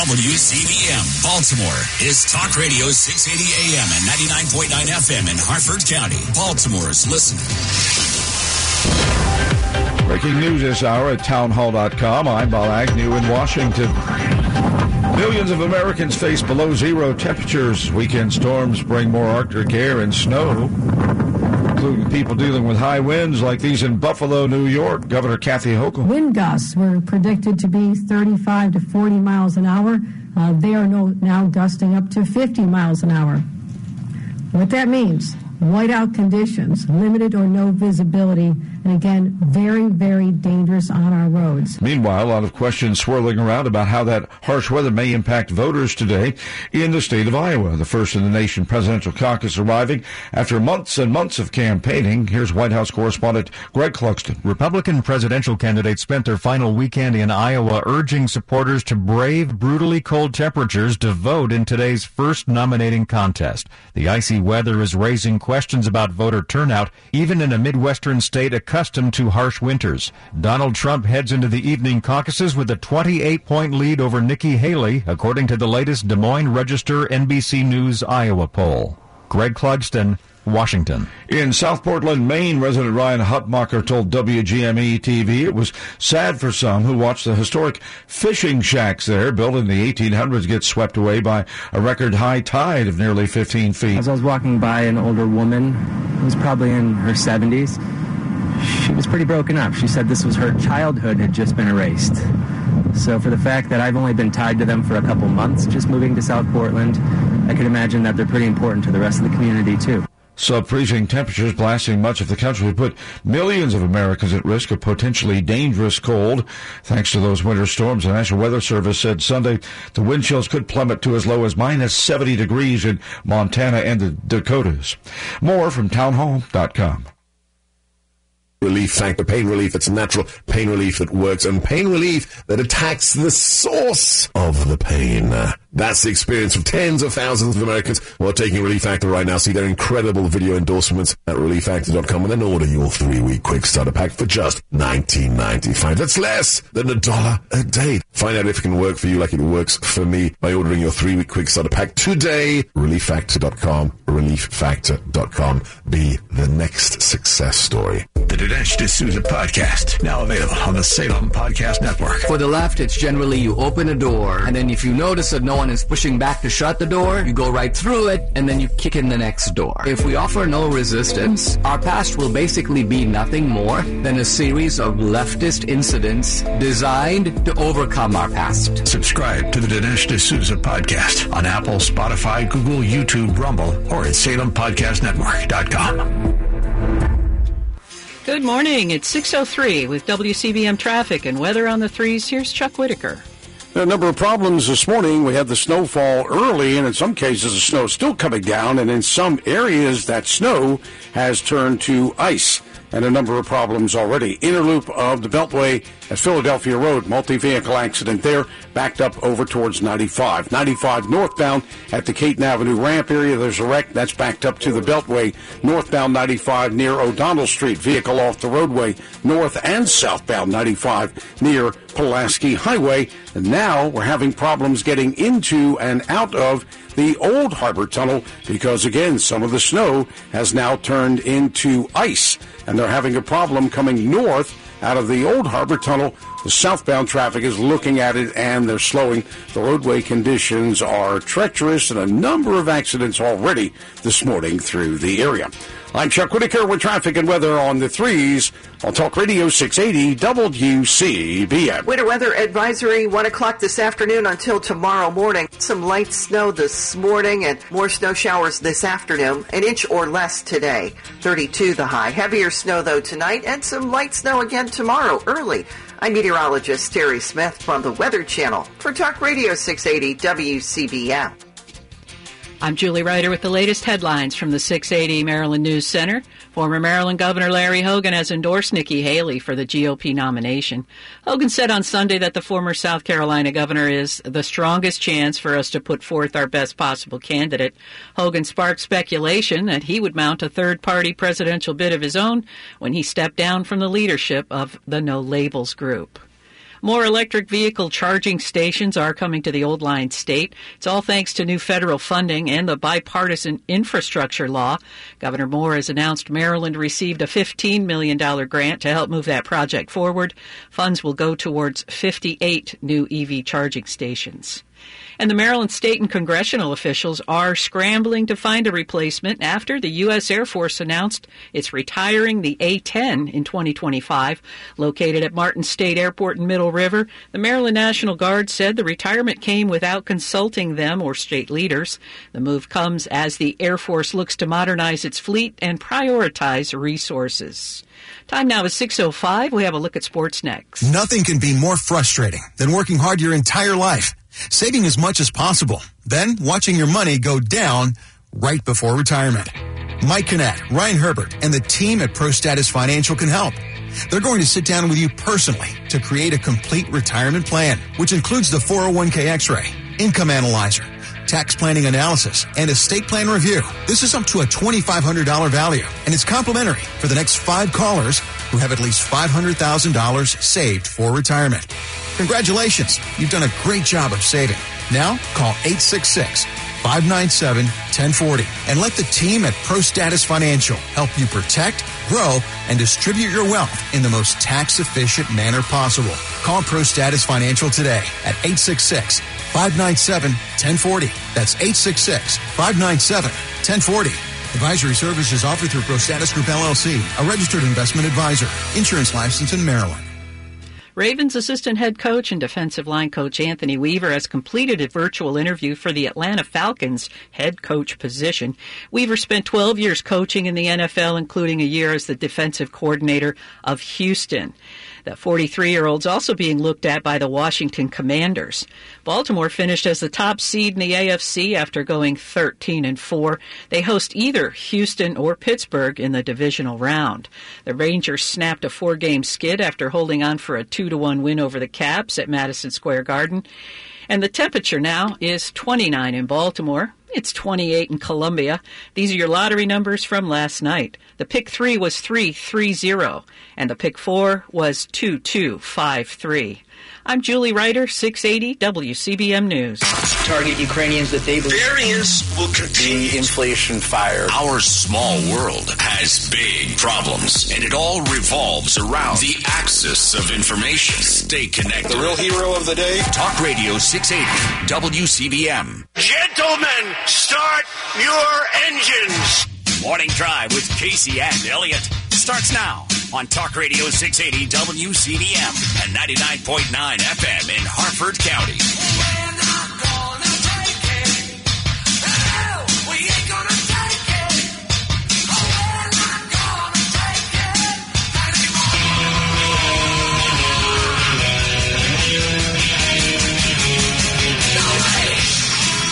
WCBM Baltimore is Talk Radio 680 AM and 99.9 FM in Harford County, Baltimore's listen. Breaking news this hour at townhall.com. I'm Bob Agnew in Washington. Millions of Americans face below zero temperatures. Weekend storms bring more Arctic air and snow, including people dealing with high winds like these in Buffalo, New York. Governor Kathy Hochul. Wind gusts were predicted to be 35 to 40 miles an hour. Uh, they are no, now gusting up to 50 miles an hour. What that means whiteout conditions, limited or no visibility, and again, very, very dangerous on our roads. Meanwhile, a lot of questions swirling around about how that harsh weather may impact voters today in the state of Iowa. The first in the nation presidential caucus arriving after months and months of campaigning. Here's White House correspondent Greg Clugston. Republican presidential candidates spent their final weekend in Iowa urging supporters to brave brutally cold temperatures to vote in today's first nominating contest. The icy weather is raising questions about voter turnout, even in a Midwestern state accustomed to harsh winters. Donald Trump heads into the evening caucuses with a 28 point lead over Nikki Haley, according to the latest Des Moines Register NBC News Iowa poll. Greg Clugston, Washington. In South Portland, Maine, resident Ryan Hutmacher told WGME TV it was sad for some who watched the historic fishing shacks there, built in the 1800s, get swept away by a record high tide of nearly 15 feet. As I was walking by an older woman who was probably in her 70s, she was pretty broken up. She said this was her childhood had just been erased. So for the fact that I've only been tied to them for a couple months, just moving to South Portland, I can imagine that they're pretty important to the rest of the community too. Sub-freezing temperatures blasting much of the country put millions of Americans at risk of potentially dangerous cold. Thanks to those winter storms, the National Weather Service said Sunday the wind chills could plummet to as low as minus 70 degrees in Montana and the Dakotas. More from townhall.com relief factor, pain relief that's natural, pain relief that works, and pain relief that attacks the source of the pain. That's the experience of tens of thousands of Americans who are taking Relief Factor right now. See their incredible video endorsements at relieffactor.com and then order your three-week quick starter pack for just $19.95. That's less than a dollar a day. Find out if it can work for you like it works for me by ordering your three-week quick starter pack today. Relieffactor.com, relieffactor.com. Be the next success story. The Dinesh D'Souza podcast, now available on the Salem Podcast Network. For the left, it's generally you open a door, and then if you notice that no one is pushing back to shut the door, you go right through it, and then you kick in the next door. If we offer no resistance, our past will basically be nothing more than a series of leftist incidents designed to overcome our past. Subscribe to the Dinesh D'Souza podcast on Apple, Spotify, Google, YouTube, Rumble, or at SalemPodcastNetwork.com. Good morning. It's 6.03 with WCBM traffic and weather on the threes. Here's Chuck Whitaker. A number of problems this morning. We had the snowfall early, and in some cases, the snow is still coming down, and in some areas, that snow has turned to ice and a number of problems already. Inner loop of the Beltway at Philadelphia Road, multi-vehicle accident there, backed up over towards 95. 95 northbound at the Caton Avenue ramp area, there's a wreck that's backed up to the Beltway. Northbound 95 near O'Donnell Street, vehicle off the roadway. North and southbound 95 near Pulaski Highway. And now we're having problems getting into and out of the old harbor tunnel because again, some of the snow has now turned into ice and they're having a problem coming north out of the old harbor tunnel. The southbound traffic is looking at it and they're slowing. The roadway conditions are treacherous and a number of accidents already this morning through the area. I'm Chuck Whitaker with traffic and weather on the threes on Talk Radio 680 WCBM. Winter weather advisory 1 o'clock this afternoon until tomorrow morning. Some light snow this morning and more snow showers this afternoon. An inch or less today. 32 the high. Heavier snow though tonight and some light snow again tomorrow early. I'm meteorologist Terry Smith from the Weather Channel for Talk Radio 680 WCBM. I'm Julie Ryder with the latest headlines from the 680 Maryland News Center. Former Maryland Governor Larry Hogan has endorsed Nikki Haley for the GOP nomination. Hogan said on Sunday that the former South Carolina governor is the strongest chance for us to put forth our best possible candidate. Hogan sparked speculation that he would mount a third party presidential bid of his own when he stepped down from the leadership of the No Labels group. More electric vehicle charging stations are coming to the old line state. It's all thanks to new federal funding and the bipartisan infrastructure law. Governor Moore has announced Maryland received a $15 million grant to help move that project forward. Funds will go towards 58 new EV charging stations. And the Maryland state and congressional officials are scrambling to find a replacement after the U.S. Air Force announced it's retiring the A 10 in 2025. Located at Martin State Airport in Middle River, the Maryland National Guard said the retirement came without consulting them or state leaders. The move comes as the Air Force looks to modernize its fleet and prioritize resources. Time now is 6.05. We have a look at sports next. Nothing can be more frustrating than working hard your entire life saving as much as possible, then watching your money go down right before retirement. Mike Kinnett, Ryan Herbert, and the team at ProStatus Financial can help. They're going to sit down with you personally to create a complete retirement plan, which includes the 401k x-ray, income analyzer, tax planning analysis, and estate plan review. This is up to a $2,500 value, and it's complimentary for the next five callers who have at least $500,000 saved for retirement. Congratulations, you've done a great job of saving. Now, call 866 597 1040 and let the team at Pro Status Financial help you protect, grow, and distribute your wealth in the most tax efficient manner possible. Call Pro Status Financial today at 866 597 1040. That's 866 597 1040. Advisory services offered through ProStatus Group LLC, a registered investment advisor. Insurance license in Maryland. Ravens assistant head coach and defensive line coach Anthony Weaver has completed a virtual interview for the Atlanta Falcons head coach position. Weaver spent 12 years coaching in the NFL, including a year as the defensive coordinator of Houston. The 43 year old's also being looked at by the Washington Commanders. Baltimore finished as the top seed in the AFC after going 13 and 4. They host either Houston or Pittsburgh in the divisional round. The Rangers snapped a four game skid after holding on for a 2 to 1 win over the Caps at Madison Square Garden. And the temperature now is 29 in Baltimore. It's 28 in Columbia. These are your lottery numbers from last night. The pick 3 was 330 and the pick 4 was 2253. I'm Julie Ryder, 680 WCBM News. Target Ukrainians that they believe. Variants will continue. The inflation fire. Our small world has big problems, and it all revolves around the axis of information. Stay connected. The real hero of the day. Talk Radio 680 WCBM. Gentlemen, start your engines. Morning Drive with Casey and Elliott starts now on Talk Radio 680 WCBM and 99.9 FM in Harford County.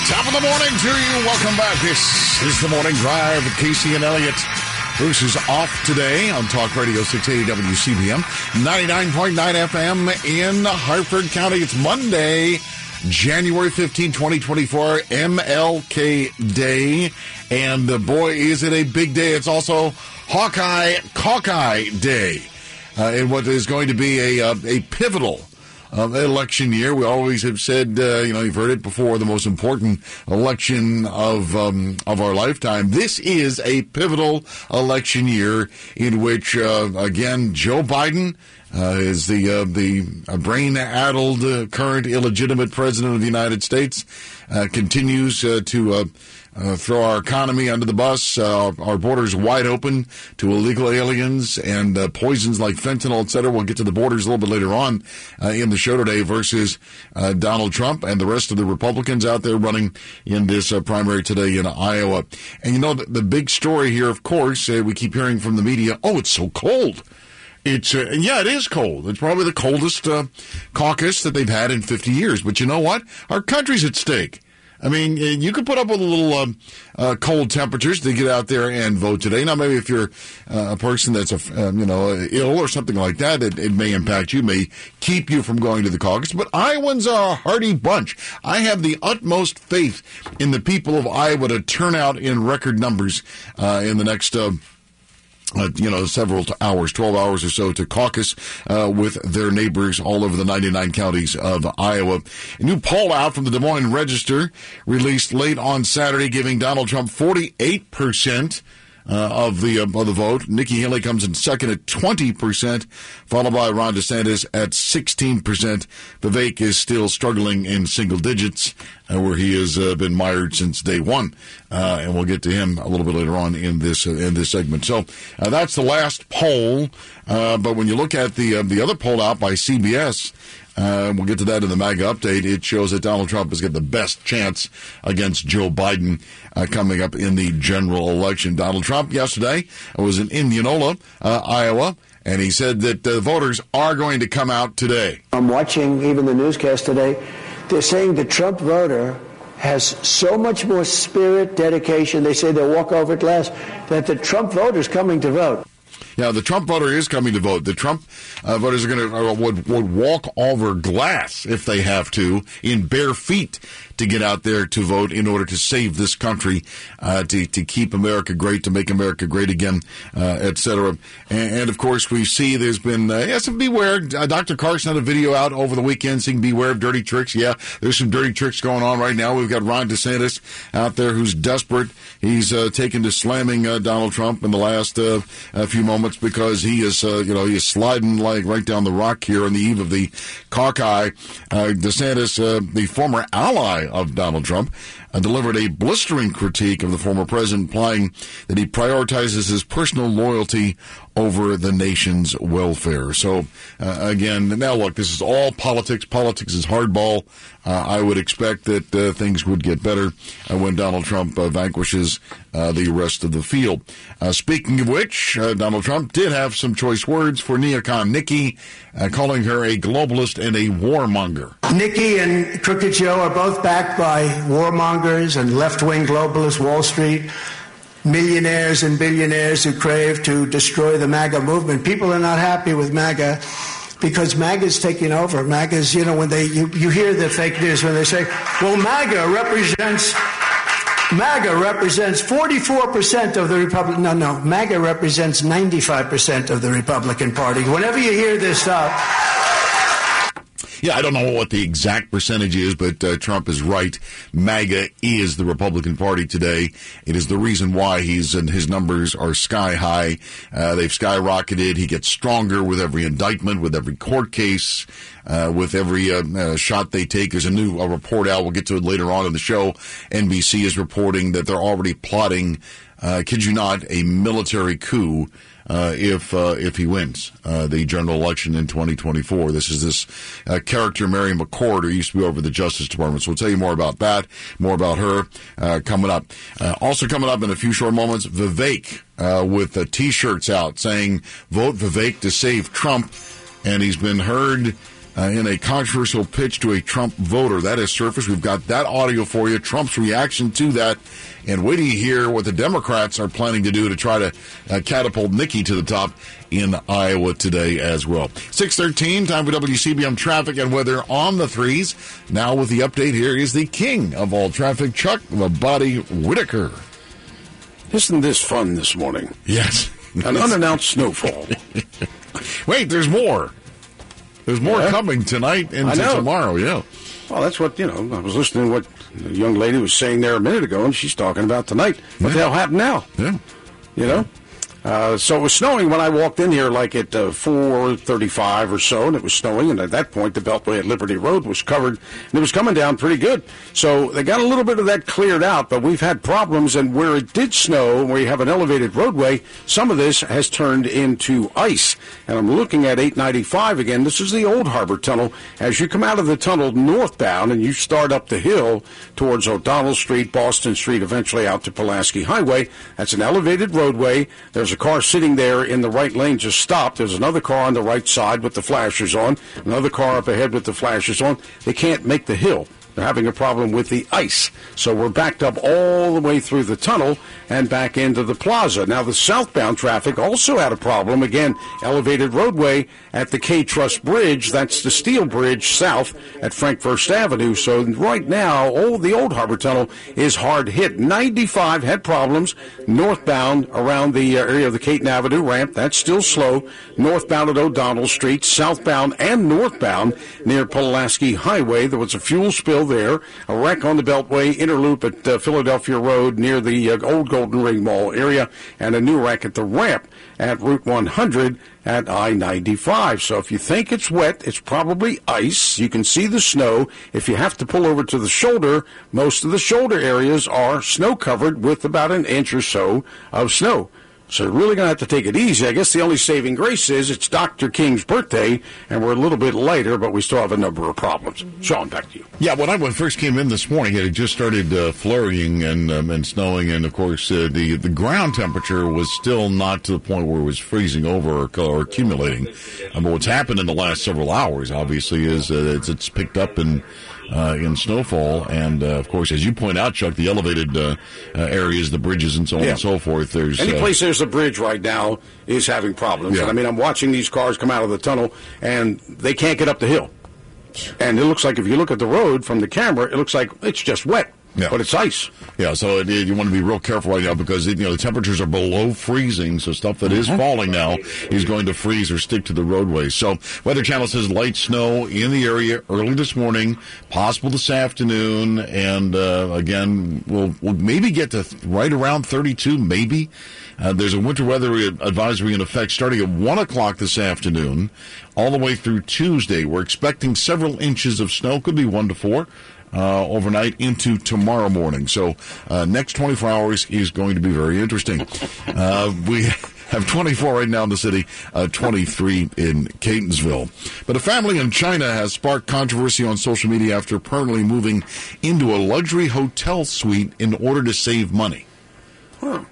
Top of the morning to you. Welcome back. This is the morning drive with Casey and Elliott. Bruce is off today on Talk Radio 680 WCBM, 99.9 FM in Harford County. It's Monday, January 15, 2024, MLK Day. And uh, boy, is it a big day. It's also Hawkeye Hawkeye Day. Uh, in what is going to be a, uh, a pivotal um, election year. We always have said, uh, you know, you've heard it before, the most important election of um, of our lifetime. This is a pivotal election year in which, uh, again, Joe Biden. Uh, is the uh, the brain-addled uh, current illegitimate president of the United States uh, continues to uh, throw our economy under the bus. Uh, our borders wide open to illegal aliens and uh, poisons like fentanyl, et cetera. We'll get to the borders a little bit later on uh, in the show today versus uh, Donald Trump and the rest of the Republicans out there running in this uh, primary today in Iowa. And you know, the, the big story here, of course, we keep hearing from the media, oh, it's so cold. It's uh, yeah, it is cold. It's probably the coldest uh, caucus that they've had in 50 years. But you know what? Our country's at stake. I mean, you could put up with a little um, uh, cold temperatures to get out there and vote today. Now, maybe if you're uh, a person that's a, um, you know ill or something like that, it, it, may impact you, may keep you from going to the caucus. But Iowans are a hardy bunch. I have the utmost faith in the people of Iowa to turn out in record numbers uh, in the next. Uh, you know, several hours, 12 hours or so to caucus uh, with their neighbors all over the 99 counties of Iowa. A new poll out from the Des Moines Register released late on Saturday giving Donald Trump 48%. Uh, of the uh, of the vote, Nikki Haley comes in second at twenty percent, followed by Ron DeSantis at sixteen percent. Vivek is still struggling in single digits, uh, where he has uh, been mired since day one, uh, and we'll get to him a little bit later on in this uh, in this segment. So that's the last poll. But when you look at the the other poll out by CBS. Uh, we'll get to that in the MAGA update. It shows that Donald Trump has got the best chance against Joe Biden uh, coming up in the general election. Donald Trump yesterday was in Indianola, uh, Iowa, and he said that uh, voters are going to come out today. I'm watching even the newscast today. They're saying the Trump voter has so much more spirit, dedication. They say they'll walk over glass that the Trump voter is coming to vote. Yeah, the Trump voter is coming to vote. The Trump uh, voters are going to uh, would would walk over glass if they have to in bare feet to get out there to vote in order to save this country, uh, to to keep America great, to make America great again, uh, etc. And, and, of course, we see there's been uh, yeah, some beware. Uh, Dr. Carson had a video out over the weekend saying beware of dirty tricks. Yeah, there's some dirty tricks going on right now. We've got Ron DeSantis out there who's desperate. He's uh, taken to slamming uh, Donald Trump in the last few moments because he is, you know, he is sliding like right down the rock here on the eve of the caucus. DeSantis, the former ally of Donald Trump, uh, delivered a blistering critique of the former president, implying that he prioritizes his personal loyalty over the nation's welfare. So, uh, again, now look, this is all politics. Politics is hardball. Uh, I would expect that uh, things would get better uh, when Donald Trump uh, vanquishes uh, the rest of the field. speaking of which, Donald Trump did have some choice words for neocon Nikki, calling her a globalist and a warmonger. Nikki and Crooked Joe are both backed by warmongers and left wing globalist Wall Street millionaires and billionaires who crave to destroy the MAGA movement. People are not happy with MAGA because MAGA is taking over. MAGA is, you know, when they, you, you hear the fake news when they say, well, MAGA represents, MAGA represents 44% of the Republican, no, no, MAGA represents 95% of the Republican Party. Whenever you hear this stuff, yeah, I don't know what the exact percentage is, but uh, Trump is right. MAGA is the Republican Party today. It is the reason why he's and his numbers are sky high. Uh, they've skyrocketed. He gets stronger with every indictment, with every court case, uh, with every uh, uh, shot they take. There's a new a report out. We'll get to it later on in the show. NBC is reporting that they're already plotting. Uh, kid you not, a military coup uh, if uh, if he wins uh, the general election in 2024. This is this uh, character, Mary McCord, who used to be over the Justice Department. So we'll tell you more about that, more about her uh, coming up. Also coming up in a few short moments, Vivek with T-shirts out saying "Vote Vivek to save Trump," and he's been heard. Uh, in a controversial pitch to a Trump voter. That has surfaced. We've got that audio for you. Trump's reaction to that. And wait till you hear what the Democrats are planning to do to try to uh, catapult Nikki to the top in Iowa today as well. 613, time for WCBM traffic and weather on the threes. Now with the update here is the king of all traffic, Chuck the Body Whitaker. Isn't this fun this morning? Yes. An unannounced snowfall. Wait, there's more. There's more yeah. coming tonight and tomorrow, yeah. Well, that's what, you know, I was listening to what the young lady was saying there a minute ago, and she's talking about tonight. What yeah. the hell happened now? Yeah. You know? Uh, so it was snowing when I walked in here, like at uh, 4:35 or so, and it was snowing. And at that point, the Beltway at Liberty Road was covered, and it was coming down pretty good. So they got a little bit of that cleared out, but we've had problems. And where it did snow, where you have an elevated roadway, some of this has turned into ice. And I'm looking at 895 again. This is the Old Harbor Tunnel. As you come out of the tunnel northbound and you start up the hill towards O'Donnell Street, Boston Street, eventually out to Pulaski Highway, that's an elevated roadway. There's a car sitting there in the right lane just stopped. There's another car on the right side with the flashers on. Another car up ahead with the flashers on. They can't make the hill They're having a problem with the ice. So we're backed up all the way through the tunnel and back into the plaza. Now, the southbound traffic also had a problem. Again, elevated roadway at the K Trust Bridge. That's the steel bridge south at Frankfurst Avenue. So right now, all the old Harbor Tunnel is hard hit. 95 had problems northbound around the uh, area of the Caton Avenue ramp. That's still slow. Northbound at O'Donnell Street, southbound and northbound near Pulaski Highway. There was a fuel spill there. A wreck on the Beltway inner loop at uh, Philadelphia Road near the uh, old Golden Ring Mall area, and a new wreck at the ramp at Route 100 at I-95. So if you think it's wet, it's probably ice. You can see the snow. If you have to pull over to the shoulder, most of the shoulder areas are snow covered with about an inch or so of snow. So you're really going to have to take it easy. I guess the only saving grace is it's Dr. King's birthday, and we're a little bit lighter, but we still have a number of problems. Sean, back to you. Yeah, when I first came in this morning, it had just started uh, flurrying and um, and snowing, and of course uh, the the ground temperature was still not to the point where it was freezing over or, or accumulating. Um, but what's happened in the last several hours, obviously, is uh, it's, it's picked up in uh, in snowfall, and uh, of course, as you point out, Chuck, the elevated uh, uh, areas, the bridges, and so on Yeah. and so forth. There's Any uh, place there's a bridge right now is having problems. Yeah. And I mean, I'm watching these cars come out of the tunnel, and they can't get up the hill. And it looks like if you look at the road from the camera, it looks like it's just wet. Yeah. But it's ice. Yeah, so it, you want to be real careful right now because you know the temperatures are below freezing, so stuff that is falling now is going to freeze or stick to the roadways. So Weather Channel says light snow in the area early this morning, possible this afternoon, and uh, again we'll we'll maybe get to right around 32, maybe. Uh, there's a winter weather advisory in effect starting at one o'clock this afternoon, all the way through Tuesday. We're expecting several inches of snow, could be one to four uh, overnight into tomorrow morning. So uh, next 24 hours is going to be very interesting. Uh, we have 24 right now in the city, uh, 23 in Catonsville. But a family in China has sparked controversy on social media after permanently moving into a luxury hotel suite in order to save money.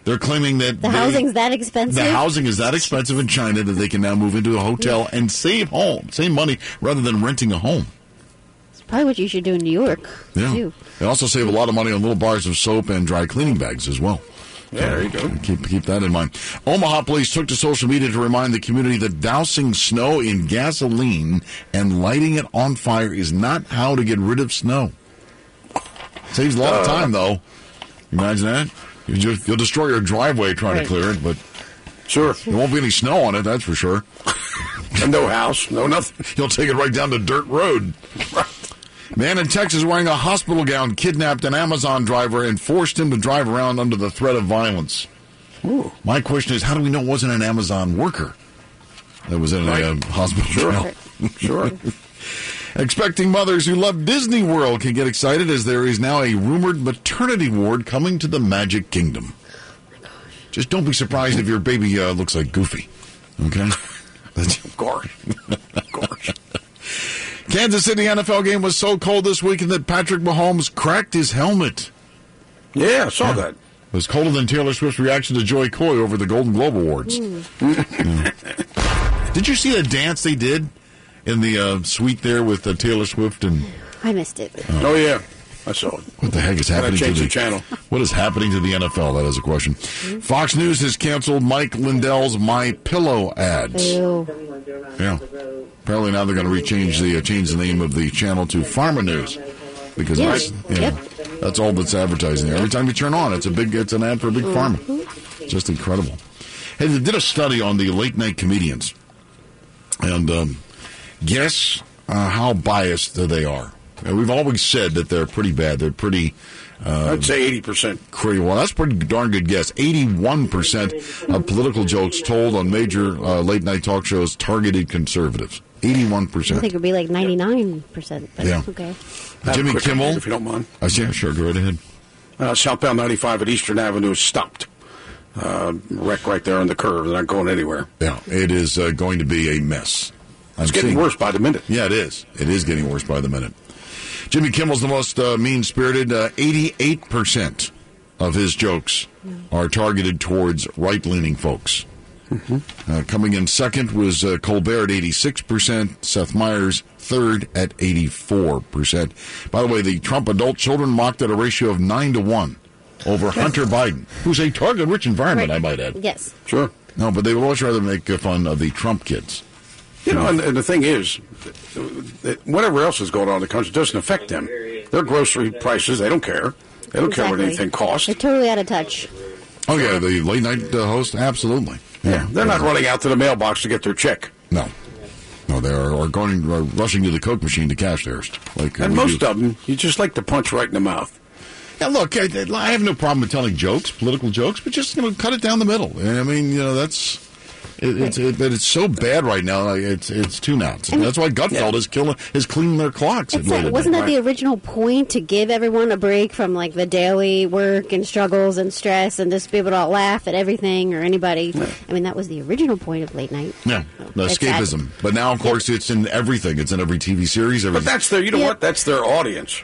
They're claiming that The they- housing's that expensive? The housing is that expensive in China that they can now move into a hotel and save home, save money rather than renting a home. It's probably what you should do in New York, Yeah. too. They also save a lot of money on little bars of soap and dry cleaning bags as well. Yeah, there you go. Keep keep that in mind. Omaha police took to social media to remind the community that dousing snow in gasoline and lighting it on fire is not how to get rid of snow. Saves a lot of Uh. time though. Imagine that? You just, you'll destroy your driveway trying Right. to clear it, but sure there won't be any snow on it. That's for sure. no house, no nothing. You'll take it right down to dirt road. Man in Texas wearing a hospital gown kidnapped an Amazon driver and forced him to drive around under the threat of violence. My question is, how do we know it wasn't an Amazon worker that was in a uh, hospital Sure. gown? Sure. Expecting mothers who love Disney World can get excited as there is now a rumored maternity ward coming to the Magic Kingdom. Just don't be surprised if your baby uh, looks like Goofy. Okay? That's, of course. Of course. Kansas City NFL game was so cold this weekend that Patrick Mahomes cracked his helmet. Yeah, I saw that. It was colder than Taylor Swift's reaction to Jo Koy over the Golden Globe Awards. Yeah. Did you see the dance they did in the uh, suite there with uh, Taylor Swift and I missed it. Oh, yeah. I saw it. what the heck is Gotta happening to the, the channel. What is happening to the NFL? That is a question. Fox News has canceled Mike Lindell's My Pillow ads. Ew. Yeah. Apparently now they're going to rechange the uh, change the name of the channel to Pharma News because Yeah. that's yeah, that's all that's advertising there. Every time you turn on, it's a big it's an ad for a big pharma. Just incredible. Hey, they did a study on the late night comedians, and um, guess uh, how biased they are. And we've always said that they're pretty bad. They're pretty. Uh, I'd say 80%. Crazy. Well, that's pretty darn good guess. 81% of political jokes told on major uh, late night talk shows targeted conservatives. 81%. I think it would be like 99%. Yeah. Okay. Jimmy Kimmel. if you don't mind. Uh, yeah, sure. Go right ahead. Uh, southbound 95 at Eastern Avenue is stopped. Uh, wreck right there on the curve. They're not going anywhere. Yeah, it is uh, going to be a mess. It's getting seeing- worse by the minute. Yeah, it is. It is getting worse by the minute. Jimmy Kimmel's the most uh, mean spirited. Uh, 88% of his jokes are targeted towards right leaning folks. Uh, coming in second was uh, Colbert at 86%, Seth Meyers third at 84%. By the way, the Trump adult children mocked at a ratio of 9 to 1 over Hunter Biden, who's a target rich environment, I might add. Yes. Sure. No, but they would always rather make uh, fun of the Trump kids. You know, and, and the thing is, that whatever else is going on in the country doesn't affect them. Their grocery prices, they don't care. They don't care what anything costs. They're totally out of touch. Oh, yeah, the late night uh, host? Absolutely. Yeah, they're not running out to the mailbox to get their check. No. No, they are, are going are rushing to the Coke machine to cash theirs. Like, uh, And most do. of them, you just like to punch right in the mouth. Yeah, look, I, I have no problem with telling jokes, political jokes, but just you know, cut it down the middle. I mean, you know, that's it, it's it, but it's so bad right now. It's it's too nuts. And- that's why Gutfeld is killing is cleaning their clocks. at It's late like, at wasn't night. that the original point to give everyone a break from like the daily work and struggles and stress and just be able to laugh at everything or anybody? I mean, that was the original point of late night. Yeah, oh, no, It's sad. escapism. But now, of course, it's in everything. It's in every TV series. Every, But that's their, you know Yeah. what? That's their audience.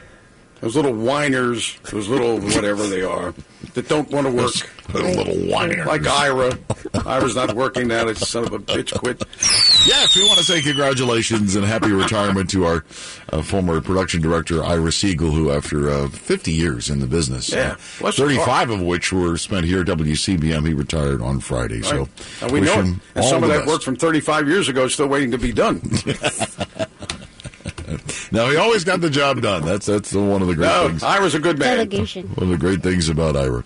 Those little whiners, those little whatever they are, that don't want to work. Those little whiners. Like Ira. Ira's not working now. That son of a bitch quit. Yes, we want to say congratulations and happy retirement to our uh, former production director, Ira Siegel, who, after uh, 50 years in the business, Yeah, uh, 35 of which were spent here at WCBM, he retired on Friday. So Right. And we know it. And some of that best. work from 35 years ago is still waiting to be done. Now, he always got the job done. That's that's one of the great no, things. Ira's a good man. Delegation. One of the great things about Ira.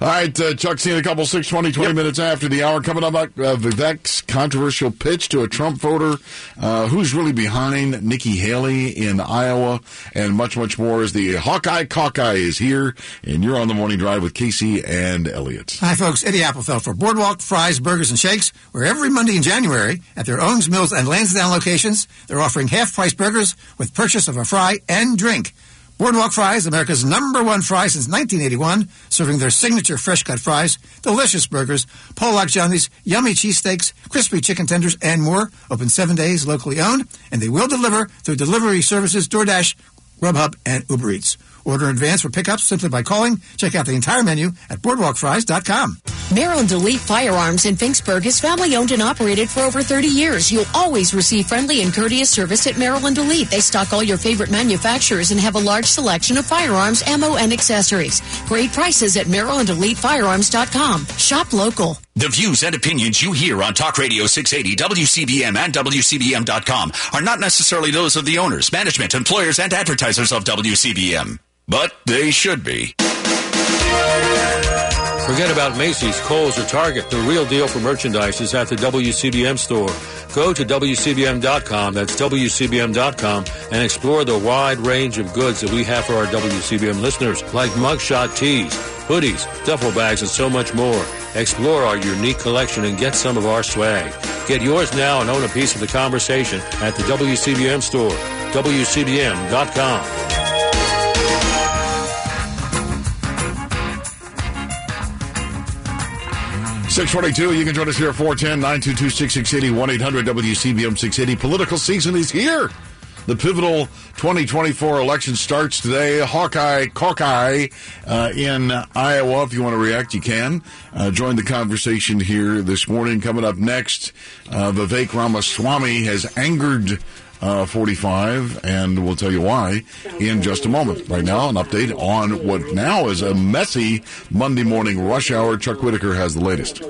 All right, uh, Chuck, seeing a couple, 6, 20, 20 minutes after the hour. Coming up, uh, Vivek's controversial pitch to a Trump voter. Uh, who's really behind Nikki Haley in Iowa? And much, much more as the Hawkeye Cockeye is here. And you're on the morning drive with Casey and Elliot. Hi, folks. Eddie Appelfeld for Boardwalk Fries, Burgers, and Shakes, where every Monday in January at their Owings Mills and Lansdowne locations, they're offering half-price burgers with purchase of a fry and drink. Boardwalk Fries, America's number one fry since 1981, serving their signature fresh-cut fries, delicious burgers, Polock Johnny's, yummy cheesesteaks, crispy chicken tenders, and more. Open seven days, locally owned, and they will deliver through delivery services DoorDash, Grubhub, and Uber Eats. Order in advance for pickups simply by calling. Check out the entire menu at boardwalkfries.com. Maryland Elite Firearms in Finksburg is family owned and operated for over 30 years. You'll always receive friendly and courteous service at Maryland Elite. They stock all your favorite manufacturers and have a large selection of firearms, ammo, and accessories. Great prices at MarylandEliteFirearms.com. Shop local. The views and opinions you hear on Talk Radio 680, WCBM, and WCBM.com are not necessarily those of the owners, management, employers, and advertisers of WCBM. But they should be. Forget about Macy's, Kohl's, or Target. The real deal for merchandise is at the WCBM store. Go to WCBM.com, that's WCBM.com, and explore the wide range of goods that we have for our WCBM listeners, like mugshot tees, hoodies, duffel bags, and so much more. Explore our unique collection and get some of our swag. Get yours now and own a piece of the conversation at the WCBM store, WCBM.com. 642, you can join us here at 410 922 6680 1 800 WCBM 680. Political season is here. The pivotal 2024 election starts today. Hawkeye, Hawkeye uh, in Iowa. If you want to react, you can. Uh, join the conversation here this morning. Coming up next, uh, Vivek Ramaswamy has angered uh, 45, and we'll tell you why in just a moment. Right now, an update on what now is a messy Monday morning rush hour. Chuck Whitaker has the latest.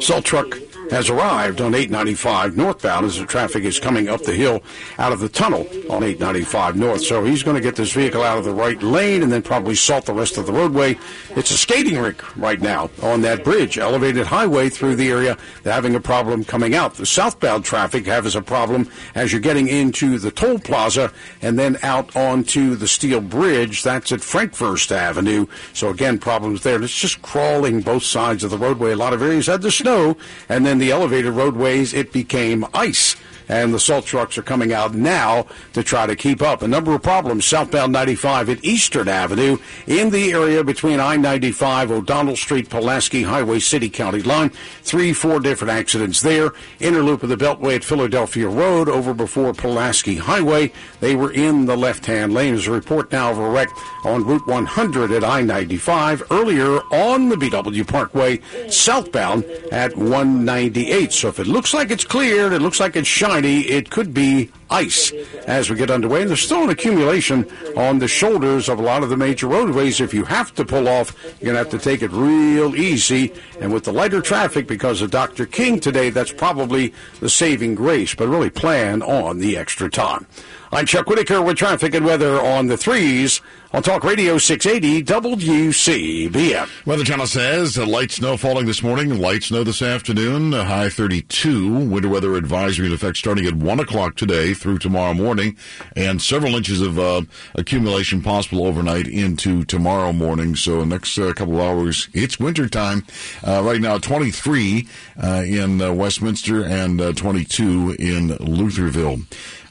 Salt truck has arrived on 895 northbound as the traffic is coming up the hill out of the tunnel on 895 north. So he's going to get this vehicle out of the right lane and then probably salt the rest of the roadway. It's a skating rink right now on that bridge, elevated highway through the area. They're having a problem coming out. The southbound traffic has a problem as you're getting into the toll plaza and then out onto the steel bridge. That's at Frankfurst Avenue. So again, problems there. It's just crawling both sides of the roadway. A lot of areas had the snow and then the elevated roadways, it became ice. And the salt trucks are coming out now to try to keep up. A number of problems southbound 95 at Eastern Avenue in the area between I 95, O'Donnell Street, Pulaski Highway, City County line. Three, four different accidents there. Inner loop of the Beltway at Philadelphia Road over before Pulaski Highway. They were in the left hand lane. There's a report now of a wreck on Route 100 at I 95. Earlier on the BW Parkway southbound at 198. So if it looks like it's cleared, it looks like it's shiny, it could be ice as we get underway. And there's still an accumulation on the shoulders of a lot of the major roadways. If you have to pull off, you're going to have to take it real easy. And with the lighter traffic because of Dr. King today, that's probably the saving grace. But really plan on the extra time. I'm Chuck Whitaker with traffic and weather on the threes on Talk Radio 680 WCBM. Weather Channel says uh, light snow falling this morning, light snow this afternoon, a high 32. Winter weather advisory in effect starting at 1 o'clock today through tomorrow morning, and several inches of uh, accumulation possible overnight into tomorrow morning. So, next uh, couple of hours, it's winter time. Uh, right now, 23 uh, in uh, Westminster and 22 in Lutherville.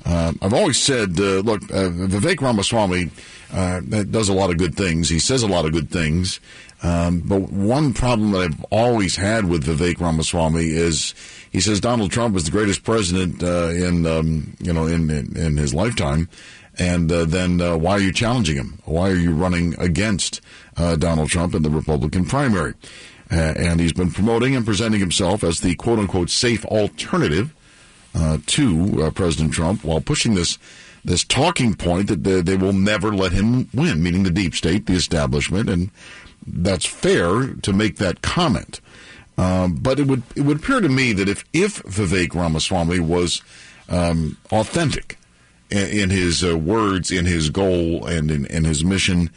Uh, I've always said, uh, look, uh, Vivek Ramaswamy uh, does a lot of good things. He says a lot of good things. Um, but one problem that I've always had with Vivek Ramaswamy is he says Donald Trump is the greatest president uh, in um, you know in, in, in his lifetime, and uh, then why are you challenging him? Why are you running against Donald Trump in the Republican primary? and he's been promoting and presenting himself as the quote unquote safe alternative uh, to uh, President Trump while pushing this this talking point that they, they, will never let him win, meaning the deep state, the establishment, and that's fair to make that comment. Um, but it would it would appear to me that if if Vivek Ramaswamy was um, authentic in, in his uh, words, in his goal, and in, in his mission,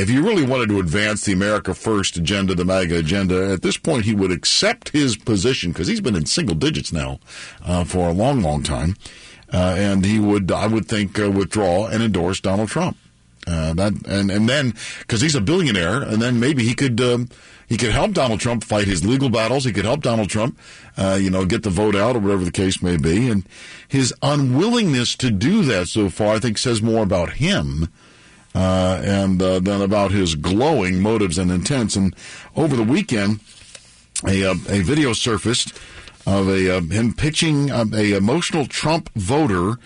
if he really wanted to advance the America First agenda, the MAGA agenda, at this point he would accept his position because he's been in single digits now uh, for a long, long time, uh, and he would, I would think, uh, withdraw and endorse Donald Trump. Uh, that and and then because he's a billionaire, and then maybe he could um, he could help Donald Trump fight his legal battles. He could help Donald Trump, uh, you know, get the vote out or whatever the case may be. And his unwillingness to do that so far, I think, says more about him uh, and uh, then about his glowing motives and intents. And over the weekend, a, uh, a video surfaced of a uh, him pitching a, a emotional Trump voter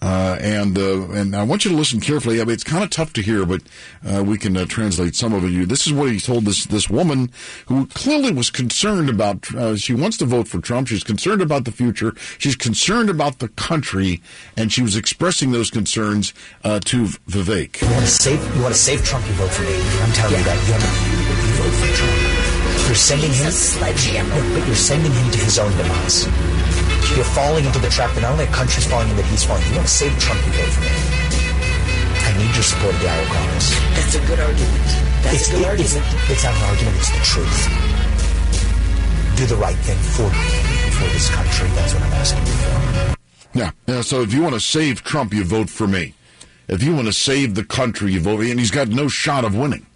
uh, and uh, and I want you to listen carefully. I mean, it's kind of tough to hear, but uh, we can uh, translate some of it. This is what he told this this woman who clearly was concerned about. Uh, she wants to vote for Trump. She's concerned about the future. She's concerned about the country, and she was expressing those concerns uh, to Vivek. You want to save? You want to save Trump? You vote for me. I'm telling yeah. you that. You, have to, you vote for Trump. You're sending him. A Sledgehammer. But you're sending him to his own demise. You're falling into the trap that not only a country's falling in, but he's falling. You want to save Trump, you vote for me. I need your support of the Iowa caucus. That's a good argument. That's it's, a good it, argument. It's, it's not an argument, it's the truth. Do the right thing for for this country. That's what I'm asking you for. Yeah, yeah. So if you want to save Trump, you vote for me. If you want to save the country, you vote. And he's got no shot of winning.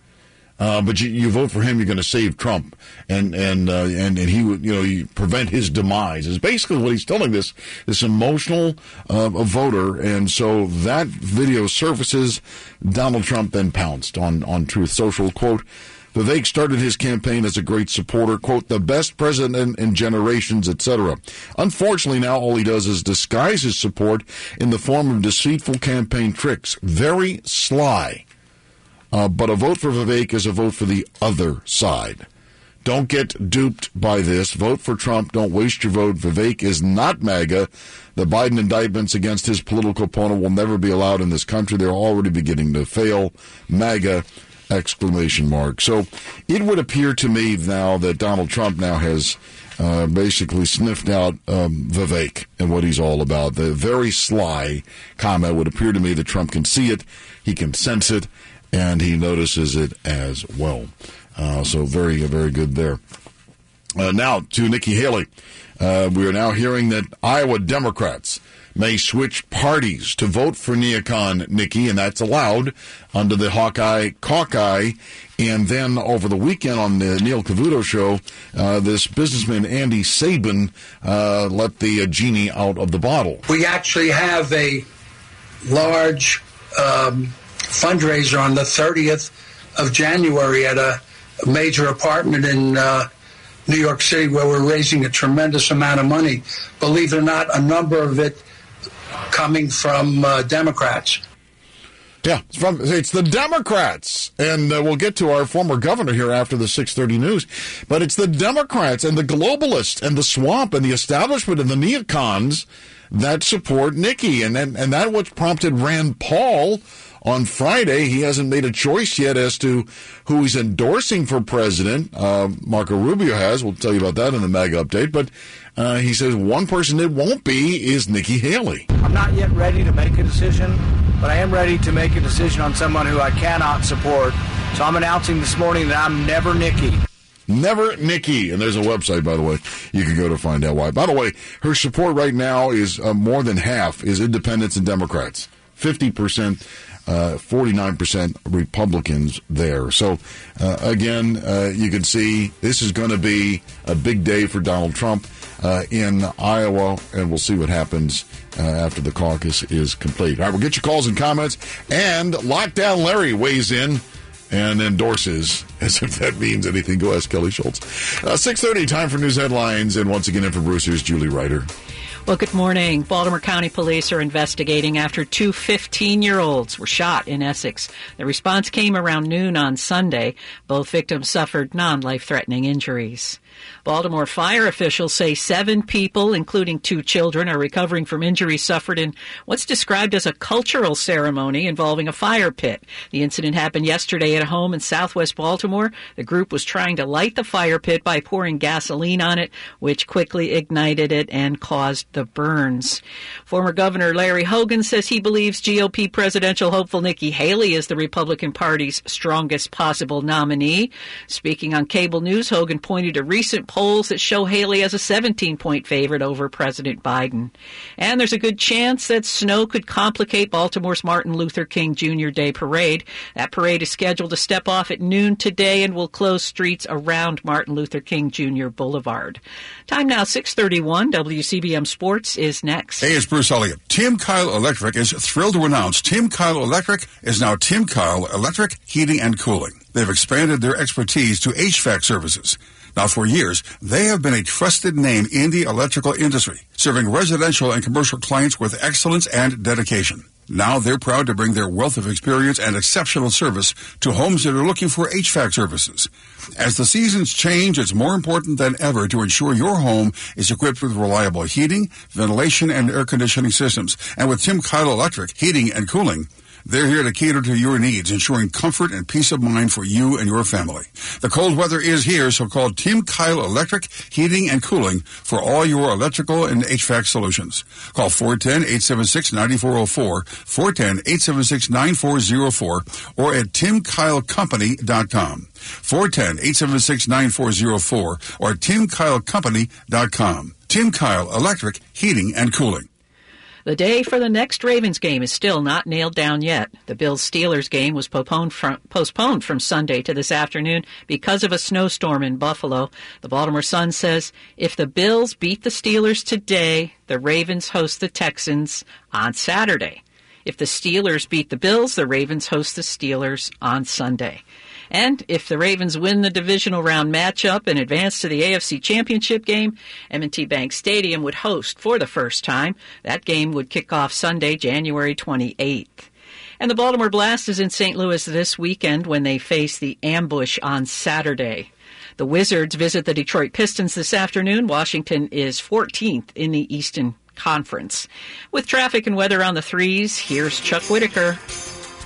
Uh, but you, you, vote for him, you're going to save Trump, and and uh, and and he would you know you prevent his demise. Is basically what he's telling this this emotional uh, voter, and so that video surfaces. Donald Trump then pounced on on Truth Social quote. Vivek started his campaign as a great supporter, quote, the best president in generations, etc. Unfortunately, now all he does is disguise his support in the form of deceitful campaign tricks. Very sly. Uh, but a vote for Vivek is a vote for the other side. Don't get duped by this. Vote for Trump. Don't waste your vote. Vivek is not MAGA. The Biden indictments against his political opponent will never be allowed in this country. They're already beginning to fail. MAGA exclamation mark. So it would appear to me now that Donald Trump now has uh, basically sniffed out um, Vivek and what he's all about. The very sly comment would appear to me that Trump can see it, he can sense it, and he notices it as well. Uh, so very, very good there. Uh, now to Nikki Haley. Uh, we are now hearing that Iowa Democrats may switch parties to vote for Neocon Nikki, and that's allowed under the Hawkeye Caucus. And then over the weekend on the Neil Cavuto show, uh, this businessman Andy Sabin uh, let the uh, genie out of the bottle. We actually have a large um, fundraiser on the 30th of January at a major apartment in uh, New York City where we're raising a tremendous amount of money. Believe it or not, a number of it coming from uh, Democrats. Yeah, it's, from, it's the Democrats, and uh, we'll get to our former governor here after the 6:30 news. But it's the Democrats and the globalists and the swamp and the establishment and the neocons that support Nikki. And then, and that what prompted Rand Paul on Friday. He hasn't made a choice yet as to who he's endorsing for president. Uh, Marco Rubio has. We'll tell you about that in the MAG update. But uh, he says one person it won't be is Nikki Haley. I'm not yet ready to make a decision, but I am ready to make a decision on someone who I cannot support. So I'm announcing this morning that I'm never Nikki. Never Nikki. And there's a website, by the way, you can go to find out why. By the way, her support right now is uh, more than half is independents and Democrats. 50%, uh, 49% Republicans there. So, uh, again, uh, you can see this is going to be a big day for Donald Trump in Iowa, and we'll see what happens uh, after the caucus is complete. All right, we'll get your calls and comments. And Lockdown Larry weighs in and endorses, as if that means anything. Go ask Kelly Schulz. Uh, 6.30, time for news headlines. And once again, in for Bruce's Julie Ryder. Well, good morning. Baltimore County Police are investigating after two 15 year olds were shot in Essex. The response came around noon on Sunday. Both victims suffered non life threatening injuries. Baltimore fire officials say seven people, including two children, are recovering from injuries suffered in what's described as a cultural ceremony involving a fire pit. The incident happened yesterday at a home in southwest Baltimore. The group was trying to light the fire pit by pouring gasoline on it, which quickly ignited it and caused the burns. Former Governor Larry Hogan says he believes GOP presidential hopeful Nikki Haley is the Republican Party's strongest possible nominee. Speaking on cable news, Hogan pointed to recent polls that show Haley as a 17 point favorite over President Biden. And there's a good chance that snow could complicate Baltimore's Martin Luther King Jr. Day parade. That parade is scheduled to step off at noon today and will close streets around Martin Luther King Jr. Boulevard. Time now 631. WCBM Sports is next. Hey, it's Bruce Elliott. Tim Kyle Electric is thrilled to announce Tim Kyle Electric is now Tim Kyle Electric Heating and Cooling. They've expanded their expertise to HVAC services. Now, for years, they have been a trusted name in the electrical industry, serving residential and commercial clients with excellence and dedication. Now they're proud to bring their wealth of experience and exceptional service to homes that are looking for HVAC services. As the seasons change, it's more important than ever to ensure your home is equipped with reliable heating, ventilation, and air conditioning systems. And with Tim Kyle Electric Heating and Cooling, they're here to cater to your needs, ensuring comfort and peace of mind for you and your family. The cold weather is here, so call Tim Kyle Electric Heating and Cooling for all your electrical and HVAC solutions. Call 410-876-9404, 410-876-9404, or at timkylecompany.com. 410-876-9404 or timkylecompany.com. Tim Kyle Electric Heating and Cooling. The day for the next Ravens game is still not nailed down yet. The Bills Steelers game was postponed from, postponed from Sunday to this afternoon because of a snowstorm in Buffalo. The Baltimore Sun says if the Bills beat the Steelers today, the Ravens host the Texans on Saturday. If the Steelers beat the Bills, the Ravens host the Steelers on Sunday. And if the Ravens win the divisional round matchup and advance to the AFC Championship game, M&T Bank Stadium would host for the first time. That game would kick off Sunday, January 28th. And the Baltimore Blast is in St. Louis this weekend when they face the ambush on Saturday. The Wizards visit the Detroit Pistons this afternoon. Washington is 14th in the Eastern Conference. With traffic and weather on the threes, here's Chuck Whitaker.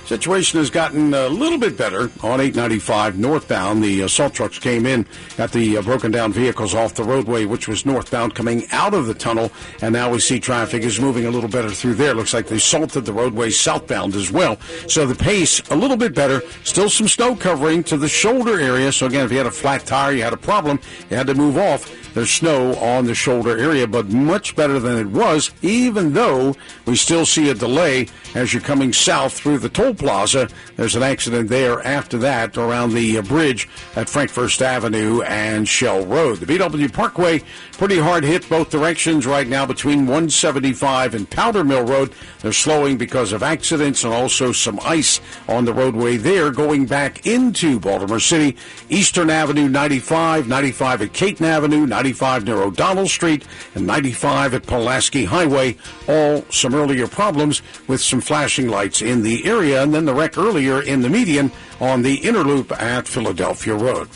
Situation has gotten a little bit better on 895 northbound. The assault trucks came in at the uh, broken down vehicles off the roadway, which was northbound coming out of the tunnel. And now we see traffic is moving a little better through there. Looks like they salted the roadway southbound as well. So the pace a little bit better. Still some snow covering to the shoulder area. So again, if you had a flat tire, you had a problem, you had to move off. There's snow on the shoulder area, but much better than it was, even though we still see a delay as you're coming south through the toll plaza. There's an accident there after that around the uh, bridge at Frankfurst Avenue and Shell Road. The BW Parkway, pretty hard hit both directions right now between 175 and Powder Mill Road. They're slowing because of accidents and also some ice on the roadway there going back into Baltimore City. Eastern Avenue 95, 95 at Caton Avenue, 95 near O'Donnell Street, and 95 at Pulaski Highway. All some earlier problems with some flashing lights in the area, and then the wreck earlier in the median on the inner loop at Philadelphia Road.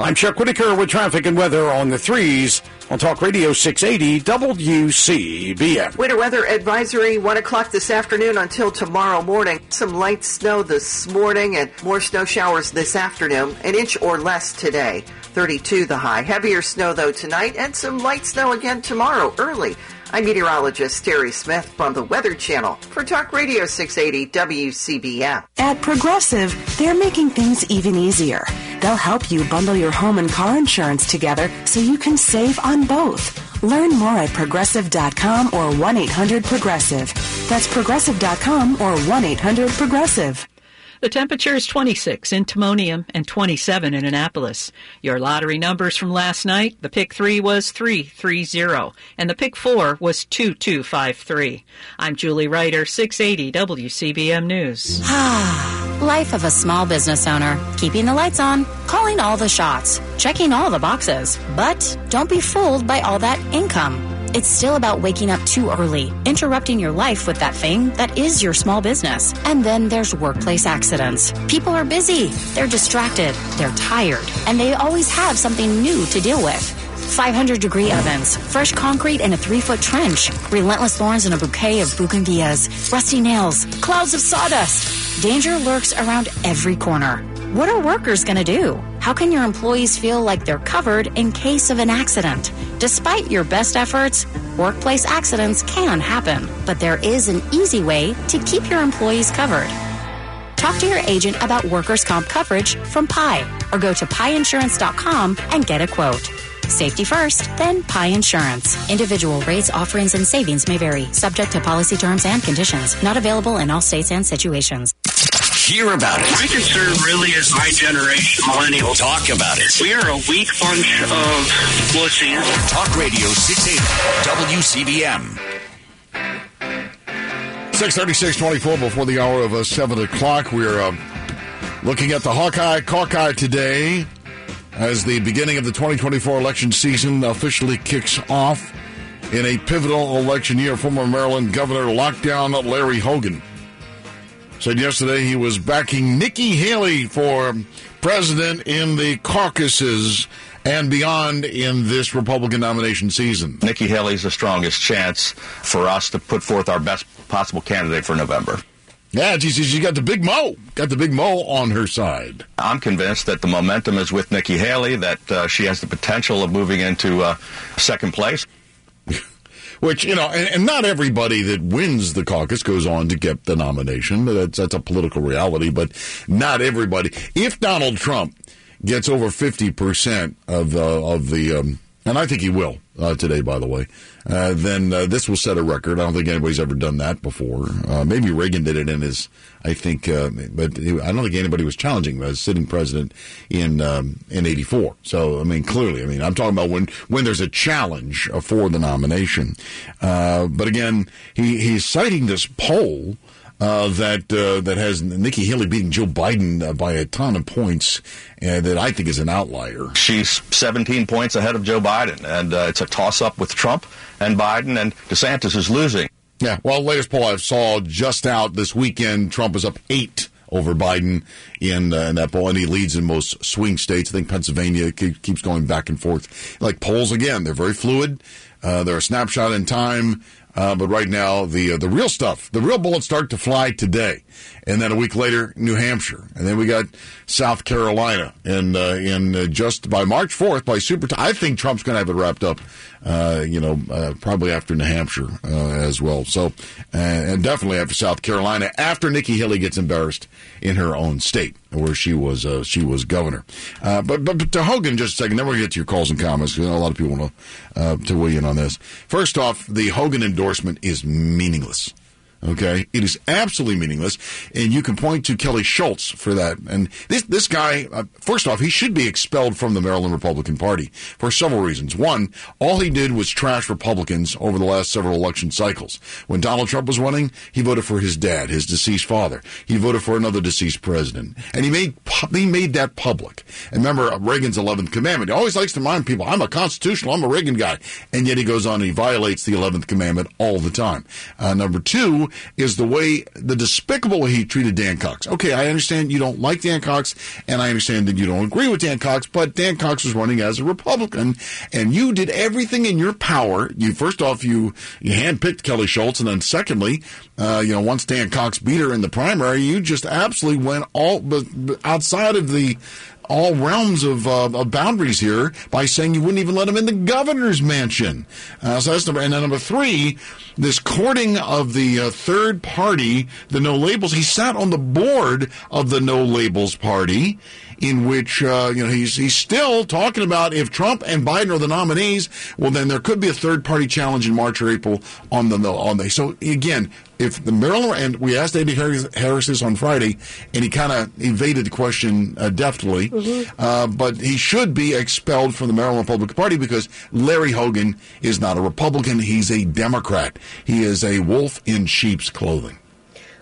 I'm Chuck Whitaker with traffic and weather on the threes. on Talk Radio 680 WCBM. Winter weather advisory, 1 o'clock this afternoon until tomorrow morning. Some light snow this morning and more snow showers this afternoon. An inch or less today. 32 the high. Heavier snow though tonight and some light snow again tomorrow early. I'm meteorologist Terry Smith from the Weather Channel for Talk Radio 680 WCBM. At Progressive, they're making things even easier. They'll help you bundle your home and car insurance together so you can save on both. Learn more at progressive.com or 1 800 Progressive. That's progressive.com or 1 800 Progressive. The temperature is 26 in Timonium and 27 in Annapolis. Your lottery numbers from last night, the pick 3 was 330 and the pick 4 was 2253. I'm Julie Ryder, 680 WCBM News. Life of a small business owner. Keeping the lights on, calling all the shots, checking all the boxes. But don't be fooled by all that income. It's still about waking up too early, interrupting your life with that thing that is your small business. And then there's workplace accidents. People are busy, they're distracted, they're tired, and they always have something new to deal with. 500 degree ovens, fresh concrete in a three foot trench, relentless thorns in a bouquet of bougainvilleas, rusty nails, clouds of sawdust. Danger lurks around every corner. What are workers going to do? How can your employees feel like they're covered in case of an accident? Despite your best efforts, workplace accidents can happen, but there is an easy way to keep your employees covered. Talk to your agent about workers' comp coverage from PI or go to pieinsurance.com and get a quote. Safety first, then PI Insurance. Individual rates, offerings, and savings may vary, subject to policy terms and conditions. Not available in all states and situations. Hear about it. My concern really is my generation, millennials. Talk about it. We are a weak bunch of wussies. Talk Radio 680 WCBM. 636.24 before the hour of uh, 7 o'clock. We're uh, looking at the Hawkeye Hawkeye today as the beginning of the 2024 election season officially kicks off. In a pivotal election year, former Maryland Governor Lockdown Larry Hogan said yesterday he was backing Nikki Haley for president in the caucuses and beyond in this Republican nomination season. Nikki Haley's the strongest chance for us to put forth our best possible candidate for November. Yeah, she, she got the big mo, got the big mo on her side. I'm convinced that the momentum is with Nikki Haley, that uh, she has the potential of moving into uh, second place. Which, you know, and, and, not everybody that wins the caucus goes on to get the nomination. That's, that's a political reality, but not everybody. If Donald Trump gets over 50% of, uh, of the, um, and I think he will uh, today, by the way, uh, then uh, this will set a record. I don't think anybody's ever done that before. Uh, maybe Reagan did it in his, I think, uh, but I don't think anybody was challenging as sitting president in um, in '84. So I mean, clearly, I mean, I'm talking about when when there's a challenge for the nomination. Uh, but again, he he's citing this poll. Uh, that uh, that has Nikki Haley beating Joe Biden uh, by a ton of points, uh, that I think is an outlier. She's 17 points ahead of Joe Biden, and uh, it's a toss up with Trump and Biden, and DeSantis is losing. Yeah, well, latest poll I saw just out this weekend, Trump is up eight over Biden in, uh, in that poll, and he leads in most swing states. I think Pennsylvania keeps going back and forth. Like polls again, they're very fluid. they're a snapshot in time. Uh, but right now, the uh, the real stuff, the real bullets start to fly today, and then a week later, New Hampshire, and then we got South Carolina, and uh, in uh, just by March fourth, by super. T- I think Trump's going to have it wrapped up, uh, you know, uh, probably after New Hampshire uh, as well. So, uh, and definitely after South Carolina, after Nikki Haley gets embarrassed in her own state where she was uh, she was governor. but, but, but to Hogan, just a second. Then we'll get to your calls and comments because a lot of people want to to weigh in on this. First off, the Hogan endorsement is meaningless. Okay, it is absolutely meaningless, and you can point to Kelly Schulz for that. And this this guy, uh, first off, he should be expelled from the Maryland Republican Party for several reasons. One, all he did was trash Republicans over the last several election cycles. When Donald Trump was running, he voted for his dad, his deceased father. He voted for another deceased president, and he made he made that public. And remember Reagan's eleventh commandment. He always likes to remind people, "I'm a constitutional, I'm a Reagan guy," and yet he goes on and he violates the eleventh commandment all the time. Uh, number two is the way, the despicable way he treated Dan Cox. Okay, I understand you don't like Dan Cox, and I understand that you don't agree with Dan Cox, but Dan Cox was running as a Republican, and you did everything in your power. You first off, you you handpicked Kelly Schulz, and then secondly, uh, you know, once Dan Cox beat her in the primary, you just absolutely went all outside of the all realms of, uh, of boundaries here by saying you wouldn't even let him in the governor's mansion. Uh, so that's number. And then number three, this courting of the uh, third party, the No Labels. He sat on the board of the No Labels party in which uh, you know he's he's still talking about if Trump and Biden are the nominees, well then there could be a third party challenge in March or April on the on the. So again, if the Maryland and we asked Andy Harris, Harris this on Friday, and he kind of evaded the question uh, deftly, Mm-hmm. uh, but he should be expelled from the Maryland Republican Party because Larry Hogan is not a Republican; he's a Democrat. He is a wolf in sheep's clothing.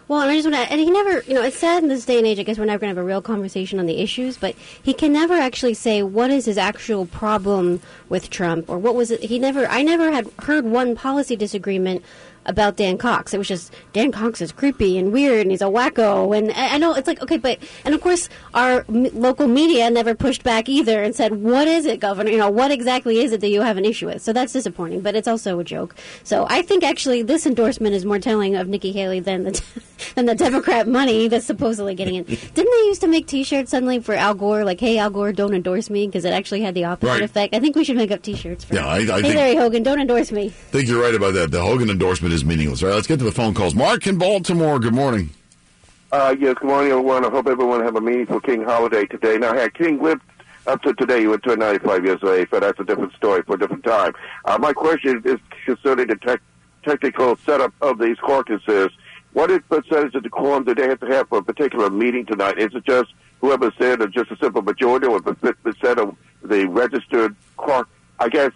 Well, and I just want to, and he never, you know, it's sad in this day and age. I guess we're never going to have a real conversation on the issues, but he can never actually say what is his actual problem with Trump or what was it. He never, I never had heard one policy disagreement about Dan Cox. It was just Dan Cox is creepy and weird and he's a wacko. And I, I know it's like okay, but and of course our m- local media never pushed back either and said, "What is it, Governor? You know, what exactly is it that you have an issue with?" So that's disappointing, but it's also a joke. So I think actually this endorsement is more telling of Nikki Haley than the than the Democrat money that's supposedly getting in. Didn't they used to make T-shirts suddenly for Al Gore, like "Hey Al Gore, don't endorse me" because it actually had the opposite Right. effect. I think we should make up T-shirts for. Yeah, I- I hey think- Larry Hogan, don't endorse me. I think you're right about that. The Hogan endorsement is meaningless. All right, let's get to the phone calls. Mark in Baltimore. Good morning. Uh, yes, good morning, everyone. I hope everyone have a meaningful King holiday today. Now, had King lived up to today, he would turn 95 years of age, but that's a different story for a different time. Uh, my question is concerning the tech technical setup of these caucuses. What is percentage of the quorum do they have to have for a particular meeting tonight? Is it just whoever said or just a simple majority or percent of the registered caucus? I guess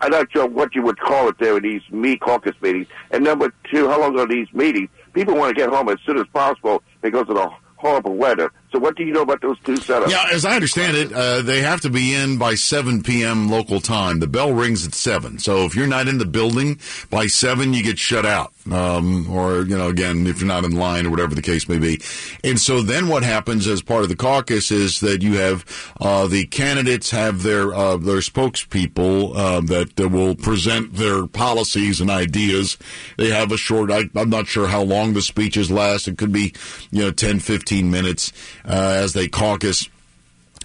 I'm not sure what you would call it there in these me caucus meetings. And number two, how long are these meetings? People want to get home as soon as possible because of the horrible weather. So what do you know about those two setups? Yeah, as I understand it, uh, they have to be in by 7 p.m. local time. The bell rings at 7. So if you're not in the building by 7, you get shut out. Um, or, you know, again, if you're not in line or whatever the case may be. And so then what happens as part of the caucus is that you have, uh, the candidates have their, uh, their spokespeople, uh, that uh, will present their policies and ideas. They have a short, I, I'm not sure how long the speeches last. It could be, you know, 10, 15 minutes, as they caucus.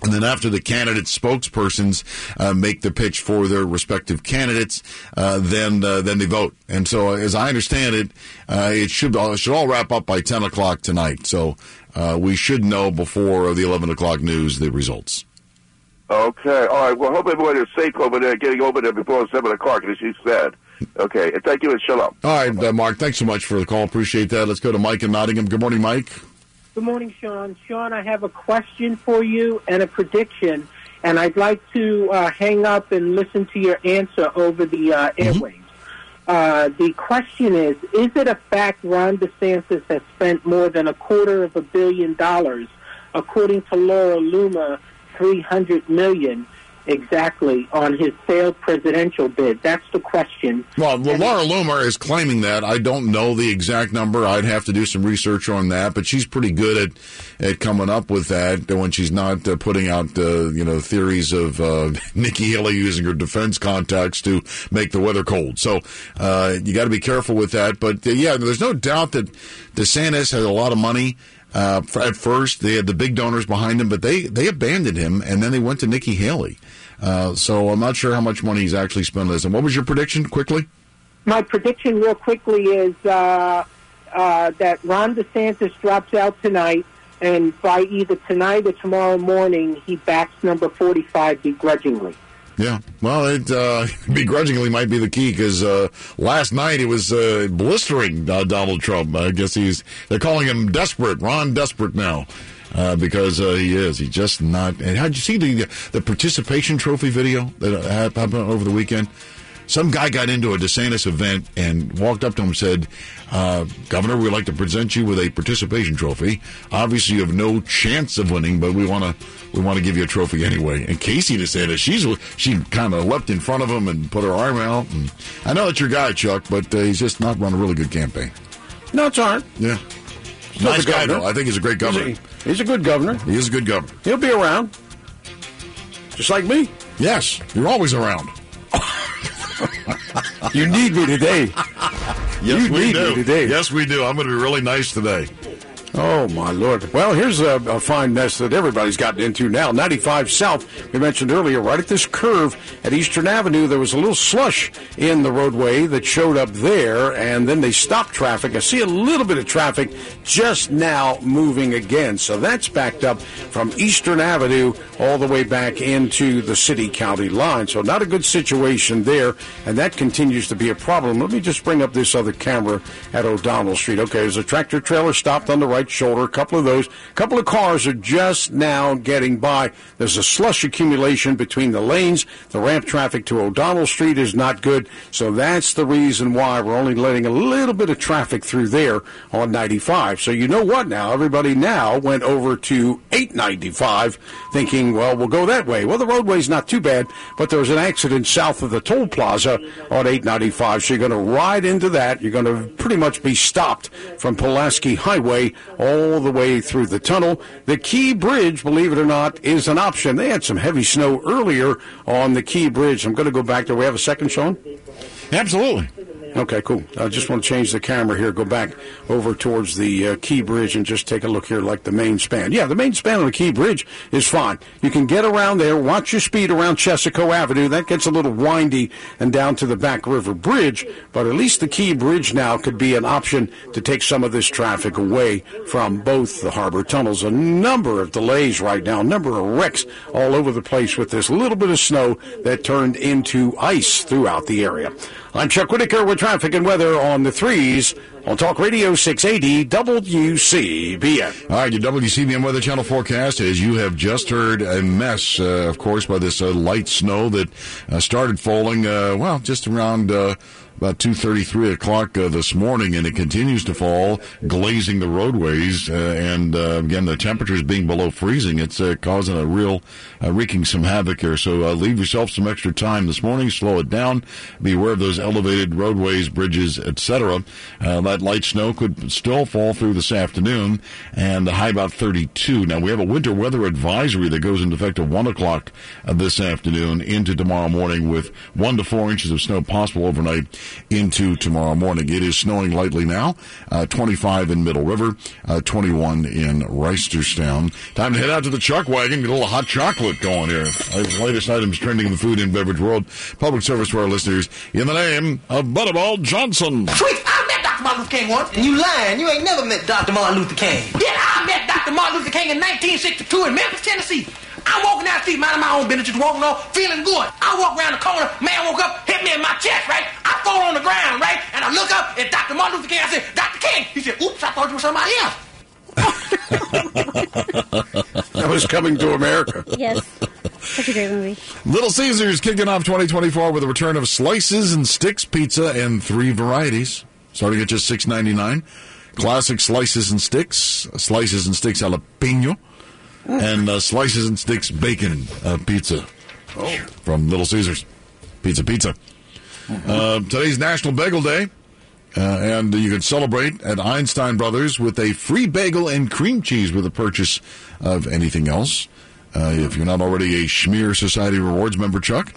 And then after the candidate spokespersons uh, make the pitch for their respective candidates, uh, then uh, then they vote. And so, as I understand it, uh, it should all, should all wrap up by ten o'clock tonight. So uh, we should know before the eleven o'clock news the results. Okay, all right. Well, hope everyone is safe over there, getting over there before 7 o'clock, as you said. Okay, and thank you and shalom. All right, uh, Mark. Thanks so much for the call. Appreciate that. Let's go to Mike in Nottingham. Good morning, Mike. Good morning, Sean. Sean, I have a question for you and a prediction, and I'd like to uh, hang up and listen to your answer over the uh, airwaves. Uh, the question is: Is it a fact Ron DeSantis has spent more than a quarter of a billion dollars, according to Laura Loomer, three hundred million exactly on his failed presidential bid? That's the question. Well, well, Laura Loomer is claiming that. I don't know the exact number. I'd have to do some research on that, but she's pretty good at, at coming up with that when she's not uh, putting out, uh, you know, theories of uh, Nikki Haley using her defense contacts to make the weather cold. So uh, you got to be careful with that. But uh, yeah, there's no doubt that DeSantis has a lot of money. Uh, at first, they had the big donors behind him, but they, they abandoned him, and then they went to Nikki Haley. Uh, so I'm not sure how much money he's actually spent on this. And what was your prediction, quickly? My prediction, real quickly, is uh, uh, that Ron DeSantis drops out tonight, and by either tonight or tomorrow morning, he backs number 45 begrudgingly. Yeah, well, it uh, begrudgingly might be the key because uh, last night it was uh, blistering uh, Donald Trump. I guess he's they're calling him desperate, Ron desperate now. Uh, because uh, he is, he's just not. And how'd you see the the participation trophy video that happened over the weekend? Some guy got into a DeSantis event and walked up to him and said, uh, Governor, we'd like to present you with a participation trophy. Obviously, you have no chance of winning, but we want to we want to give you a trophy anyway. And Casey DeSantis, she's she kind of leapt in front of him and put her arm out. And I know that's your guy, Chuck, but uh, he's just not run a really good campaign. No, it's right. Yeah. Still nice guy, though. I think he's a great governor. He's a, he's a good governor. He is a good governor. He'll be around. Just like me. Yes, you're always around. You need me today. Yes, You we need do. me today. Yes, we do. I'm going to be really nice today. Oh my lord! Well, here's a, a fine mess that everybody's gotten into now. 95 South. We mentioned earlier, right at this curve at Eastern Avenue, there was a little slush in the roadway that showed up there, and then they stopped traffic. I see a little bit of traffic just now moving again, so that's backed up from Eastern Avenue all the way back into the city-county line. So not a good situation there, and that continues to be a problem. Let me just bring up this other camera at O'Donnell Street. Okay, there's a tractor trailer stopped on the right shoulder. A couple of those. A couple of cars are just now getting by. There's a slush accumulation between the lanes. The ramp traffic to O'Donnell Street is not good. So that's the reason why we're only letting a little bit of traffic through there on 95. So you know what now? Everybody now went over to 895 thinking, well, we'll go that way. Well, the roadway's not too bad, but there was an accident south of the toll plaza on 895. So you're going to ride into that. You're going to pretty much be stopped from Pulaski Highway all the way through the tunnel. The Key Bridge, believe it or not, is an option. They had some heavy snow earlier on the Key Bridge. I'm going to go back there. We have a second, Sean? Absolutely. Okay, cool. I just want to change the camera here, go back over towards the uh, Key Bridge and just take a look here like the main span. Yeah, the main span on the Key Bridge is fine. You can get around there, watch your speed around Chesaco Avenue. That gets a little windy and down to the Back River Bridge, but at least the Key Bridge now could be an option to take some of this traffic away from both the harbor tunnels. A number of delays right now, a number of wrecks all over the place with this little bit of snow that turned into ice throughout the area. I'm Chuck Whitaker with traffic and weather on the threes on Talk Radio 680 WCBM. All right, your WCBM Weather Channel forecast, as you have just heard, a mess, uh, of course, by this uh, light snow that uh, started falling, uh, well, just around uh, about 2.30, 3 o'clock uh, this morning, and it continues to fall, glazing the roadways, uh, and uh, again, the temperatures being below freezing, it's uh, causing a real, uh, wreaking some havoc here. So uh, leave yourself some extra time this morning, slow it down, be aware of those elevated roadways, bridges, etc. That light snow could still fall through this afternoon, and the high about 32. Now, we have a winter weather advisory that goes into effect at 1 o'clock this afternoon into tomorrow morning with 1 to 4 inches of snow possible overnight into tomorrow morning. It is snowing lightly now, uh, 25 in Middle River, uh, 21 in Reisterstown. Time to head out to the Chuck Wagon, get a little hot chocolate going here. Latest items trending in the food and beverage world. Public service for our listeners in the name of Butterball Johnson. Sweet, I met Dr. Martin Luther King once, and you lying. You ain't never met Dr. Martin Luther King. Yeah, I met Dr. Martin Luther King in 1962 in Memphis, Tennessee. I'm walking down the street, minding my own business, just walking on, feeling good. I walk around the corner, man woke up, hit me in my chest, right? I fall on the ground, right? And I look up, it's Dr. Martin Luther King. I said, Dr. King. He said, oops, I thought you were somebody else. That was coming to America. Yes. Such a great movie. Little Caesars kicking off 2024 with a return of slices and sticks pizza in three varieties, starting at just six ninety nine. Classic slices and sticks, slices and sticks jalapeno, and uh, slices and sticks bacon uh, pizza from Little Caesars. Pizza, pizza. Uh, today's National Bagel Day. Uh, and you can celebrate at Einstein Brothers with a free bagel and cream cheese with a purchase of anything else. Uh, if you're not already a Schmear Society Rewards member, Chuck,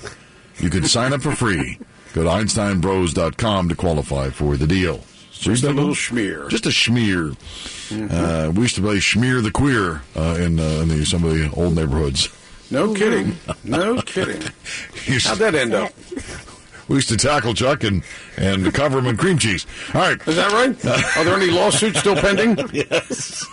you can sign up for free. Go to EinsteinBros.com to qualify for the deal. Just a little schmear. Just a schmear. Uh, we used to play Schmear the Queer uh, in, uh, in the, some of the old neighborhoods. No kidding. No kidding. How'd that end up? We used to tackle Chuck and, and cover him in cream cheese. All right. Is that right? Are there any lawsuits still pending? yes.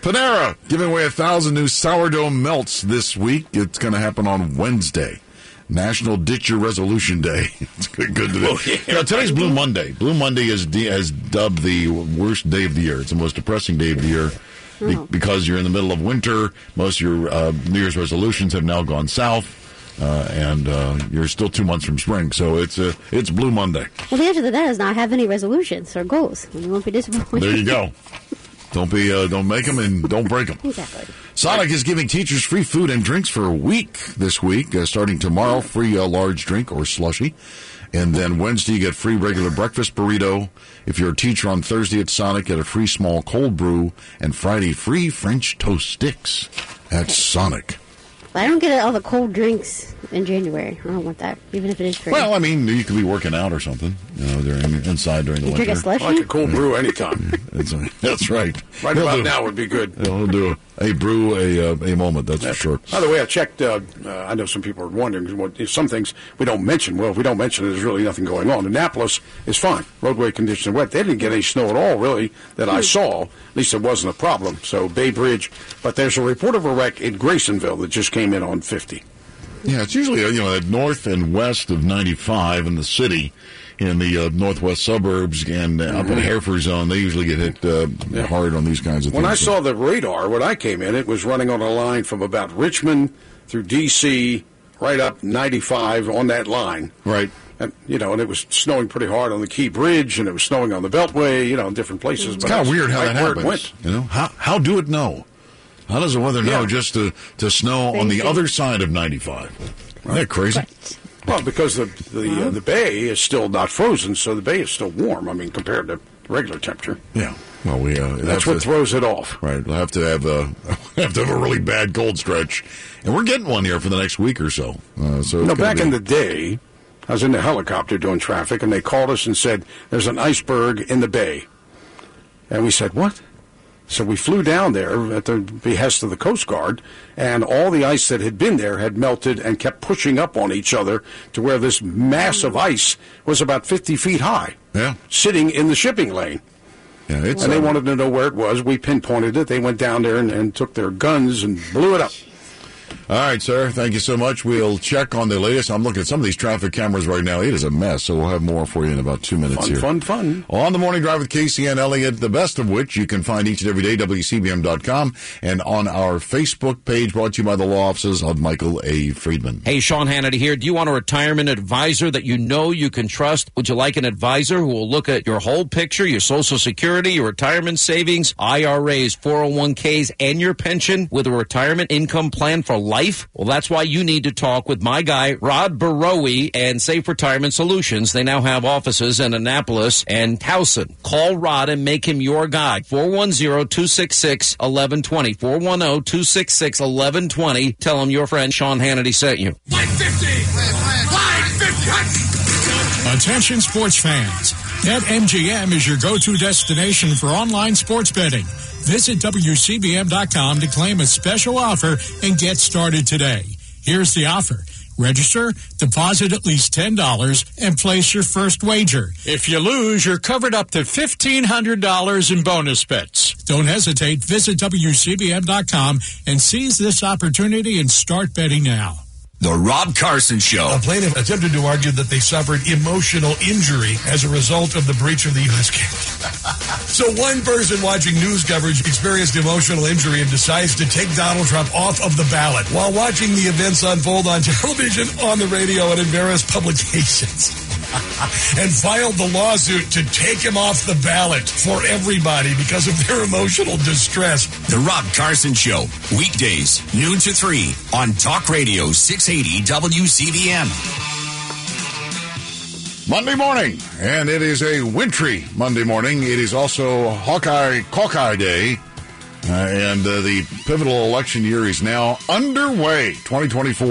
Panera giving away a thousand new sourdough melts this week. It's going to happen on Wednesday. National Ditch Your Resolution Day. It's good, good to do. Oh, yeah. You today's Blue Monday. Blue Monday is de- has dubbed the worst day of the year. It's the most depressing day of the year be- Oh. because you're in the middle of winter. Most of your uh, New Year's resolutions have now gone south. Uh, and uh, you're still two months from spring, so it's uh, it's Blue Monday. Well, the answer to that is not have any resolutions or goals. You won't be disappointed. There you go. Don't be uh, don't make them and don't break them. exactly. Sonic is giving teachers free food and drinks for a week this week, uh, starting tomorrow. Free uh, large drink or slushy. And then Wednesday, you get free regular breakfast burrito. If you're a teacher on Thursday at Sonic, get a free small cold brew. And Friday, free French toast sticks at Sonic. I don't get all the cold drinks in January. I don't want that, even if it is free. Well, I mean, you could be working out or something, you know, during inside during the You winter. drink a slushy? I like a cold brew anytime. that's, that's right. Right He'll about do- now would be good. He'll do a, a brew a uh, a moment. That's for sure. By the way, I checked. Uh, uh, I know some people are wondering what some things we don't mention. Well, if we don't mention it, there's really nothing going on. Annapolis is fine. Roadway conditions are wet. They didn't get any snow at all, really, that I saw. At least it wasn't a problem. So Bay Bridge, but there's a report of a wreck in Graysonville that just came in on 50. Yeah, it's usually uh, you know north and west of 95 in the city, in the uh, northwest suburbs and uh, up in Mhm. Hereford zone. They usually get hit uh, hard on these kinds of things. When I things. saw the radar, when I came in, it was running on a line from about Richmond through D.C. right up 95 on that line. Right. And, you know, and it was snowing pretty hard on the Key Bridge, and it was snowing on the Beltway, you know, in different places. It's kind of weird how right that it happens. went. You know, how how do it know? How does the weather know Yeah. just to to snow on the Crazy. other side of 95? Isn't that crazy? Well, because the the, uh, the bay is still not frozen, so the bay is still warm. I mean, compared to regular temperature. Yeah. Well, we uh, That's what to- throws it off. Right. We'll have to have a have to have a really bad cold stretch, and we're getting one here for the next week or so. Uh, so You it's know, gonna back be- in the day, I was in the helicopter doing traffic, and they called us and said, "There's an iceberg in the bay," and we said, "What?" So we flew down there at the behest of the Coast Guard, and all the ice that had been there had melted and kept pushing up on each other to where this mass of ice was about 50 feet high, yeah, sitting in the shipping lane. Yeah, it's and they uh, wanted to know where it was. We pinpointed it. They went down there and, and took their guns and blew it up. All right, sir. Thank you so much. We'll check on the latest. I'm looking at some of these traffic cameras right now. It is a mess, so we'll have more for you in about two minutes Fun, here. fun, fun. On the morning drive with Casey and Elliott, the best of which you can find each and every day, WCBM.com, and on our Facebook page brought to you by the law offices of Michael A. Friedman. Hey, Sean Hannity here. Do you want a retirement advisor that you know you can trust? Would you like an advisor who will look at your whole picture, your social security, your retirement savings, IRAs, 401ks, and your pension with a retirement income plan for life? Well, that's why you need to talk with my guy, Rod Barowie and Safe Retirement Solutions. They now have offices in Annapolis and Towson. Call Rod and make him your guy. 410-266-1120. 410-266-1120. Tell him your friend Sean Hannity sent you. Line 50! Line 50! Attention sports fans. BetMGM is your go-to destination for online sports betting. Visit WCBM.com to claim a special offer and get started today. Here's the offer. Register, deposit at least $10, and place your first wager. If you lose, you're covered up to $1,500 in bonus bets. Don't hesitate. Visit WCBM.com and seize this opportunity and start betting now. The Rob Carson Show. A plaintiff attempted to argue that they suffered emotional injury as a result of the breach of the U.S. so one person watching news coverage experienced emotional injury and decides to take Donald Trump off of the ballot while watching the events unfold on television, on the radio, and in various publications. and filed the lawsuit to take him off the ballot for everybody because of their emotional distress. The Rob Carson Show. Weekdays, noon to 3 on Talk Radio 680 WCBM. Monday morning, and it is a wintry Monday morning. It is also Hawkeye Hawkeye Day, uh, and uh, the pivotal election year is now underway. 2024.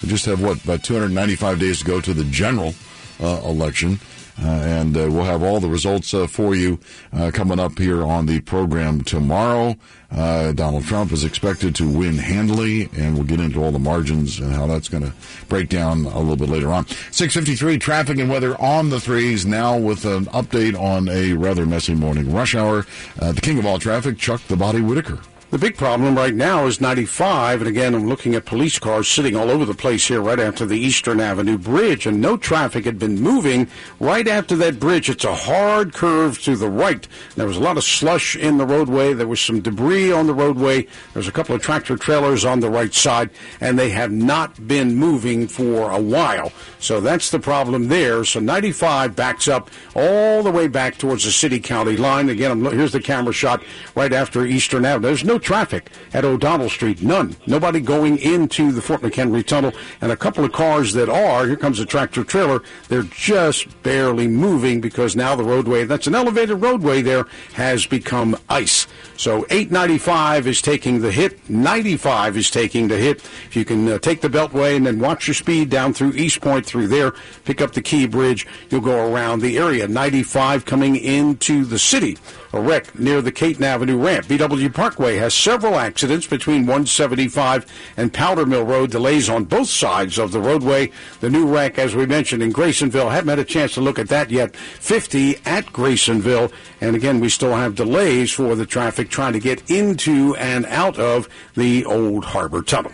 We just have what about 295 days to go to the general uh, election. Uh, and uh, we'll have all the results uh, for you uh, coming up here on the program tomorrow. Uh, Donald Trump is expected to win handily, and we'll get into all the margins and how that's going to break down a little bit later on. 653 traffic and weather on the threes now with an update on a rather messy morning rush hour. Uh, the king of all traffic, Chuck the Body Whitaker. The big problem right now is 95, and again, I'm looking at police cars sitting all over the place here right after the Eastern Avenue Bridge, and no traffic had been moving right after that bridge. It's a hard curve to the right. There was a lot of slush in the roadway. There was some debris on the roadway. There's a couple of tractor trailers on the right side, and they have not been moving for a while. So that's the problem there. So 95 backs up all the way back towards the city-county line. Again, I'm, here's the camera shot right after Eastern Avenue. There's no traffic at O'Donnell Street. None. Nobody going into the Fort McHenry Tunnel. And a couple of cars that are, here comes a tractor trailer, they're just barely moving because now the roadway, that's an elevated roadway there, has become ice. So 895 is taking the hit, 95 is taking the hit. If you can uh, take the Beltway and then watch your speed down through East Point through there, pick up the Key Bridge, you'll go around the area. 95 coming into the city. A wreck near the Caton Avenue ramp. BW Parkway has several accidents between 175 and Powder Mill Road. Delays on both sides of the roadway. The new wreck, as we mentioned, in Graysonville. Haven't had a chance to look at that yet. 50 at Graysonville. And again, we still have delays for the traffic trying to get into and out of the Old Harbor Tunnel.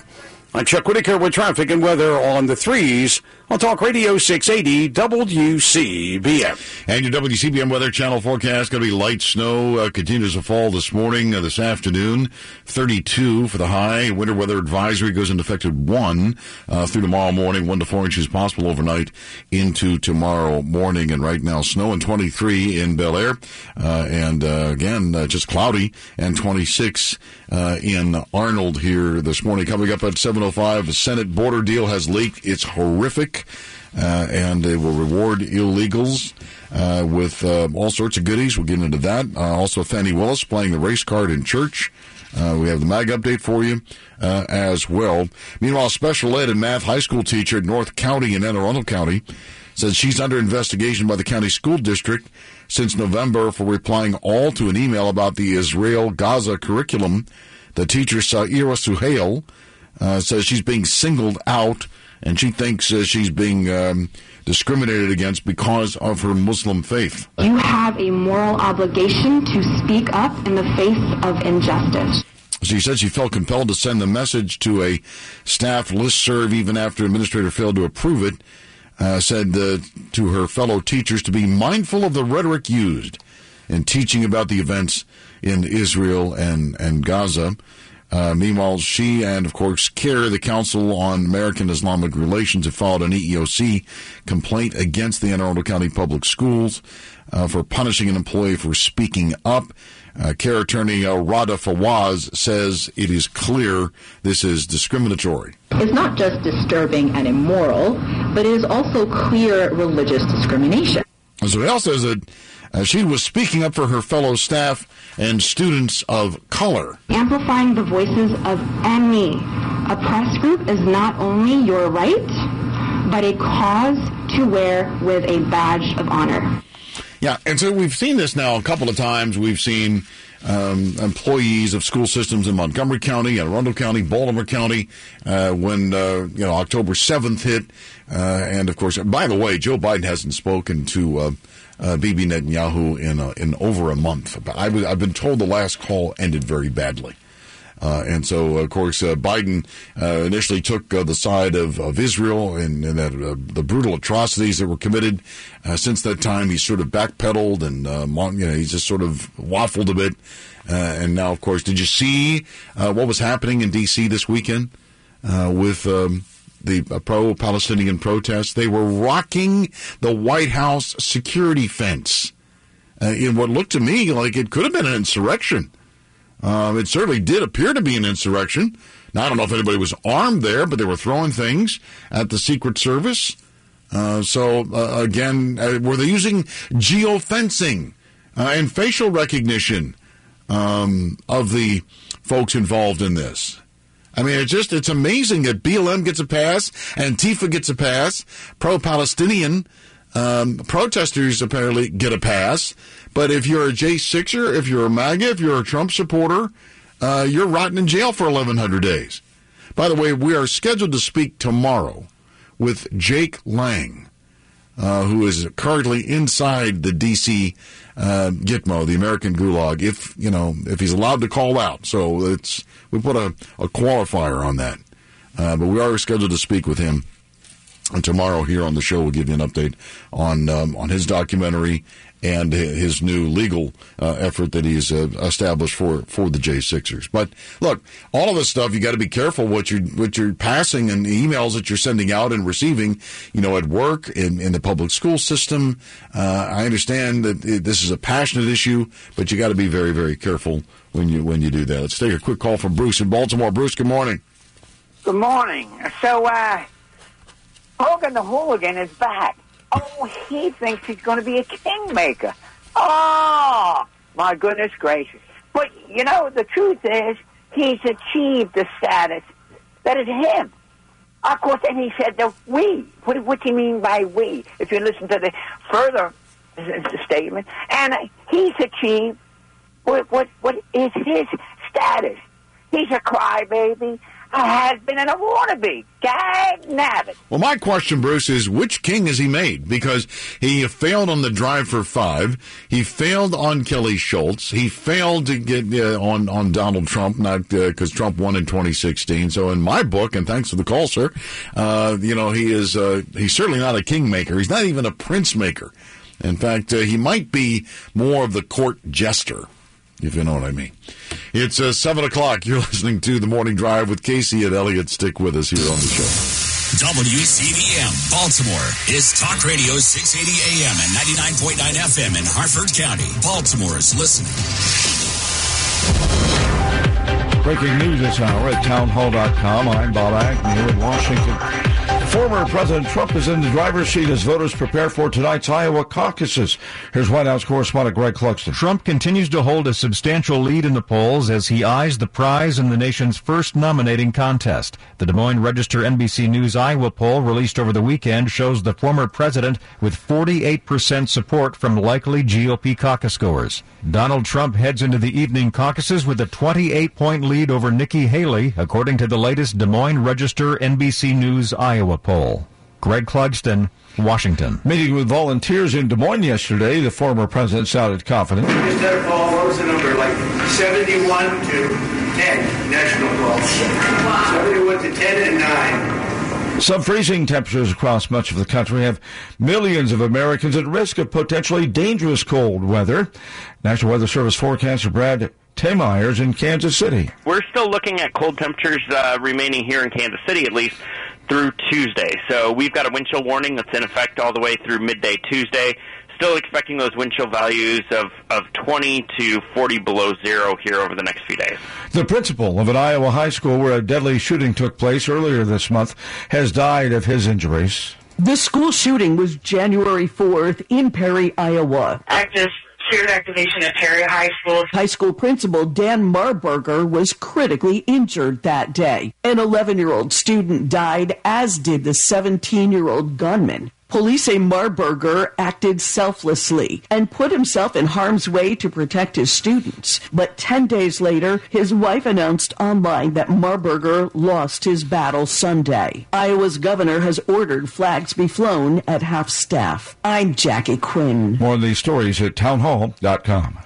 I'm Chuck Whitaker with traffic and weather on the threes on Talk Radio 680 WCBM. And your WCBM Weather Channel forecast going to be light snow uh, continues to fall this morning, uh, this afternoon. 32 for the high. Winter weather advisory goes into effect at 1 uh, through tomorrow morning. 1 to 4 inches possible overnight into tomorrow morning. And right now, snow and 23 in Bel Air. Uh, and uh, again, uh, just cloudy and 26 in Arnold here this morning. Coming up at 7.05, the Senate border deal has leaked. It's horrific. Uh, and they will reward illegals uh, with uh, all sorts of goodies. We'll get into that. also, Fani Willis playing the race card in church. we have the MAG update for you as well. Meanwhile, special ed and math high school teacher at North County in Anne Arundel County says she's under investigation by the county school district since November for replying all to an email about the Israel Gaza curriculum. The teacher, Saira Suhail, uh, says she's being singled out and she thinks uh, she's being um, discriminated against because of her Muslim faith. You have a moral obligation to speak up in the face of injustice. She said she felt compelled to send the message to a staff listserv even after administrator failed to approve it. Uh, said uh, to her fellow teachers to be mindful of the rhetoric used in teaching about the events in Israel and, and Gaza. Uh, meanwhile, she and, of course, CAIR, the Council on American Islamic Relations, have filed an EEOC complaint against the Anne Arundel County Public Schools uh, for punishing an employee for speaking up. Uh, CAIR attorney uh, Rawda Fawaz says it is clear this is discriminatory. It's not just disturbing and immoral, but it is also clear religious discrimination. So he also says that uh, she was speaking up for her fellow staff and students of color. Amplifying the voices of any oppressed group is not only your right, but a cause to wear with a badge of honor. Yeah, and so we've seen this now a couple of times. We've seen um, employees of school systems in Montgomery County, and Arundel County, Baltimore County, uh, when uh, you know October seventh hit, uh, and of course, by the way, Joe Biden hasn't spoken to uh, Bibi Netanyahu in a, in over a month. I was, I've been told the last call ended very badly. Uh, and so, of course, uh, Biden uh, initially took uh, the side of, of Israel and, and that, uh, the brutal atrocities that were committed. Uh, since that time, he's sort of backpedaled and you know he's just sort of waffled a bit. and now, of course, did you see what was happening in D.C. this weekend with? Um, the pro-Palestinian protests. They were rocking the White House security fence uh, in what looked to me like it could have been an insurrection. Um, it certainly did appear to be an insurrection. Now, I don't know if anybody was armed there, but they were throwing things at the Secret Service. Uh, so, uh, again, uh, were they using geofencing uh, and facial recognition um, of the folks involved in this? I mean, it's just, it's amazing that BLM gets a pass, Antifa gets a pass, pro-Palestinian um, protesters apparently get a pass. But if you're a J6er, if you're a MAGA, if you're a Trump supporter, uh, you're rotting in jail for 1,100 days. By the way, we are scheduled to speak tomorrow with Jake Lang, uh, who is currently inside the D.C. Uh, Gitmo, the American Gulag, if you know if he's allowed to call out. So it's we put a, a qualifier on that. Uh, but we are scheduled to speak with him. And tomorrow here on the show, we'll give you an update on um, on his documentary and his new legal uh, effort that he's uh, established for for the J6ers. But look, all of this stuff you got to be careful what you what you're passing and the emails that you're sending out and receiving. You know, at work in in the public school system. Uh, I understand that it, this is a passionate issue, but you got to be very very careful when you when you do that. Let's take a quick call from Bruce in Baltimore. Bruce, good morning. Good morning. So, uh, Hogan the Hooligan is back. Oh, he thinks he's going to be a kingmaker. Oh, my goodness gracious. But, you know, the truth is, he's achieved the status that is him. Of course, and he said the we. What, what do you mean by we? If you listen to the further statement, and he's achieved what, what, what is his status. He's a crybaby a has been and a wannabe. Gag nabbit. Well, my question, Bruce, is which king has he made? Because he failed on the drive for five. He failed on Kelly Schulz. He failed to get uh, on on Donald Trump, not because uh, Trump won in 2016. So, in my book, and thanks for the call, sir, uh, you know he is uh, he's certainly not a kingmaker. He's not even a prince maker. In fact, uh, he might be more of the court jester if you know what I mean. It's uh, 7 o'clock. You're listening to The Morning Drive with Casey and Elliott. Stick with us here on the show. WCBM Baltimore is Talk Radio 680 AM and 99.9 FM in Harford County. Baltimore's listening. Breaking news this hour at townhall.com. I'm Bob Agnew in Washington. Former President Trump is in the driver's seat as voters prepare for tonight's Iowa caucuses. Here's White House correspondent Greg Clugston. Trump continues to hold a substantial lead in the polls as he eyes the prize in the nation's first nominating contest. The Des Moines Register NBC News Iowa poll released over the weekend shows the former president with 48% support from likely GOP caucus goers. Donald Trump heads into the evening caucuses with a 28 point lead over Nikki Haley, according to the latest Des Moines Register NBC News Iowa poll. Greg Clugston, Washington. Meeting with volunteers in Des Moines yesterday, the former president sounded confident. Instead of Paul, what was the number? Like 71 to 10 national calls. Wow. 71 to 10 and 9. Sub-freezing temperatures across much of the country have millions of Americans at risk of potentially dangerous cold weather. National Weather Service forecaster Brad Taymyers in Kansas City. We're still looking at cold temperatures uh, remaining here in Kansas City, at least through Tuesday. So we've got a wind chill warning that's in effect all the way through midday Tuesday. Still expecting those wind chill values of, of 20 to 40 below zero here over the next few days. The principal of an Iowa high school where a deadly shooting took place earlier this month has died of his injuries. The school shooting was January 4th in Perry, Iowa. Active spirit activation at Perry High School. High school principal Dan Marburger was critically injured that day. An 11 year old student died, as did the 17 year old gunman. Police say Marburger acted selflessly and put himself in harm's way to protect his students. But 10 days later, his wife announced online that Marburger lost his battle Sunday. Iowa's governor has ordered flags be flown at half staff. I'm Jackie Quinn. More of these stories at townhall.com.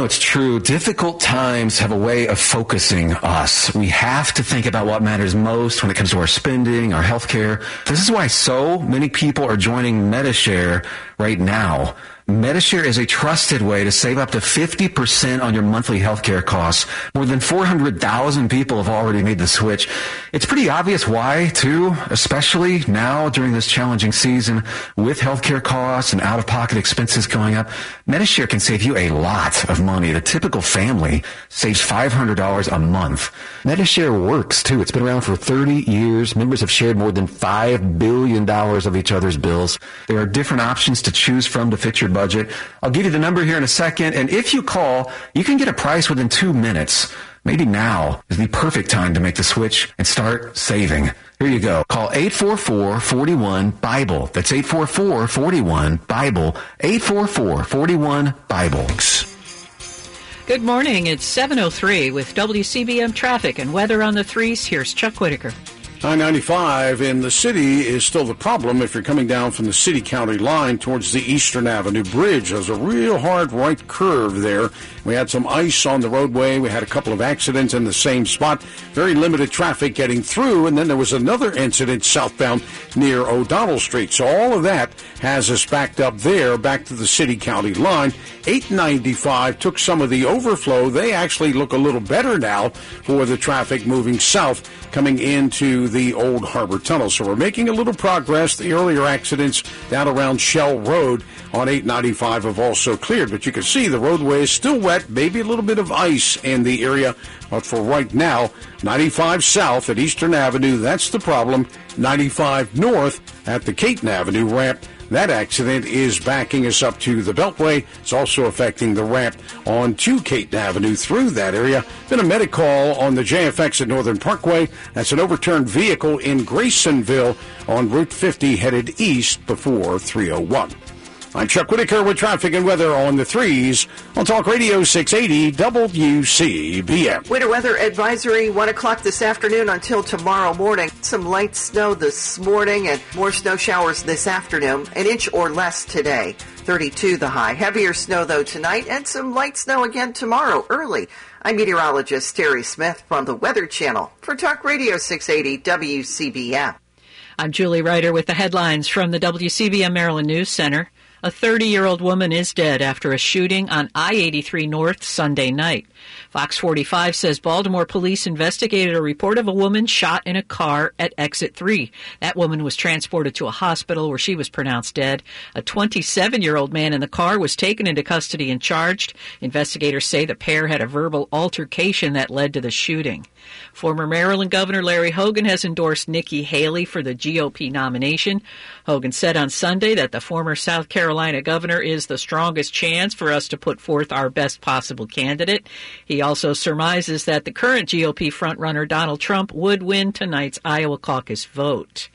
No, it's true. Difficult times have a way of focusing us. We have to think about what matters most when it comes to our spending, our health care. This is why so many people are joining Medi-Share right now. Medi-Share is a trusted way to save up to 50% on your monthly healthcare costs. More than 400,000 people have already made the switch. It's pretty obvious why, too, especially now during this challenging season with healthcare costs and out-of-pocket expenses going up. Medi-Share can save you a lot of money. The typical family saves $500 a month. Medi-Share works, too. It's been around for 30 years. Members have shared more than $5 billion of each other's bills. There are different options to choose from to fit your budget budget. I'll give you the number here in a second. And if you call, you can get a price within two minutes. Maybe now is the perfect time to make the switch and start saving. Here you go. Call 844-41-BIBLE. That's 844-41-BIBLE. 844-41-BIBLE. Good morning. It's 7.03 with WCBM traffic and weather on the threes. Here's Chuck Whitaker. I-95 in the city is still the problem if you're coming down from the city-county line towards the Eastern Avenue Bridge. There's a real hard right curve there. We had some ice on the roadway. We had a couple of accidents in the same spot. Very limited traffic getting through. And then there was another incident southbound near O'Donnell Street. So all of that has us backed up there, back to the city-county line. 895 took some of the overflow. They actually look a little better now for the traffic moving south coming into the Old Harbor Tunnel. So we're making a little progress. The earlier accidents down around Shell Road on 895 have also cleared, but you can see the roadway is still wet, maybe a little bit of ice in the area. But for right now, 95 south at Eastern Avenue, that's the problem. 95 north at the Caton Avenue ramp that accident is backing us up to the Beltway. It's also affecting the ramp on 2 Caton Avenue through that area. Been a medic call on the JFX at Northern Parkway. That's an overturned vehicle in Graysonville on Route 50 headed east before 301. I'm Chuck Whitaker with traffic and weather on the threes on Talk Radio 680 WCBM. Winter weather advisory 1 o'clock this afternoon until tomorrow morning. Some light snow this morning and more snow showers this afternoon. An inch or less today. 32 the high. Heavier snow though tonight and some light snow again tomorrow early. I'm meteorologist Terry Smith from the Weather Channel for Talk Radio 680 WCBM. I'm Julie Ryder with the headlines from the WCBM Maryland News Center. A 30 year old woman is dead after a shooting on I 83 North Sunday night. Fox 45 says Baltimore police investigated a report of a woman shot in a car at exit 3. That woman was transported to a hospital where she was pronounced dead. A 27 year old man in the car was taken into custody and charged. Investigators say the pair had a verbal altercation that led to the shooting. Former Maryland Governor Larry Hogan has endorsed Nikki Haley for the GOP nomination. Hogan said on Sunday that the former South Carolina governor is the strongest chance for us to put forth our best possible candidate. He also surmises that the current GOP frontrunner Donald Trump would win tonight's Iowa caucus vote.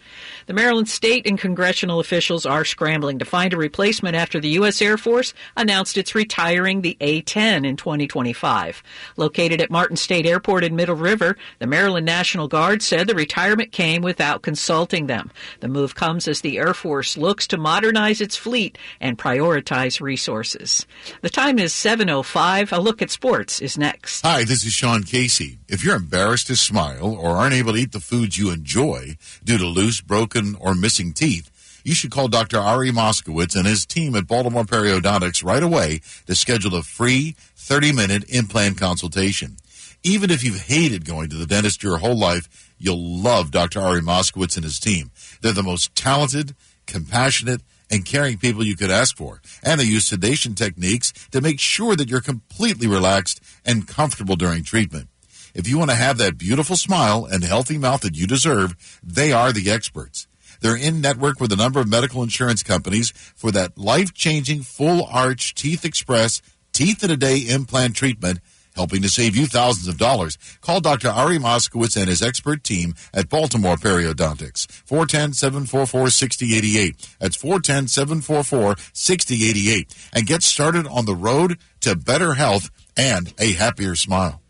The Maryland state and congressional officials are scrambling to find a replacement after the U.S. Air Force announced it's retiring the A 10 in 2025. Located at Martin State Airport in Middle River, the Maryland National Guard said the retirement came without consulting them. The move comes as the Air Force looks to modernize its fleet and prioritize resources. The time is 7.05. A look at sports is next. Hi, this is Sean Casey. If you're embarrassed to smile or aren't able to eat the foods you enjoy due to loose, broken, or missing teeth, you should call Dr. Ari Moskowitz and his team at Baltimore Periodontics right away to schedule a free 30 minute implant consultation. Even if you've hated going to the dentist your whole life, you'll love Dr. Ari Moskowitz and his team. They're the most talented, compassionate, and caring people you could ask for. And they use sedation techniques to make sure that you're completely relaxed and comfortable during treatment. If you want to have that beautiful smile and healthy mouth that you deserve, they are the experts. They're in network with a number of medical insurance companies for that life changing full arch Teeth Express teeth in a day implant treatment helping to save you thousands of dollars. Call Dr. Ari Moskowitz and his expert team at Baltimore Periodontics. 410-744-6088. That's 410-744-6088. And get started on the road to better health and a happier smile.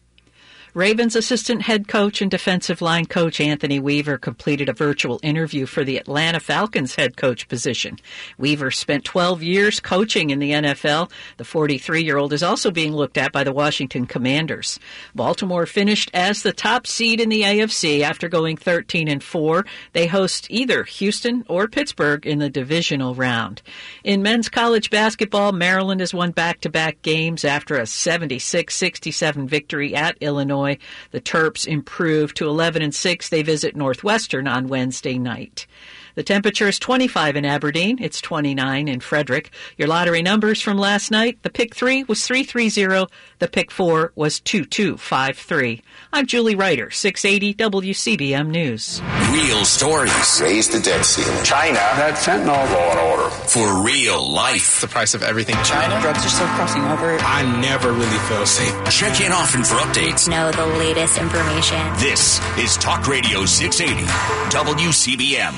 Ravens assistant head coach and defensive line coach Anthony Weaver completed a virtual interview for the Atlanta Falcons head coach position. Weaver spent 12 years coaching in the NFL. The 43 year old is also being looked at by the Washington Commanders. Baltimore finished as the top seed in the AFC after going 13 and 4. They host either Houston or Pittsburgh in the divisional round. In men's college basketball, Maryland has won back to back games after a 76 67 victory at Illinois. The Terps improve to 11 and 6. They visit Northwestern on Wednesday night. The temperature is 25 in Aberdeen. It's 29 in Frederick. Your lottery numbers from last night. The pick three was 330. The pick four was 2253. I'm Julie Ryder, 680 WCBM News. Real stories. Raise the debt ceiling. China. That fentanyl law and order. For real life. The price of everything. China. Drugs are still crossing over. I never really feel safe. Check in often for updates. Know the latest information. This is Talk Radio 680 WCBM.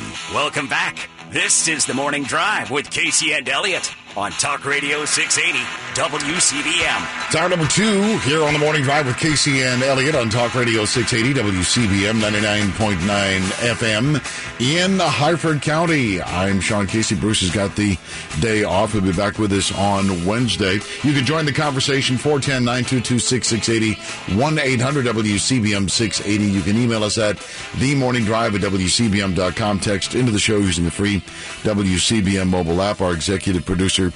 Welcome back. This is the morning drive with Casey and Elliott on Talk Radio 680 WCBM. It's hour number two here on the morning drive with Casey and Elliott on Talk Radio 680 WCBM 99.9 FM in Harford County. I'm Sean Casey. Bruce has got the day off. He'll be back with us on Wednesday. You can join the conversation 410 922 6680 1 800 WCBM 680. You can email us at the morning drive at WCBM.com. Text into the show using the free WCBM mobile app. Our executive producer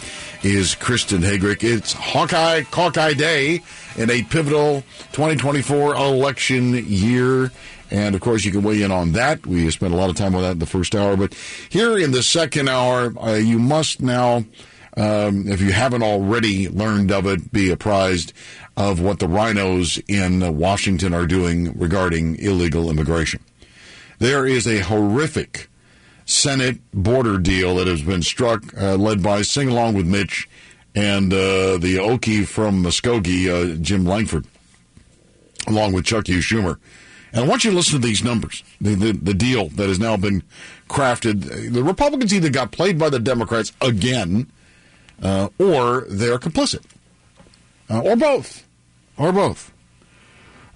is Kristen Hagrick. It's Hawkeye Hawkeye Day in a pivotal 2024 election year. And of course, you can weigh in on that. We spent a lot of time on that in the first hour. But here in the second hour, uh, you must now, um, if you haven't already learned of it, be apprised of what the rhinos in Washington are doing regarding illegal immigration. There is a horrific Senate border deal that has been struck, uh, led by Sing Along with Mitch and uh, the Okie from Muskogee, uh, Jim Lankford, along with Chuck Hugh Schumer. And I want you to listen to these numbers, the, the, the deal that has now been crafted. The Republicans either got played by the Democrats again, uh, or they're complicit, uh, or both, or both.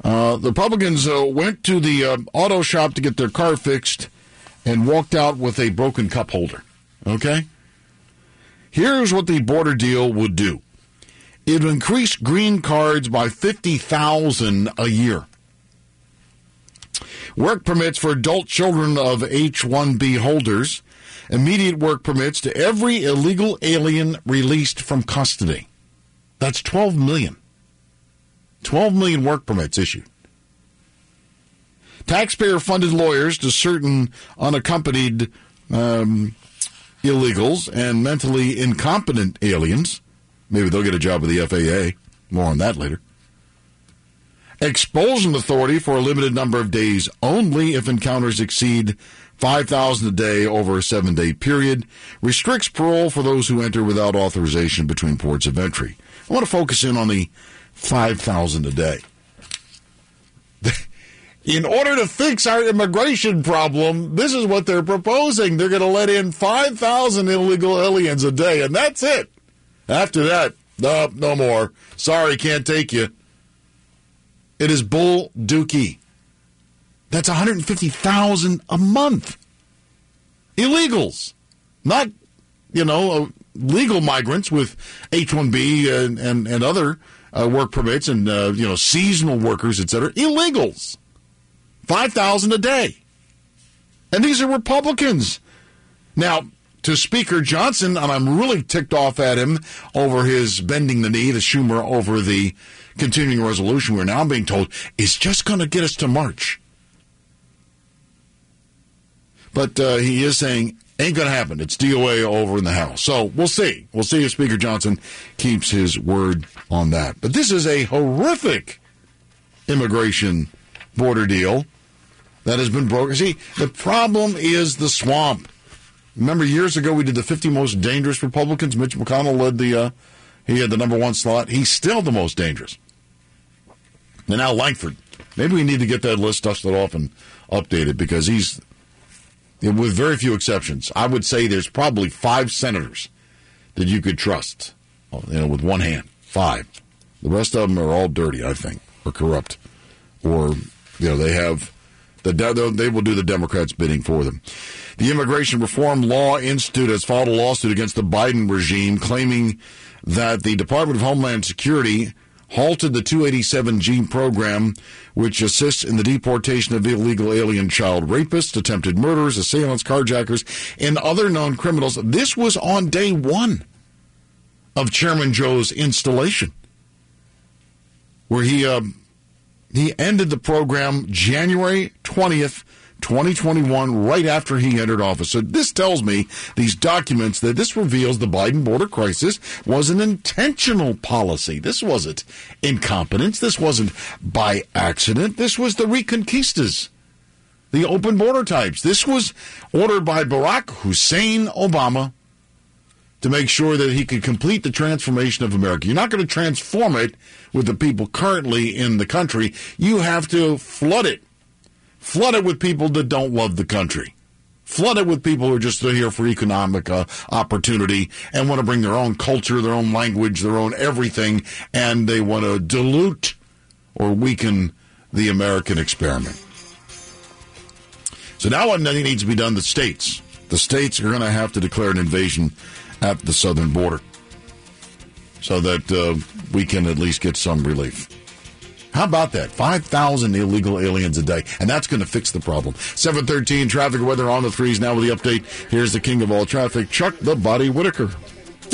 Uh, the Republicans went to the auto shop to get their car fixed and walked out with a broken cup holder. Okay? Here's what the border deal would do it would increase green cards by 50,000 a year. Work permits for adult children of H 1B holders. Immediate work permits to every illegal alien released from custody. That's 12 million. 12 million work permits issued. Taxpayer funded lawyers to certain unaccompanied um, illegals and mentally incompetent aliens. Maybe they'll get a job with the FAA. More on that later. Expulsion authority for a limited number of days only if encounters exceed 5,000 a day over a seven day period. Restricts parole for those who enter without authorization between ports of entry. I want to focus in on the 5,000 a day. in order to fix our immigration problem, this is what they're proposing. They're going to let in 5,000 illegal aliens a day, and that's it. After that, no, no more. Sorry, can't take you. It is bull dookie. That's 150,000 a month. Illegals. Not, you know, uh, legal migrants with H-1B and, and, and other uh, work permits and, uh, you know, seasonal workers, et cetera. Illegals. 5,000 a day. And these are Republicans. Now, to Speaker Johnson, and I'm really ticked off at him over his bending the knee to Schumer over the continuing resolution we're now being told is just going to get us to March. But uh, he is saying ain't going to happen. It's DOA over in the House. So we'll see. We'll see if Speaker Johnson keeps his word on that. But this is a horrific immigration border deal that has been broken. See, the problem is the swamp. Remember years ago we did the 50 most dangerous Republicans. Mitch McConnell led the, uh, he had the number one slot. He's still the most dangerous. And now Lankford. Maybe we need to get that list dusted off and updated because he's, with very few exceptions, I would say there's probably five senators that you could trust, you know, with one hand. Five. The rest of them are all dirty, I think, or corrupt, or you know they have the they will do the Democrats' bidding for them. The Immigration Reform Law Institute has filed a lawsuit against the Biden regime, claiming that the Department of Homeland Security halted the 287G program, which assists in the deportation of illegal alien child rapists, attempted murderers, assailants, carjackers, and other known criminals. This was on day one of Chairman Joe's installation, where he uh, he ended the program January 20th, 2021, right after he entered office. So this tells me, these documents, that this reveals the Biden border crisis was an intentional policy. This wasn't incompetence. This wasn't by accident. This was the Reconquistas, the open border types. This was ordered by Barack Hussein Obama to make sure that he could complete the transformation of America. You're not going to transform it with the people currently in the country. You have to flood it. Flood it with people that don't love the country. Flood it with people who are just here for economic uh, opportunity and want to bring their own culture, their own language, their own everything, and they want to dilute or weaken the American experiment. So now what needs to be done, the states. The states are going to have to declare an invasion at the southern border so that uh, we can at least get some relief. How about that? 5,000 illegal aliens a day. And that's going to fix the problem. 713 traffic weather on the threes now with the update. Here's the king of all traffic, Chuck the Body Whitaker.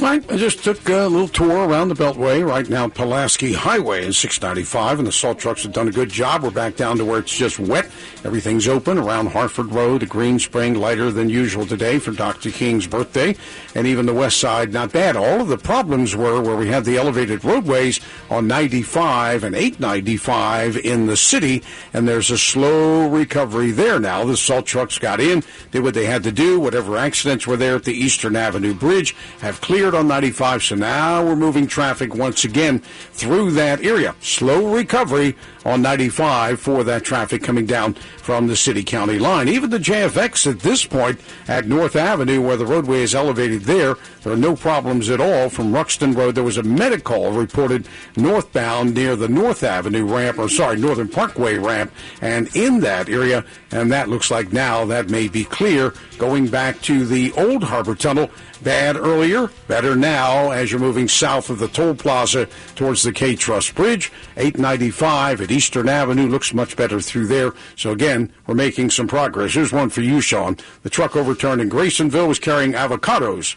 I just took a little tour around the Beltway. Right now, Pulaski Highway is 695, and the salt trucks have done a good job. We're back down to where it's just wet. Everything's open around Harford Road, the Green Spring, lighter than usual today for Dr. King's birthday, and even the west side, not bad. All of the problems were where we had the elevated roadways on 95 and 895 in the city, and there's a slow recovery there now. The salt trucks got in, did what they had to do. Whatever accidents were there at the Eastern Avenue Bridge have cleared on 95, so now we're moving traffic once again through that area. Slow recovery on 95 for that traffic coming down from the city county line. Even the JFX at this point at North Avenue, where the roadway is elevated there, there are no problems at all from Ruxton Road. There was a medical reported northbound near the North Avenue ramp, or sorry, Northern Parkway ramp, and in that area, and that looks like now that may be clear going back to the old Harbor Tunnel. Bad earlier, better now as you're moving south of the toll plaza towards the K Trust Bridge. 895 at Eastern Avenue looks much better through there. So again, we're making some progress. Here's one for you, Sean. The truck overturned in Graysonville was carrying avocados.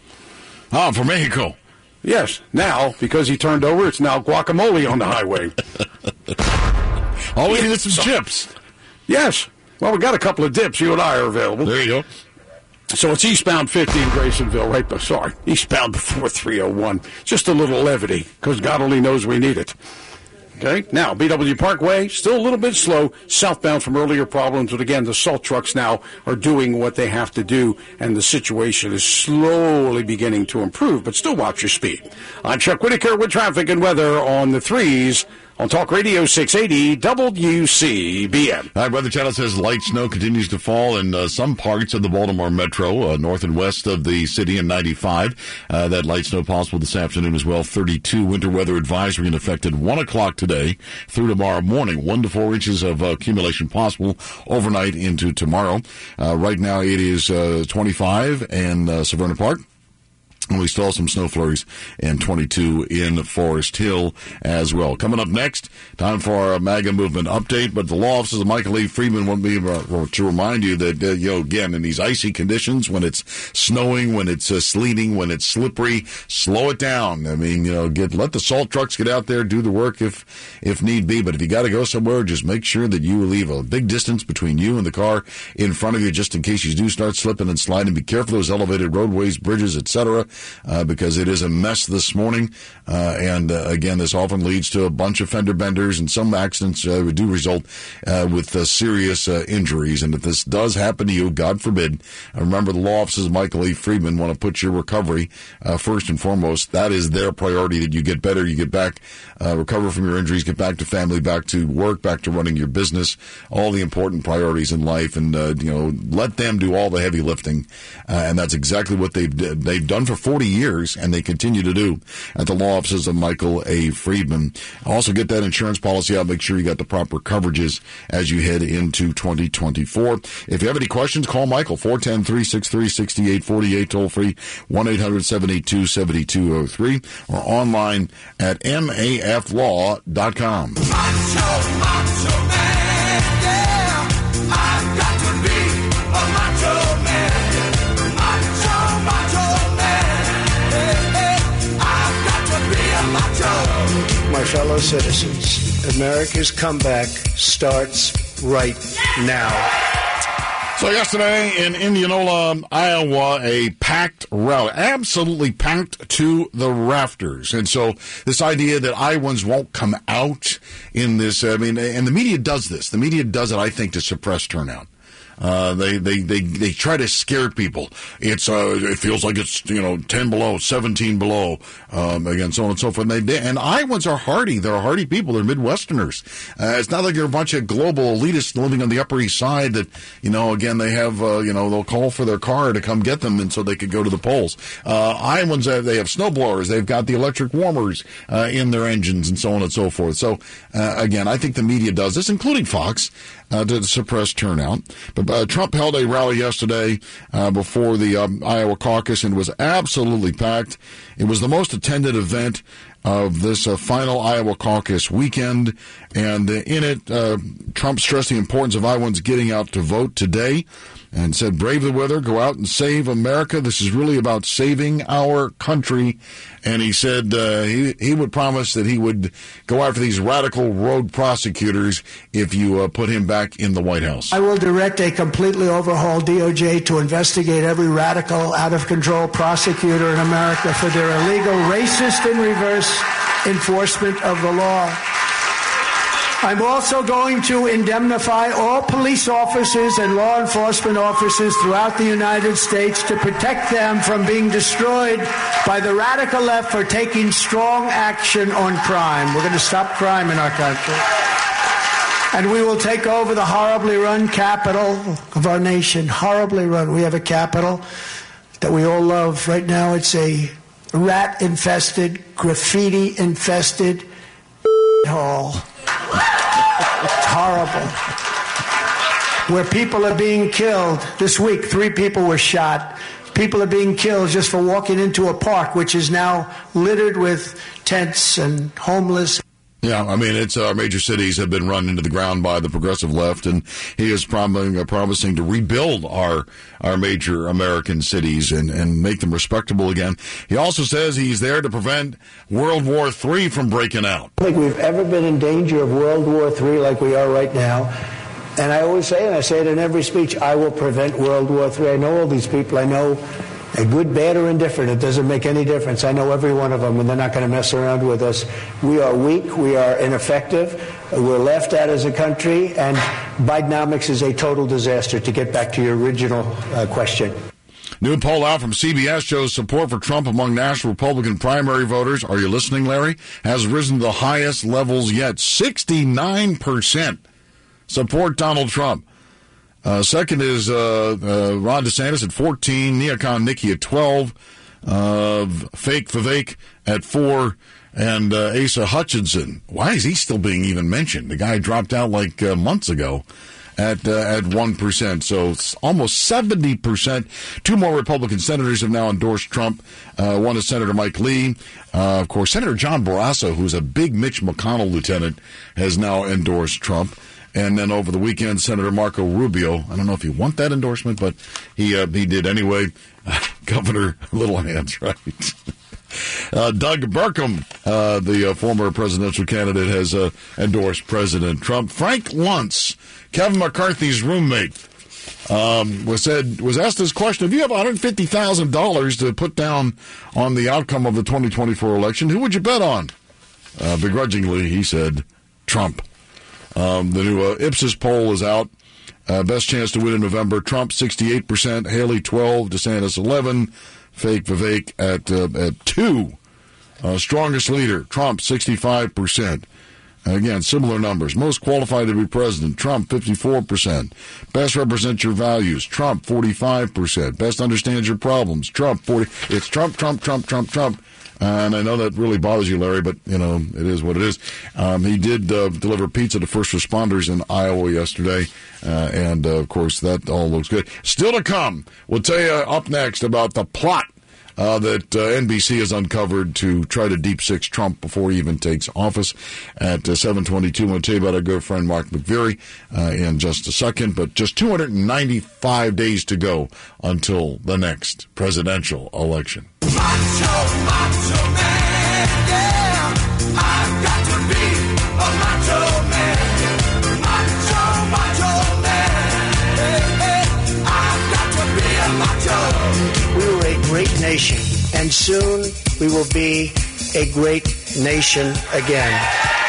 Ah, oh, from Mexico. Yes. Now, because he turned over, it's now guacamole on the highway. All we need is some chips. Yes. Well, we got a couple of dips. You and I are available. There you go. So it's eastbound 50 in Graysonville, right? But sorry, eastbound before 301. Just a little levity, because God only knows we need it. Okay, now BW Parkway still a little bit slow, southbound from earlier problems, but again the salt trucks now are doing what they have to do, and the situation is slowly beginning to improve. But still, watch your speed. I'm Chuck Whitaker with traffic and weather on the threes on Talk Radio 680 WCBM. Right, Weather Channel says light snow continues to fall in uh, some parts of the Baltimore metro, uh, north and west of the city in 95. Uh, that light snow possible this afternoon as well. 32 winter weather advisory in effect at 1 o'clock today through tomorrow morning. 1 to 4 inches of uh, accumulation possible overnight into tomorrow. Uh, right now it is uh, 25 in Severna Park. We have some snow flurries and 22 in Forest Hill as well. Coming up next, time for our MAGA movement update. But the law offices of Michael E. Freeman want me to remind you that, uh, you know, again, in these icy conditions, when it's snowing, when it's uh, sleeting, when it's slippery, slow it down. I mean, you know, get let the salt trucks get out there, do the work if if need be. But if you got to go somewhere, just make sure that you leave a big distance between you and the car in front of you, just in case you do start slipping and sliding. Be careful those elevated roadways, bridges, etc uh, because it is a mess this morning. Uh, and uh, again, this often leads to a bunch of fender benders, and some accidents uh, do result uh, with serious injuries. And if this does happen to you, God forbid, remember the law offices Michael E. Friedman want to put your recovery first and foremost. That is their priority that you get better, you get back, recover from your injuries, get back to family, back to work, back to running your business, all the important priorities in life, and you know let them do all the heavy lifting. and that's exactly what they've they've done for 40 years, and they continue to do at the law offices of Michael A. Friedman. Also, get that insurance policy out. Make sure you got the proper coverages as you head into 2024. If you have any questions, call Michael 410 363 6848, toll free 1 800 782 7203, or online at maflaw.com. Macho, macho man, yeah. Fellow citizens, America's comeback starts right now. So yesterday in Indianola, Iowa, a packed rally, absolutely packed to the rafters. And so this idea that Iowans won't come out in this, I mean, and the media does this. The media does it, I think, to suppress turnout. Uh, they, they, they, they try to scare people. It's, uh, it feels like it's, you know, 10 below, 17 below, um, again, so on and so forth. And, they, and Iowans are hardy. They're hardy people. They're Midwesterners. Uh, it's not like you're a bunch of global elitists living on the Upper East Side that, you know, again, they have, uh, you know, they'll call for their car to come get them and so they could go to the polls. Uh, Iowans, uh, they have snowblowers. They've got the electric warmers, uh, in their engines and so on and so forth. So, again, I think the media does this, including Fox uh, to suppress turnout. But uh, Trump held a rally yesterday uh, before the um, Iowa caucus and was absolutely packed. It was the most attended event of this uh, final Iowa caucus weekend. And in it, uh, Trump stressed the importance of Iowans getting out to vote today and said, brave the weather, go out and save America. This is really about saving our country. And he said uh, he, he would promise that he would go after these radical rogue prosecutors if you uh, put him back in the White House. I will direct a completely overhauled DOJ to investigate every radical, out of control prosecutor in America for their illegal, racist, and reverse enforcement of the law. I'm also going to indemnify all police officers and law enforcement officers throughout the United States to protect them from being destroyed by the radical left for taking strong action on crime. We're going to stop crime in our country. And we will take over the horribly run capital of our nation. Horribly run. We have a capital that we all love. Right now, it's a rat infested, graffiti infested hall. It's horrible. Where people are being killed. This week, three people were shot. People are being killed just for walking into a park, which is now littered with tents and homeless. Yeah, I mean, it's our uh, major cities have been run into the ground by the progressive left, and he is promising, uh, promising to rebuild our our major American cities and, and make them respectable again. He also says he's there to prevent World War III from breaking out. I think we've ever been in danger of World War III like we are right now. And I always say, and I say it in every speech, I will prevent World War III. I know all these people. I know good, bad, or indifferent. It doesn't make any difference. I know every one of them, and they're not going to mess around with us. We are weak. We are ineffective. We're left at as a country, and Bidenomics is a total disaster. To get back to your original uh, question. New poll out from CBS shows support for Trump among national Republican primary voters. Are you listening, Larry? Has risen to the highest levels yet. 69% support Donald Trump. Uh, second is uh, uh, Ron DeSantis at 14, Neocon Nikki at 12, uh, Fake Vivek at 4, and uh, Asa Hutchinson. Why is he still being even mentioned? The guy dropped out like uh, months ago at uh, at one percent. So it's almost seventy percent. Two more Republican senators have now endorsed Trump. Uh, one is Senator Mike Lee. Uh, of course, Senator John Barrasso, who's a big Mitch McConnell lieutenant, has now endorsed Trump. And then over the weekend, Senator Marco Rubio. I don't know if you want that endorsement, but he uh, he did anyway. Governor Little Hands, right? Uh, Doug Burgum, uh, the uh, former presidential candidate, has uh, endorsed President Trump. Frank Luntz, Kevin McCarthy's roommate, um, was said was asked this question: If you have one hundred fifty thousand dollars to put down on the outcome of the twenty twenty four election, who would you bet on? Uh, begrudgingly, he said Trump. Um, the new uh, Ipsos poll is out. Uh, best chance to win in November. Trump 68%, Haley 12, DeSantis 11, Fake Vivek at uh, at 2. Uh, strongest leader, Trump 65%. Again, similar numbers. Most qualified to be president, Trump 54%. Best represent your values, Trump 45%. Best understands your problems, Trump 40. It's Trump, Trump, Trump, Trump, Trump. And I know that really bothers you, Larry, but you know it is what it is. Um, he did uh, deliver pizza to first responders in Iowa yesterday, uh, and uh, of course that all looks good. Still to come, we'll tell you up next about the plot uh, that uh, NBC has uncovered to try to deep six Trump before he even takes office at uh, 722. We'll tell you about our good friend Mark McVeary uh, in just a second, but just 295 days to go until the next presidential election. Macho, macho man, yeah. Nation, and soon we will be a great nation again.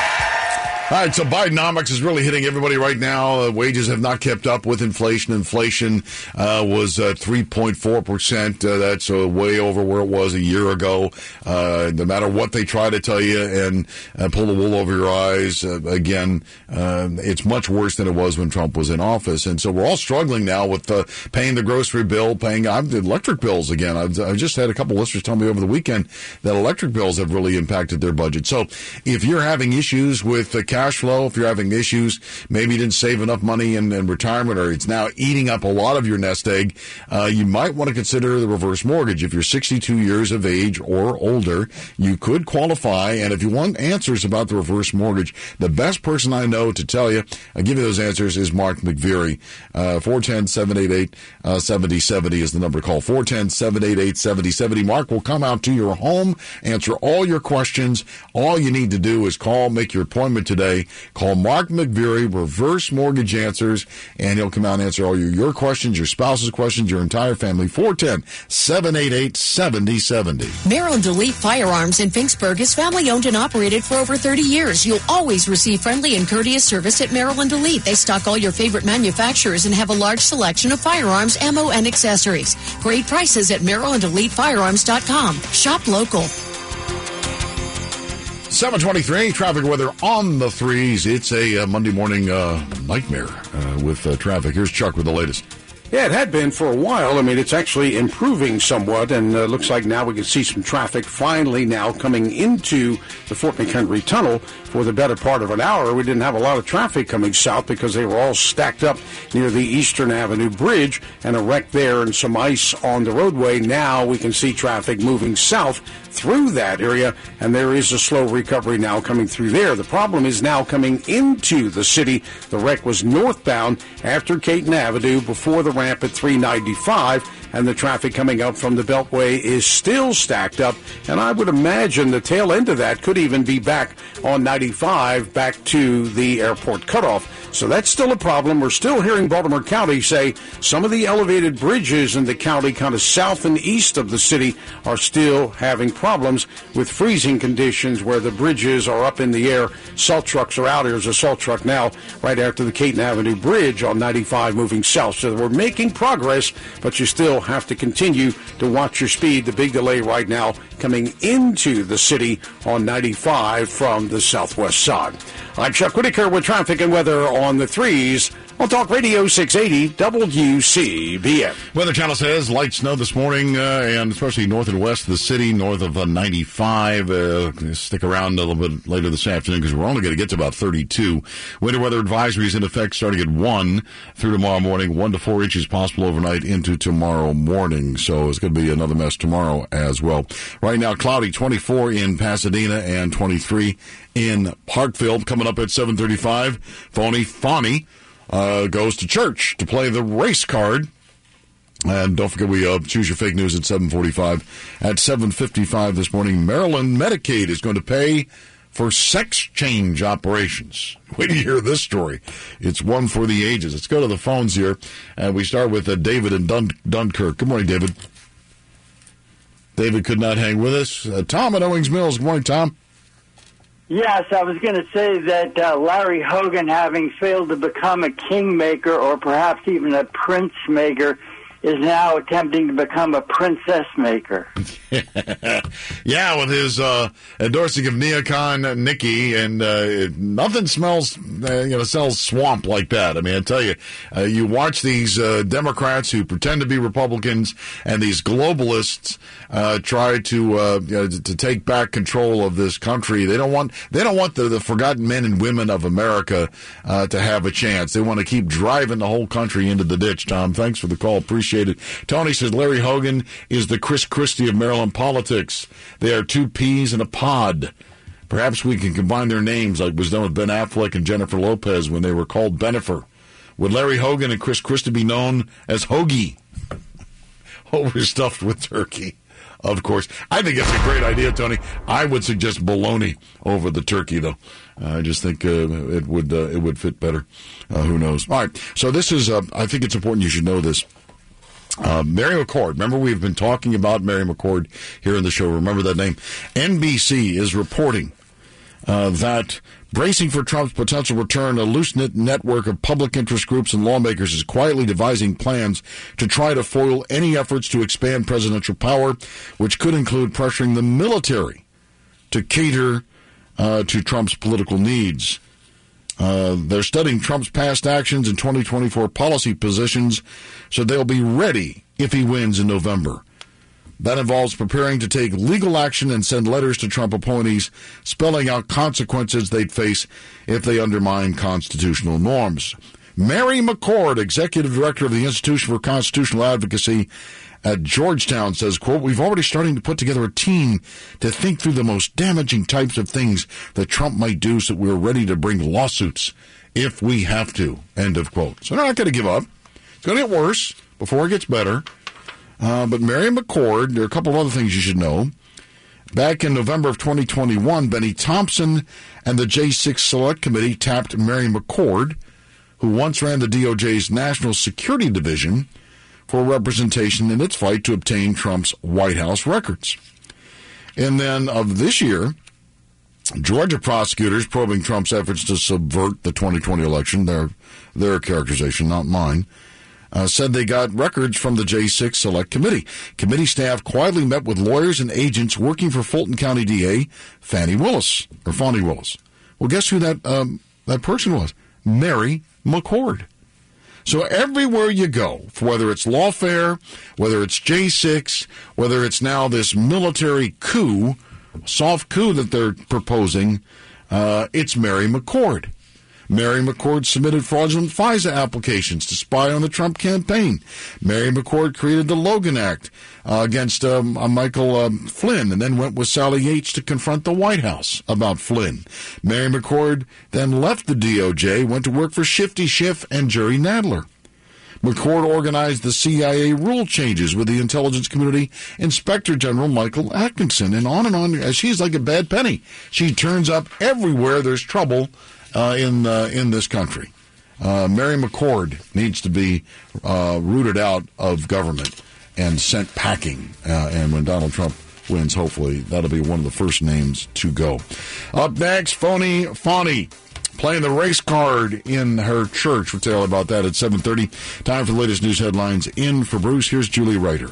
All right, so Bidenomics is really hitting everybody right now. Uh, wages have not kept up with inflation. Inflation uh, was uh, 3.4%. Uh, that's uh, way over where it was a year ago. Uh, no matter what they try to tell you and pull the wool over your eyes, again, it's much worse than it was when Trump was in office. And so we're all struggling now with paying the grocery bill, paying I'm, electric bills again. I've, I've just had a couple listeners tell me over the weekend that electric bills have really impacted their budget. So if you're having issues with the cash flow, if you're having issues, maybe you didn't save enough money in, in retirement or it's now eating up a lot of your nest egg, uh, you might want to consider the reverse mortgage. If you're 62 years of age or older, you could qualify. And if you want answers about the reverse mortgage, the best person I know to tell you, I'll give you those answers, is Mark McVeary. Uh, 410 788 7070 is the number to call. 410 788 7070. Mark will come out to your home, answer all your questions. All you need to do is call, make your appointment today today. Call Mark McVeary, Reverse Mortgage Answers, and he'll come out and answer all your, your questions, your spouse's questions, your entire family. 410 788 7070. Maryland Elite Firearms in Finksburg is family owned and operated for over 30 years. You'll always receive friendly and courteous service at Maryland Elite. They stock all your favorite manufacturers and have a large selection of firearms, ammo, and accessories. Great prices at MarylandEliteFirearms.com. Shop local. 723 traffic weather on the threes. It's a uh, Monday morning uh, nightmare uh, with uh, traffic. Here's Chuck with the latest. Yeah, it had been for a while. I mean, it's actually improving somewhat, and uh, looks like now we can see some traffic finally now coming into the Fort McHenry Tunnel for the better part of an hour. We didn't have a lot of traffic coming south because they were all stacked up near the Eastern Avenue Bridge and a wreck there and some ice on the roadway. Now we can see traffic moving south through that area, and there is a slow recovery now coming through there. The problem is now coming into the city. The wreck was northbound after Caton Avenue before the ramp at 395 and the traffic coming up from the Beltway is still stacked up. And I would imagine the tail end of that could even be back on 95 back to the airport cutoff. So that's still a problem. We're still hearing Baltimore County say some of the elevated bridges in the county, kind of south and east of the city, are still having problems with freezing conditions where the bridges are up in the air. Salt trucks are out. Here. There's a salt truck now right after the Caton Avenue Bridge on 95 moving south. So we're making progress, but you still have to continue to watch your speed. The big delay right now coming into the city on 95 from the southwest side. I'm Chuck Whitaker with traffic and weather on the threes on Talk Radio 680 WCBM. Weather Channel says light snow this morning, uh, and especially north and west of the city, north of uh, 95. Uh, stick around a little bit later this afternoon because we're only going to get to about 32. Winter weather advisories in effect starting at 1 through tomorrow morning. 1 to 4 inches possible overnight into tomorrow morning. So it's going to be another mess tomorrow as well. Right now, cloudy 24 in Pasadena and 23 in Parkville. Coming up at 735, phony Fani uh, goes to church to play the race card. And don't forget, we uh, choose your fake news at 745. At 755 this morning, Maryland Medicaid is going to pay for sex change operations. Wait to hear this story. It's one for the ages. Let's go to the phones here. And we start with uh, David in Dun- Dunkirk. Good morning, David. David could not hang with us. Uh, Tom at Owings Mills. Good morning, Tom. Yes, I was going to say that uh, Larry Hogan, having failed to become a kingmaker or perhaps even a prince maker, is now attempting to become a princess maker. yeah, with his uh, endorsing of Neocon Nikki, and uh, nothing smells, uh, you know, sells swamp like that. I mean, I tell you, uh, you watch these uh, Democrats who pretend to be Republicans and these globalists uh, try to you know, to take back control of this country. They don't want they don't want the, the forgotten men and women of America to have a chance. They want to keep driving the whole country into the ditch. Tom, thanks for the call. Appreciate appreciate it. Tony says Larry Hogan is the Chris Christie of Maryland politics. They are two peas in a pod. Perhaps we can combine their names like was done with Ben Affleck and Jennifer Lopez when they were called Benifer. Would Larry Hogan and Chris Christie be known as Hoagie? Overstuffed with turkey. Of course. I think it's a great idea, Tony. I would suggest bologna over the turkey, though. I just think uh, it would uh, it would fit better. Uh, who knows? All right. So this is. Uh, I think it's important you should know this. Uh, Mary McCord. Remember, we've been talking about Mary McCord here in the show. Remember that name. NBC is reporting uh, that bracing for Trump's potential return, a loose knit network of public interest groups and lawmakers is quietly devising plans to try to foil any efforts to expand presidential power, which could include pressuring the military to cater uh, to Trump's political needs. Uh, they're studying Trump's past actions and 2024 policy positions, so they'll be ready if he wins in November. That involves preparing to take legal action and send letters to Trump appointees spelling out consequences they'd face if they undermine constitutional norms. Mary McCord, executive director of the Institution for Constitutional Advocacy at Georgetown, says, quote, We've already starting to put together a team to think through the most damaging types of things that Trump might do so that we're ready to bring lawsuits if we have to. End of quote. So they're not going to give up. It's going to get worse before it gets better. Uh, but Mary McCord, there are a couple of other things you should know. Back in November of 2021, Bennie Thompson and the J6 Select Committee tapped Mary McCord, who once ran the DOJ's National Security Division, for representation in its fight to obtain Trump's White House records. And then of this year, Georgia prosecutors probing Trump's efforts to subvert the 2020 election, their, their characterization, not mine, uh, said they got records from the J6 Select Committee. Committee staff quietly met with lawyers and agents working for Fulton County DA Fani Willis or Fonnie Willis. Well, guess who that um, that person was? Mary McCord. So everywhere you go, whether it's lawfare, whether it's J6, whether it's now this military coup, soft coup that they're proposing, uh, it's Mary McCord. Mary McCord submitted fraudulent FISA applications to spy on the Trump campaign. Mary McCord created the Logan Act uh, against um, uh, Michael um, Flynn and then went with Sally Yates to confront the White House about Flynn. Mary McCord then left the DOJ, went to work for Shifty Schiff and Jerry Nadler. McCord organized the CIA rule changes with the intelligence community Inspector General Michael Atkinson, and on and on. She's like a bad penny. She turns up everywhere there's trouble uh, in uh, in this country. Uh, Mary McCord needs to be uh, rooted out of government and sent packing. Uh, and when Donald Trump wins, hopefully that'll be one of the first names to go. Up next, Phony Fonnie playing the race card in her church. We'll tell you about that at 7.30. Time for the latest news headlines. In for Bruce, here's Julie Ryder.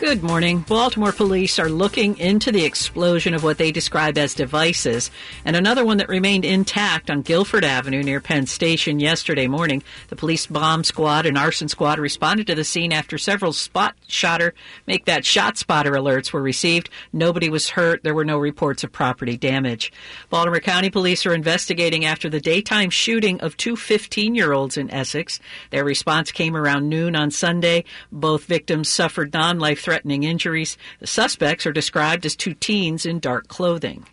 Good morning. Baltimore police are looking into the explosion of what they describe as devices and another one that remained intact on Guilford Avenue near Penn Station yesterday morning. The police bomb squad and arson squad responded to the scene after several spot shotter, make that shot spotter alerts were received. Nobody was hurt. There were no reports of property damage. Baltimore County police are investigating after the daytime shooting of two 15 year olds in Essex. Their response came around noon on Sunday. Both victims suffered non life threatening injuries. The suspects are described as two teens in dark clothing.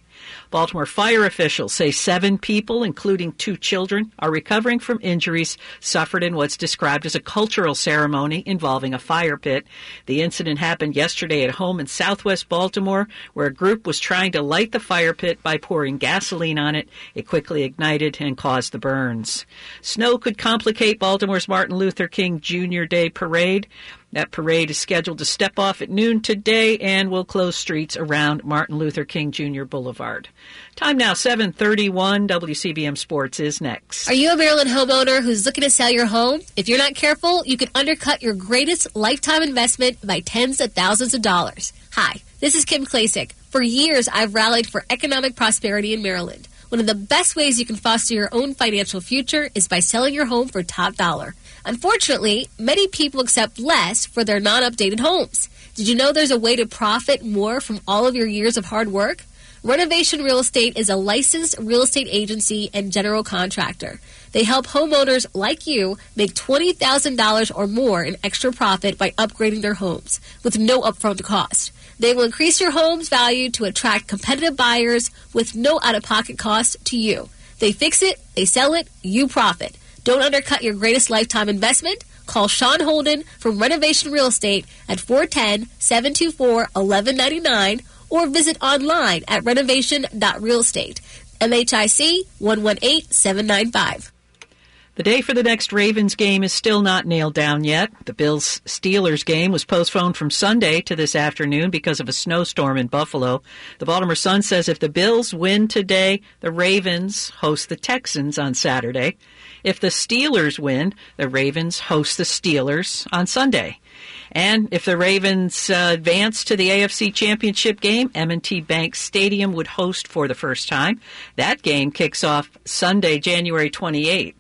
Baltimore fire officials say seven people, including two children, are recovering from injuries suffered in what's described as a cultural ceremony involving a fire pit. The incident happened yesterday at home in southwest Baltimore, where a group was trying to light the fire pit by pouring gasoline on it. It quickly ignited and caused the burns. Snow could complicate Baltimore's Martin Luther King Jr. Day parade. That parade is scheduled to step off at noon today and will close streets around Martin Luther King Jr. Boulevard. Time now 7:31 WCBM Sports is next. Are you a Maryland homeowner who's looking to sell your home? If you're not careful, you could undercut your greatest lifetime investment by tens of thousands of dollars. Hi, this is Kim Klasick. For years, I've rallied for economic prosperity in Maryland. One of the best ways you can foster your own financial future is by selling your home for top dollar. Unfortunately, many people accept less for their non updated homes. Did you know there's a way to profit more from all of your years of hard work? Renovation Real Estate is a licensed real estate agency and general contractor. They help homeowners like you make $20,000 or more in extra profit by upgrading their homes with no upfront cost. They will increase your home's value to attract competitive buyers with no out of pocket cost to you. They fix it, they sell it, you profit. Don't undercut your greatest lifetime investment. Call Sean Holden from Renovation Real Estate at 410 724 1199 or visit online at renovation.realestate. MHIC 118795. The day for the next Ravens game is still not nailed down yet. The Bills Steelers game was postponed from Sunday to this afternoon because of a snowstorm in Buffalo. The Baltimore Sun says if the Bills win today, the Ravens host the Texans on Saturday. If the Steelers win, the Ravens host the Steelers on Sunday. And if the Ravens uh, advance to the AFC Championship game, M&T Bank Stadium would host for the first time. That game kicks off Sunday, January 28th.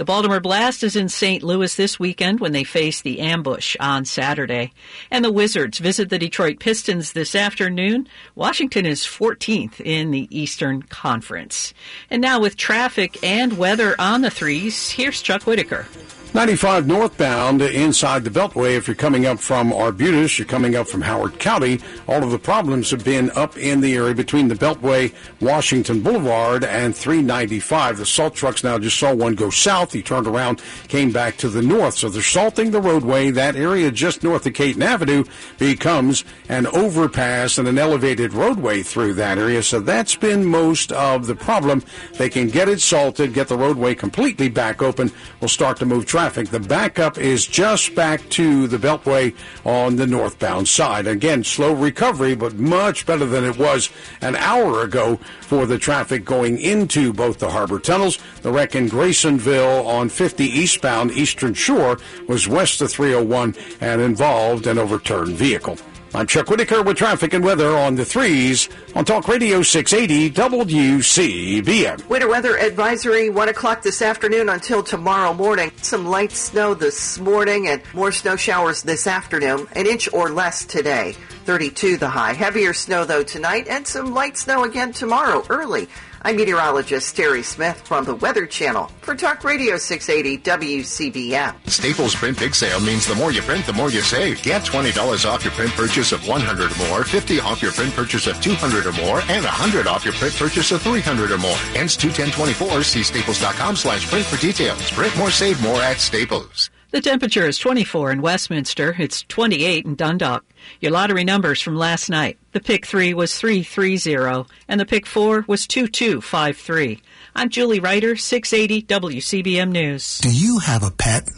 The Baltimore Blast is in St. Louis this weekend when they face the ambush on Saturday. And the Wizards visit the Detroit Pistons this afternoon. Washington is 14th in the Eastern Conference. And now with traffic and weather on the threes, here's Chuck Whitaker. 95 northbound inside the Beltway. If you're coming up from Arbutus, you're coming up from Howard County. All of the problems have been up in the area between the Beltway, Washington Boulevard, and 395. The salt trucks now just saw one go south. He turned around, came back to the north. So they're salting the roadway. That area just north of Caton Avenue becomes an overpass and an elevated roadway through that area. So that's been most of the problem. They can get it salted, get the roadway completely back open. We'll start to move traffic traffic. The backup is just back to the Beltway on the northbound side. Again, slow recovery, but much better than it was an hour ago for the traffic going into both the harbor tunnels. The wreck in Graysonville on 50 eastbound Eastern Shore was west of 301 and involved an overturned vehicle. I'm Chuck Whitaker with traffic and weather on the threes on Talk Radio 680 WCBM. Winter weather advisory, 1 o'clock this afternoon until tomorrow morning. Some light snow this morning and more snow showers this afternoon. An inch or less today. 32 the high. Heavier snow though tonight and some light snow again tomorrow early. I'm meteorologist Terry Smith from the Weather Channel for Talk Radio 680 WCBM. Staples Print Big Sale means the more you print, the more you save. Get $20 off your print purchase of 100 or more, 50 off your print purchase of 200 or more, and 100 off your print purchase of 300 or more. Ends 21024. See staples.com slash print for details. Print more, save more at Staples. The temperature is 24 in Westminster. It's 28 in Dundalk. Your lottery numbers from last night. The pick 3 was 330 and the pick 4 was 2253. I'm Julie Ryder, 680 WCBM News. Do you have a pet?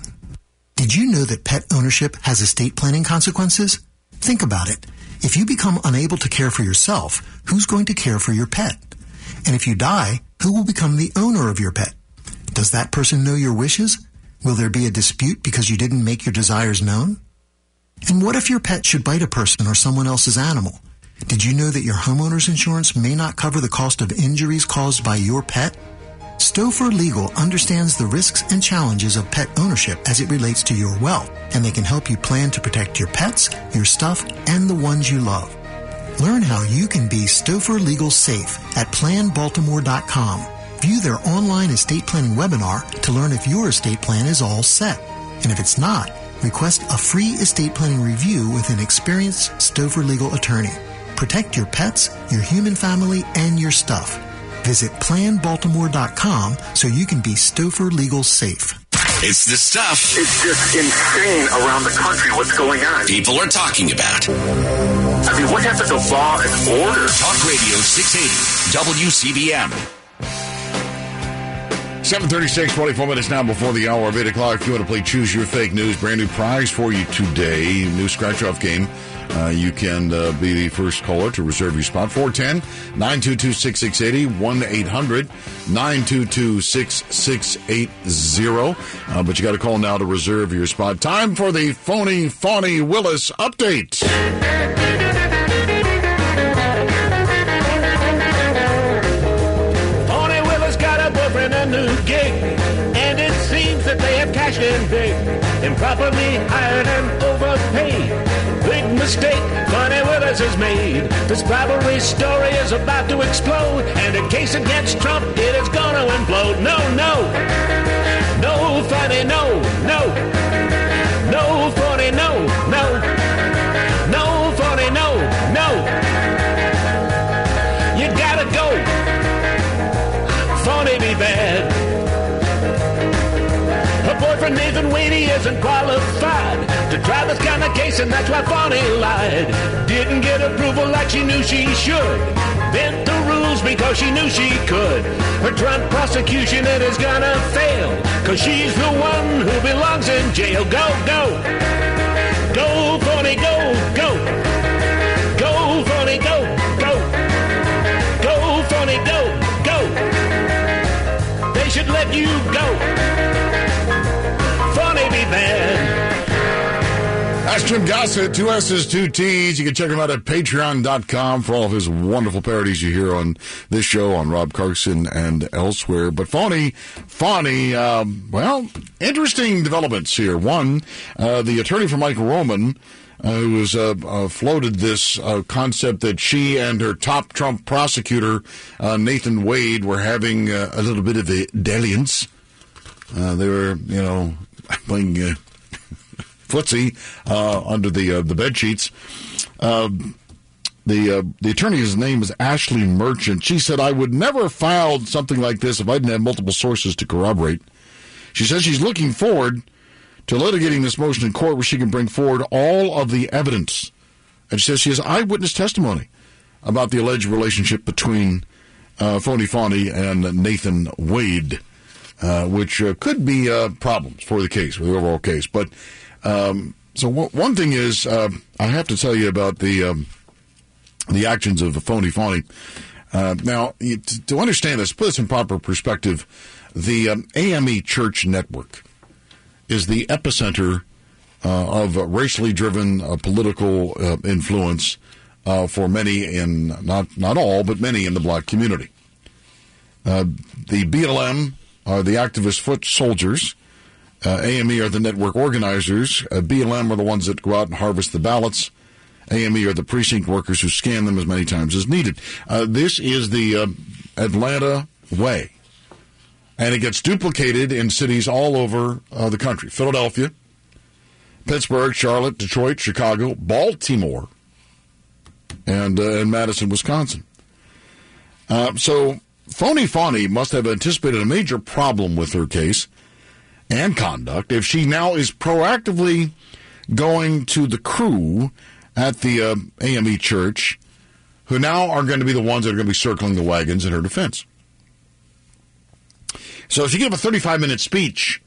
Did you know that pet ownership has estate planning consequences? Think about it. If you become unable to care for yourself, who's going to care for your pet? And if you die, who will become the owner of your pet? Does that person know your wishes? Will there be a dispute because you didn't make your desires known? And what if your pet should bite a person or someone else's animal? Did you know that your homeowner's insurance may not cover the cost of injuries caused by your pet? Stouffer Legal understands the risks and challenges of pet ownership as it relates to your wealth, and they can help you plan to protect your pets, your stuff, and the ones you love. Learn how you can be Stouffer Legal safe at planbaltimore.com. View their online estate planning webinar to learn if your estate plan is all set. And if it's not, request a free estate planning review with an experienced Stouffer legal attorney. Protect your pets, your human family, and your stuff. Visit planbaltimore.com so you can be Stouffer legal safe. It's the stuff. It's just insane around the country what's going on. People are talking about. I mean, what happened to law and order? Talk Radio 680 WCBM. 736, 24 minutes now before the hour of 8 o'clock. If you want to play Choose Your Fake News, brand new prize for you today. New scratch off game. Uh, you can uh, be the first caller to reserve your spot. 410 922 6680 1 800 922 6680. Uh, but you got to call now to reserve your spot. Time for the phony, phony Willis update. Big, improperly hired and overpaid. Big mistake, Funny Willis has made. This bribery story is about to explode, and a case against Trump, it is gonna implode. No, no, no, funny, no, no, no, isn't qualified to try this kind of case, and that's why Fonny lied. Didn't get approval like she knew she should. bent the rules because she knew she could. Her Trump prosecution it is gonna fail, cause she's the one who belongs in jail. Go, go, go, Phony, go, go, go, Phony, go, go, go, Phony, go, go. They should let you go. Phony. That's Jim Gossett, two S's, two T's. You can check him out at patreon.com for all of his wonderful parodies you hear on this show, on Rob Carson and elsewhere. But Phony, Phony, um, well, interesting developments here. One, uh, the attorney for Michael Roman, uh, who has uh, uh, floated this uh, concept that she and her top Trump prosecutor, uh, Nathan Wade, were having uh, a little bit of a dalliance. They were, you know, playing uh, footsie uh, under the uh, the bed sheets. Uh, the uh, the attorney's name is Ashley Merchant. She said, "I would never have filed something like this if I didn't have multiple sources to corroborate." She says she's looking forward to litigating this motion in court where she can bring forward all of the evidence. And she says she has eyewitness testimony about the alleged relationship between uh, Phony Fawny and Nathan Wade, uh, which uh, could be uh, problems for the case, for the overall case. But um, so w- one thing is, uh, I have to tell you about the um, the actions of the Phony phony. Uh, now, you, t- to understand this, put this in proper perspective, the um, AME Church Network is the epicenter of racially driven political influence for many in not not all, but many in the black community. The BLM are the activist foot soldiers. Uh, AME are the network organizers. Uh, BLM are the ones that go out and harvest the ballots. AME are the precinct workers who scan them as many times as needed. Uh, this is the uh, Atlanta way. And it gets duplicated in cities all over uh, the country Philadelphia, Pittsburgh, Charlotte, Detroit, Chicago, Baltimore, and, uh, and Madison, Wisconsin. So, Phony Fawny must have anticipated a major problem with her case and conduct if she now is proactively going to the crew at the uh, AME church who now are going to be the ones that are going to be circling the wagons in her defense. So she gave a 35 minute speech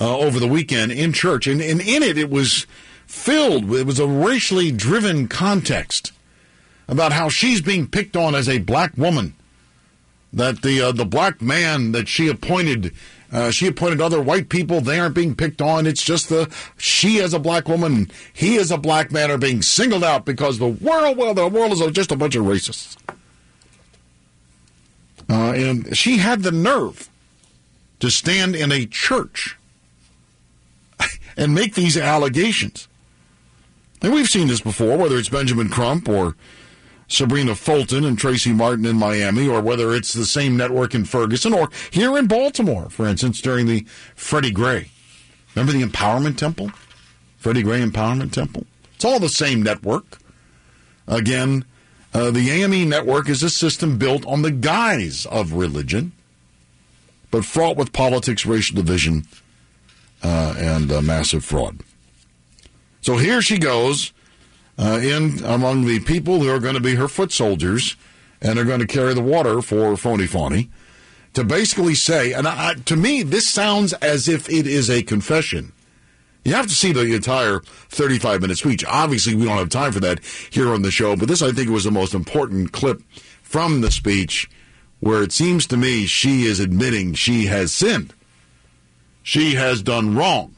uh, over the weekend in church, and, and in it, it was filled with, it was a racially driven context about how she's being picked on as a black woman. That the uh, the black man that she appointed, uh, she appointed other white people. They aren't being picked on. It's just the she as a black woman, he as a black man are being singled out because the world, well, the world is just a bunch of racists. Uh, and she had the nerve to stand in a church and make these allegations. And we've seen this before, whether it's Benjamin Crump or Sabrina Fulton and Tracy Martin in Miami, or whether it's the same network in Ferguson, or here in Baltimore, for instance, during the Freddie Gray. Remember the Empowerment Temple? Freddie Gray Empowerment Temple? It's all the same network. Again, uh, the AME network is a system built on the guise of religion, but fraught with politics, racial division, uh, and uh, massive fraud. So here she goes uh, in among the people who are going to be her foot soldiers and are going to carry the water for Phony Fawny to basically say, and I, to me, this sounds as if it is a confession. You have to see the entire 35 minute speech. Obviously, we don't have time for that here on the show, but this, I think, was the most important clip from the speech where it seems to me she is admitting she has sinned. She has done wrong.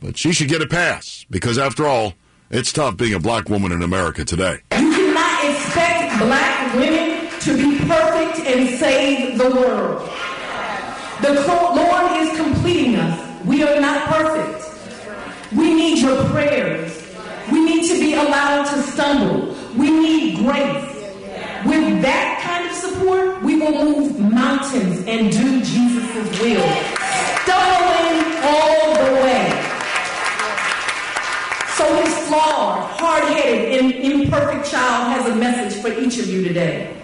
But she should get a pass because, after all, it's tough being a black woman in America today. You cannot expect black women to be perfect and save the world. The Lord is completing us. We are not perfect. We need your prayers. We need to be allowed to stumble. We need grace. With that kind of support, we will move mountains and do Jesus' will. Stumbling all the way. So his flawed, hard-headed, and imperfect child has a message for each of you today.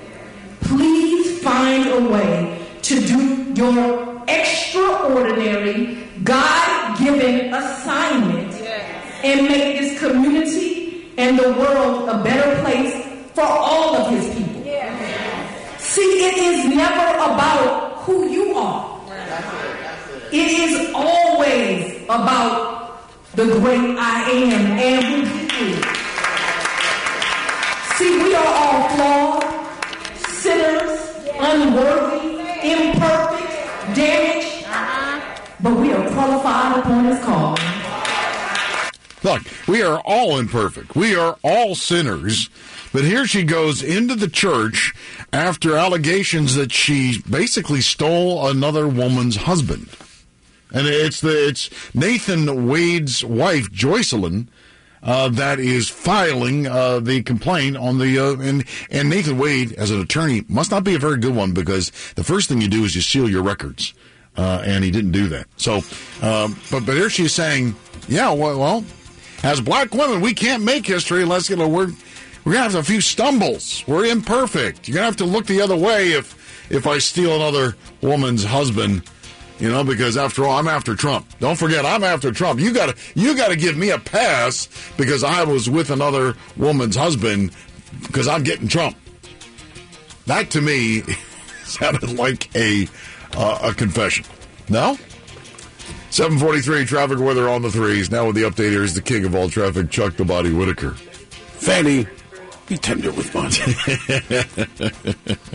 Please find a way to do your extraordinary, God-given assignment and make this community and the world a better place for all of his people. See, it is never about who you are. It is always about the great I am and he. See, we are all flawed, sinners, unworthy, imperfect, damaged, but we are qualified upon his call. Look, we are all imperfect. We are all sinners. But here she goes into the church after allegations that she basically stole another woman's husband. And it's the it's Nathan Wade's wife, Joycelyn, uh, that is filing uh, the complaint on the uh, and and Nathan Wade as an attorney must not be a very good one because the first thing you do is you seal your records, uh, and he didn't do that. So, um, but but here she's saying, yeah, well, well, as black women, we can't make history unless you know we're we're gonna have a few stumbles. We're imperfect. You're gonna have to look the other way if if I steal another woman's husband. You know, because after all, I'm after Trump. Don't forget, I'm after Trump. You gotta, you gotta give me a pass because I was with another woman's husband because I'm getting Trump. That to me sounded like a uh, a confession. No. 743 traffic weather on the threes. Now with the update, here's the king of all traffic, Chuck the Body Whitaker. Fanny, be tender with money.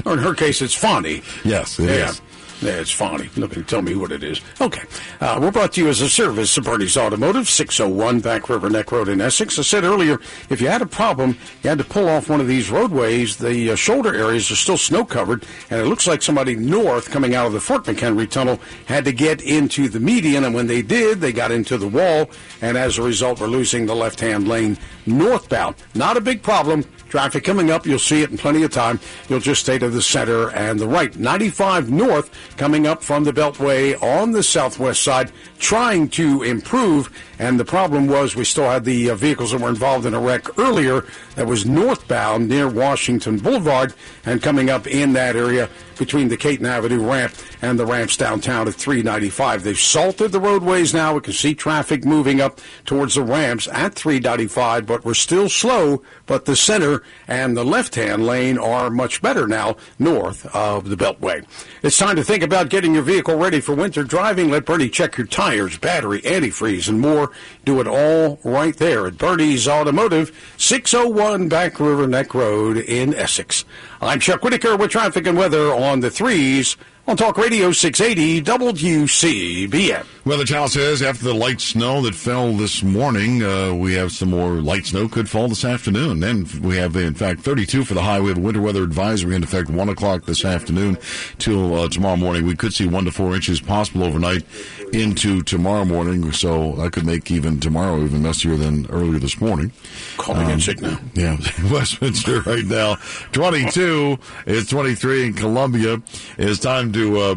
or in her case, it's Fonny. Yes, it yeah. is. It's funny. Look and tell me what it is. Okay. Uh, we're brought to you as a service of Bernie's Automotive, 601 Back River Neck Road in Essex. I said earlier, if you had a problem, you had to pull off one of these roadways, the uh, shoulder areas are still snow covered, and it looks like somebody north coming out of the Fort McHenry Tunnel had to get into the median, and when they did, they got into the wall, and as a result, we're losing the left hand lane northbound. Not a big problem. Traffic coming up, you'll see it in plenty of time. You'll just stay to the center and the right. 95 north coming up from the Beltway on the southwest side, trying to improve. And the problem was we still had the uh, vehicles that were involved in a wreck earlier that was northbound near Washington Boulevard and coming up in that area between the Caton Avenue ramp and the ramps downtown at 395. They've salted the roadways now. We can see traffic moving up towards the ramps at 395, but we're still slow. But the center and the left-hand lane are much better now north of the Beltway. It's time to think about getting your vehicle ready for winter driving. Let Bernie check your tires, battery, antifreeze, and more. Do it all right there at Bernie's Automotive, 601 Back River Neck Road in Essex. I'm Chuck Whitaker with traffic and weather on the threes on Talk Radio 680 WCBM. Weather Channel says after the light snow that fell this morning, uh, we have some more light snow could fall this afternoon. Then we have, in fact, 32 for the high. We have a winter weather advisory in effect 1 o'clock this afternoon till uh, tomorrow morning. We could see 1 to 4 inches possible overnight into tomorrow morning, so that could make even tomorrow even messier than earlier this morning. Calling in sick now. Yeah, Westminster right now, 22 is 23 in Columbia. It's time to uh,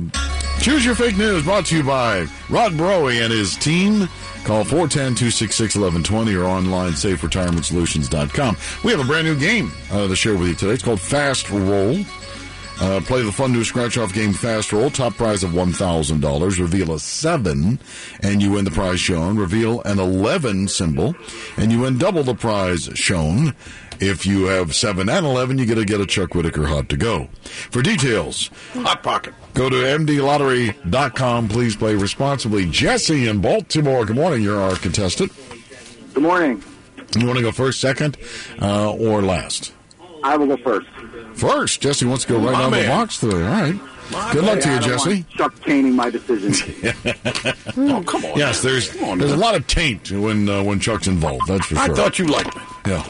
choose your fake news. Brought to you by Rod Broey and his team. Call 410-266-1120 or online saferetirementsolutions.com. We have a brand new game uh, to share with you today. It's called Fast Roll. Uh, play the fun new scratch off game Fast Roll. Top prize of $1,000. Reveal a 7 and you win the prize shown. Reveal an 11 symbol and you win double the prize shown. If you have 7 and 11, you get to get a Chuck Whitaker hot to go. For details, Hot Pocket. go to mdlottery.com. Please play responsibly. Jesse in Baltimore. Good morning. You're our contestant. Good morning. You want to go first, second, uh, or last? I will go first. First, Jesse wants to go right My out of the box today. All right. Good luck to I you, don't Jesse. want Chuck tainting my decision. oh, come on. Yes, there's on, there's a lot of taint when uh, when Chuck's involved. That's for sure. I thought you liked me. Yeah.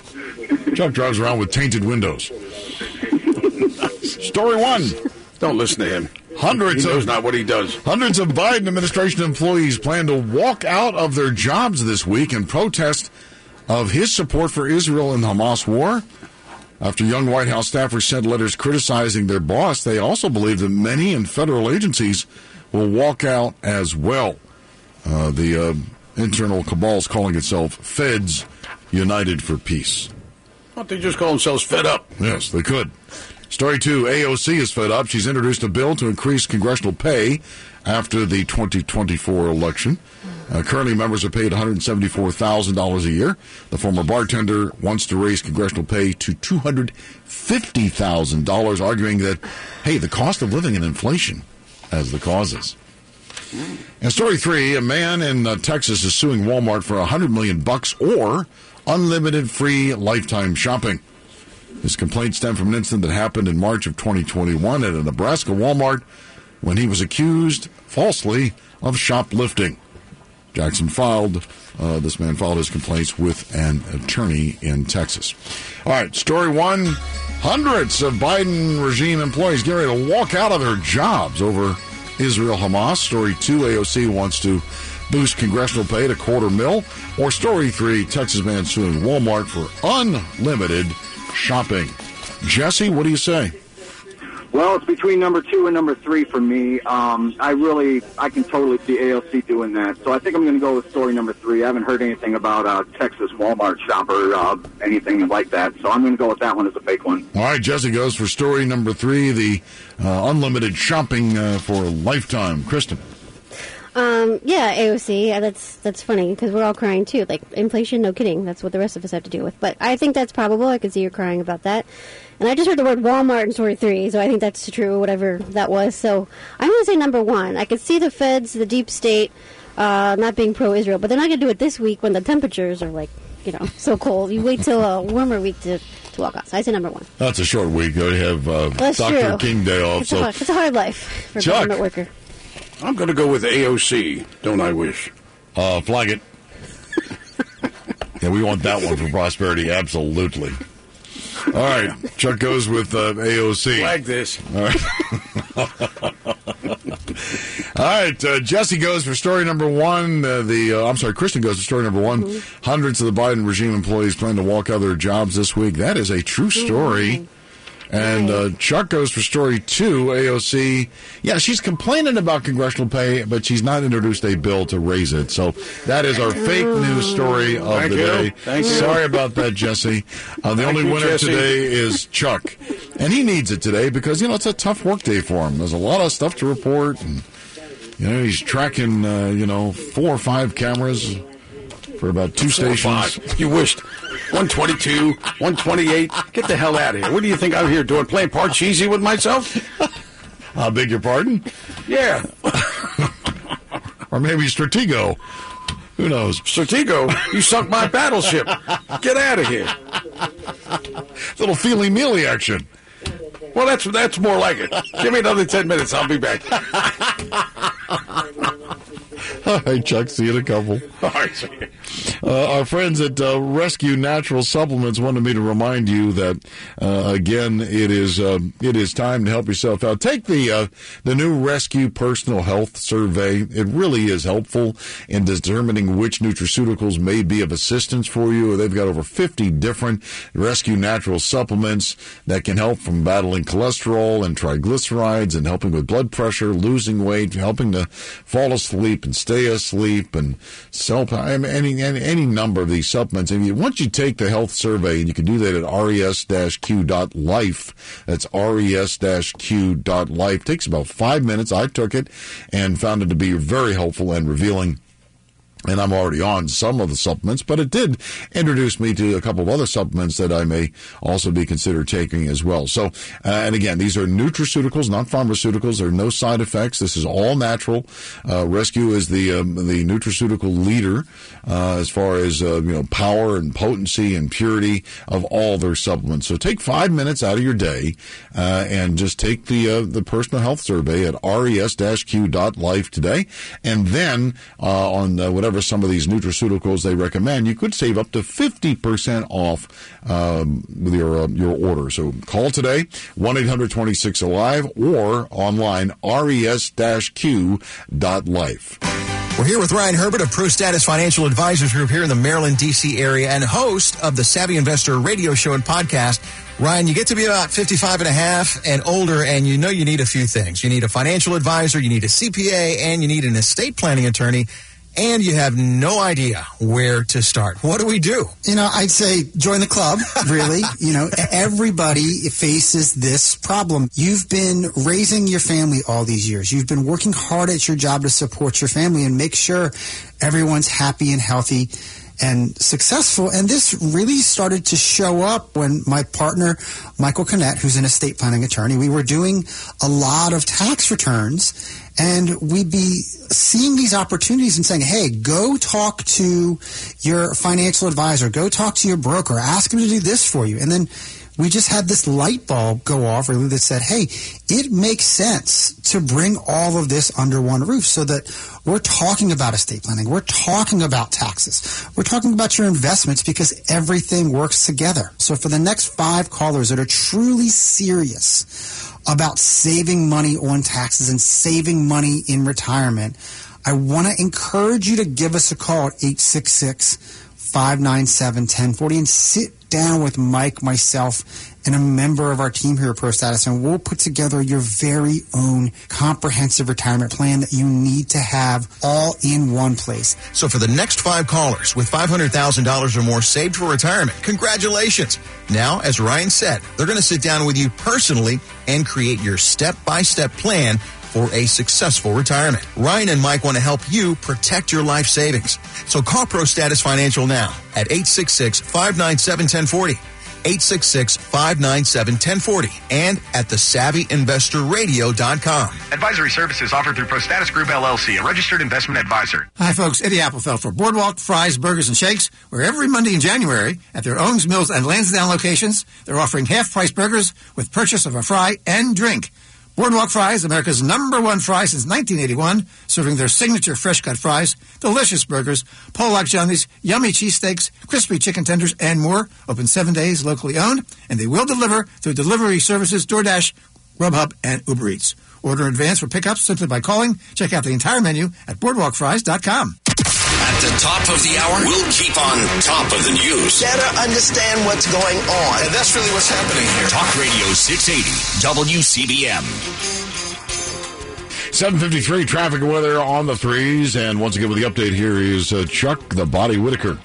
Chuck drives around with tainted windows. Story one. Don't listen to him. Hundreds He knows of not what he does. Hundreds of Biden administration employees plan to walk out of their jobs this week in protest of his support for Israel in the Hamas war. After young White House staffers sent letters criticizing their boss, they also believe that many in federal agencies will walk out as well. Uh, the uh, internal cabal is calling itself Feds United for Peace. Don't they just call themselves fed up? Yes, they could. Story two AOC is fed up. She's introduced a bill to increase congressional pay after the 2024 election. Uh, currently, members are paid $174,000 a year. The former bartender wants to raise congressional pay to $250,000, arguing that, hey, the cost of living and inflation as the causes. And story three: A man in uh, Texas is suing Walmart for a hundred million bucks or unlimited free lifetime shopping. His complaint stemmed from an incident that happened in March of 2021 at a Nebraska Walmart when he was accused falsely of shoplifting. Jackson filed, uh, this man filed his complaints with an attorney in Texas. All right, story one hundreds of Biden regime employees get ready to walk out of their jobs over Israel Hamas. Story two AOC wants to boost congressional pay to quarter mil. Or story three Texas man suing Walmart for unlimited shopping. Jesse, what do you say? Well, it's between number two and number three for me. Um, I really, I can totally see AOC doing that. So I think I'm going to go with story number three. I haven't heard anything about a Texas Walmart shopper, uh, anything like that. So I'm going to go with that one as a fake one. All right, Jesse goes for story number three the uh, unlimited shopping uh, for a lifetime. Kristen. Um, yeah, AOC. uh, That's that's funny because we're all crying too. Like inflation, no kidding. That's what the rest of us have to deal with. But I think that's probable. I could see you crying about that. And I just heard the word Walmart in story three, so I think that's true. Whatever that was. So I'm going to say number one. I could see the feds, the deep state, uh, not being pro-Israel, but they're not going to do it this week when the temperatures are like you know so cold. You wait till a warmer week to to walk out. So I say number one. That's a short week. They have uh, Dr. true. King Day off. It's, a So hard, it's a hard life for a government worker. I'm going to go with AOC. Don't I wish? Uh, flag it. yeah, we want that one for prosperity. Absolutely. All right. Chuck goes with uh, AOC. Flag this. All right. All right. Uh, Jesse goes for story number one. Uh, the uh, I'm sorry, Kristen goes for story number one. Hundreds of the Biden regime employees plan to walk out of their jobs this week. That is a true story. And uh, Chuck goes for story two. AOC, yeah, she's complaining about congressional pay, but she's not introduced a bill to raise it. So that is our fake news story of Thank the you. day. Thank you. Sorry about that, Jesse. Uh, the Thank only you, winner Jesse. today is Chuck, and he needs it today because you know it's a tough work day for him. There's a lot of stuff to report, and you know he's tracking uh, you know four or five cameras for about two Four stations. You wished. 122, 128. Get the hell out of here. What do you think I'm here doing? Playing Parcheesi with myself? I beg your pardon? Yeah. or maybe Stratego. Who knows? Stratego, you sunk my battleship. Get out of here. Little feely mealy action. Well, that's that's more like it. Give me another 10 minutes. I'll be back. All right, Chuck. See you in a couple. All right. Uh, our friends at uh, Rescue Natural Supplements wanted me to remind you that uh, again, it is uh, it is time to help yourself out. Take the uh, the new Rescue Personal Health Survey. It really is helpful in determining which nutraceuticals may be of assistance for you. They've got over 50 different Rescue Natural supplements that can help from battling cholesterol and triglycerides and helping with blood pressure, losing weight, helping to fall asleep and stay asleep and self I mean, any, any number of these supplements. And once you take the health survey, and you can do that at res-q.life. That's res-q.life. Takes about five minutes. I took it and found it to be very helpful and revealing and I'm already on some of the supplements, but it did introduce me to a couple of other supplements that I may also be considered taking as well. So, uh, and again, these are nutraceuticals, not pharmaceuticals. There are no side effects. This is all natural. Uh, Rescue is the um, the nutraceutical leader uh, as far as uh, you know power and potency and purity of all their supplements. So take five minutes out of your day uh, and just take the uh, the personal health survey at res-q.life today, and then on uh, whatever some of these nutraceuticals they recommend, you could save up to fifty percent off um, your uh, your order. So call today one 26 alive or online res-q.life. We're here with Ryan Herbert of Pro Status Financial Advisors Group here in the Maryland, D.C. area and host of the Savvy Investor radio show and podcast. Ryan, you get to be about 55 and a half and older, and you know you need a few things. You need a financial advisor, you need a CPA, and you need an estate planning attorney. And you have no idea where to start. What do we do? You know, I'd say join the club, really. you know, everybody faces this problem. You've been raising your family all these years. You've been working hard at your job to support your family and make sure everyone's happy and healthy and successful. And this really started to show up when my partner, Michael Canet, who's an estate planning attorney, we were doing a lot of tax returns and we'd be seeing these opportunities and saying, hey, go talk to your financial advisor, go talk to your broker, ask him to do this for you. And then we just had this light bulb go off really that said, hey, it makes sense to bring all of this under one roof so that we're talking about estate planning. We're talking about taxes. We're talking about your investments because everything works together. So for the next five callers that are truly serious about saving money on taxes and saving money in retirement, I want to encourage you to give us a call at 866 597 1040 and sit down with Mike, myself, and a member of our team here at Pro Status, and we'll put together your very own comprehensive retirement plan that you need to have all in one place. So for the next five callers with $500,000 or more saved for retirement, congratulations. Now, as Ryan said, they're going to sit down with you personally and create your step-by-step plan for a successful retirement. Ryan and Mike want to help you protect your life savings. So call Pro Status Financial now at 866-597-1040. 866-597-1040 and at thesavvyinvestorradio.com. Advisory services offered through ProStatus Group LLC, a registered investment advisor. Hi, folks. Eddie Applefeld for Boardwalk Fries, Burgers, and Shakes, where every Monday in January at their Owings Mills and Lansdowne locations, they're offering half-price burgers with purchase of a fry and drink. Boardwalk Fries, America's number one fry since 1981, serving their signature fresh cut fries, delicious burgers, Polock Johnny's, yummy cheesesteaks, crispy chicken tenders, and more. Open seven days, locally owned, and they will deliver through delivery services DoorDash, Grubhub, and Uber Eats. Order in advance for pickups simply by calling. Check out the entire menu at boardwalkfries.com. At the top of the hour, we'll keep on top of the news. Better understand what's going on. And that's really what's happening here. Talk Radio 680, WCBM. 753 traffic and weather on the threes. And once again, with the update here is uh, Chuck the Body Whitaker.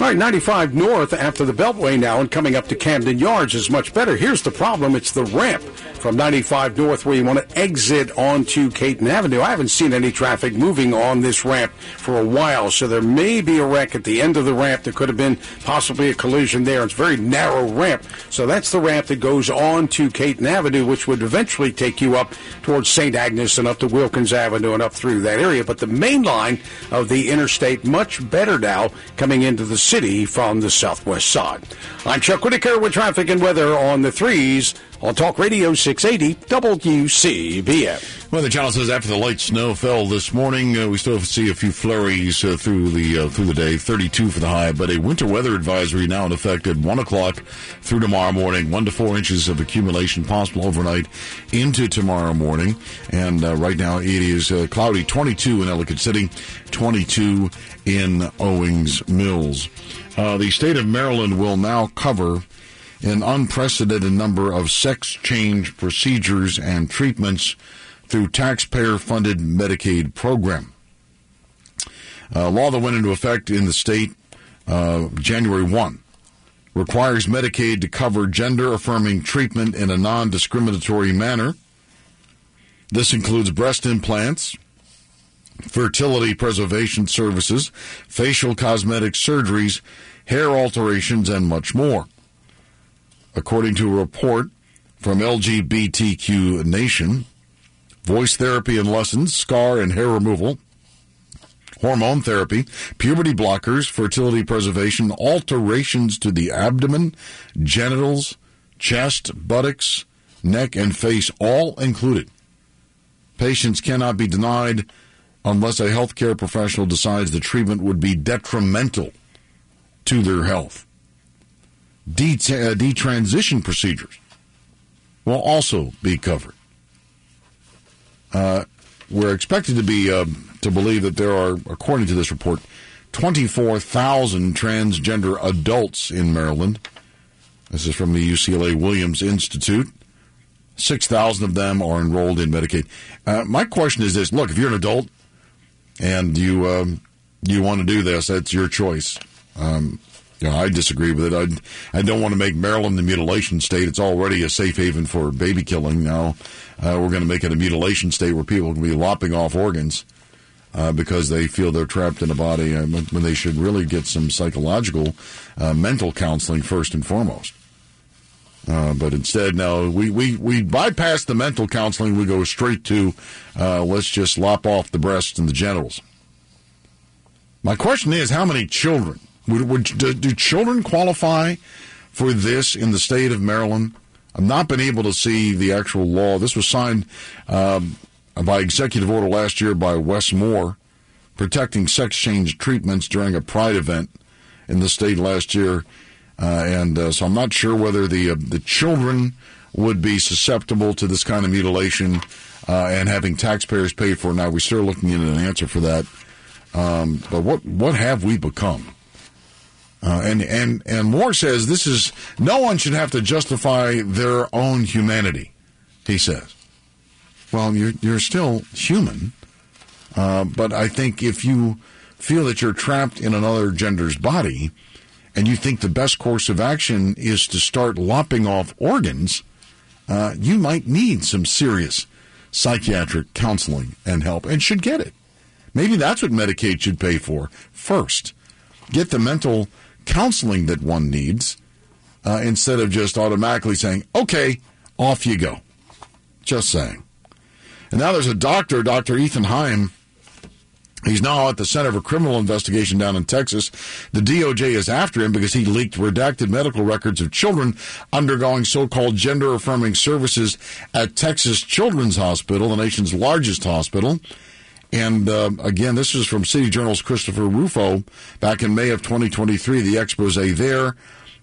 All right, 95 north after the Beltway now and coming up to Camden Yards is much better. Here's the problem it's the ramp from 95 north where you want to exit onto Caton Avenue. I haven't seen any traffic moving on this ramp for a while, so there may be a wreck at the end of the ramp. There could have been possibly a collision there. It's a very narrow ramp, so that's the ramp that goes on to Caton Avenue, which would eventually take you up towards St. Agnes and up to Wilkins Avenue and up through that area. But the main line of the interstate much better now coming into the city from the southwest side. I'm Chuck Whitaker with traffic and weather on the threes on Talk Radio 680 WCBM. Well, the channel says after the light snow fell this morning, uh, we still see a few flurries uh, through the uh, through the day. 32 for the high, but a winter weather advisory now in effect at one o'clock through tomorrow morning. One to four inches of accumulation possible overnight into tomorrow morning. And uh, right now it is uh, cloudy. 22 in Ellicott City, 22 in Owings Mills. Uh, the state of Maryland will now cover an unprecedented number of sex change procedures and treatments through taxpayer funded Medicaid program. A law that went into effect in the state uh, January 1 requires Medicaid to cover gender affirming treatment in a non discriminatory manner. This includes breast implants, fertility preservation services, facial cosmetic surgeries, hair alterations, and much more. According to a report from LGBTQ Nation, voice therapy and lessons, scar and hair removal, hormone therapy, puberty blockers, fertility preservation, alterations to the abdomen, genitals, chest, buttocks, neck, and face, all included. Patients cannot be denied unless a healthcare professional decides the treatment would be detrimental to their health de- uh, detransition procedures will also be covered. Uh, we're expected to be uh, to believe that there are, according to this report, 24,000 transgender adults in Maryland. This is from the UCLA Williams Institute. 6,000 of them are enrolled in Medicaid. Uh, my question is this look, if you're an adult and you um, you want to do this, that's your choice. Um, you know, I disagree with it. I, I don't want to make Maryland the mutilation state. It's already a safe haven for baby killing. Now uh, we're going to make it a mutilation state where people can be lopping off organs uh, because they feel they're trapped in a body uh, when they should really get some psychological, uh, mental counseling first and foremost. Uh, but instead, no, we, we, we bypass the mental counseling. We go straight to let's just lop off the breasts and the genitals. My question is, how many children would, would do, do children qualify for this in the state of Maryland? I've not been able to see the actual law. This was signed um, by executive order last year by Wes Moore, protecting sex change treatments during a Pride event in the state last year. Uh, and uh, so I'm not sure whether the uh, the children would be susceptible to this kind of mutilation uh, and having taxpayers pay for it. Now we're still looking into an answer for that. Um, but what what have we become? Uh, and and and Moore says this is no one should have to justify their own humanity. He says, "Well, you're you're still human, uh, but I think if you feel that you're trapped in another gender's body, and you think the best course of action is to start lopping off organs, uh, you might need some serious psychiatric counseling and help, and should get it. Maybe that's what Medicaid should pay for first. Get the mental." Counseling that one needs uh, instead of just automatically saying, okay, off you go. Just saying. And now there's a doctor, Dr. Eithan Haim. He's now at the Center for Criminal Investigation down in Texas. The DOJ is after him because he leaked redacted medical records of children undergoing so-called gender affirming services at Texas Children's Hospital, the nation's largest hospital. And uh, again, this is from City Journal's Christopher Rufo back in May of 2023. The expose there.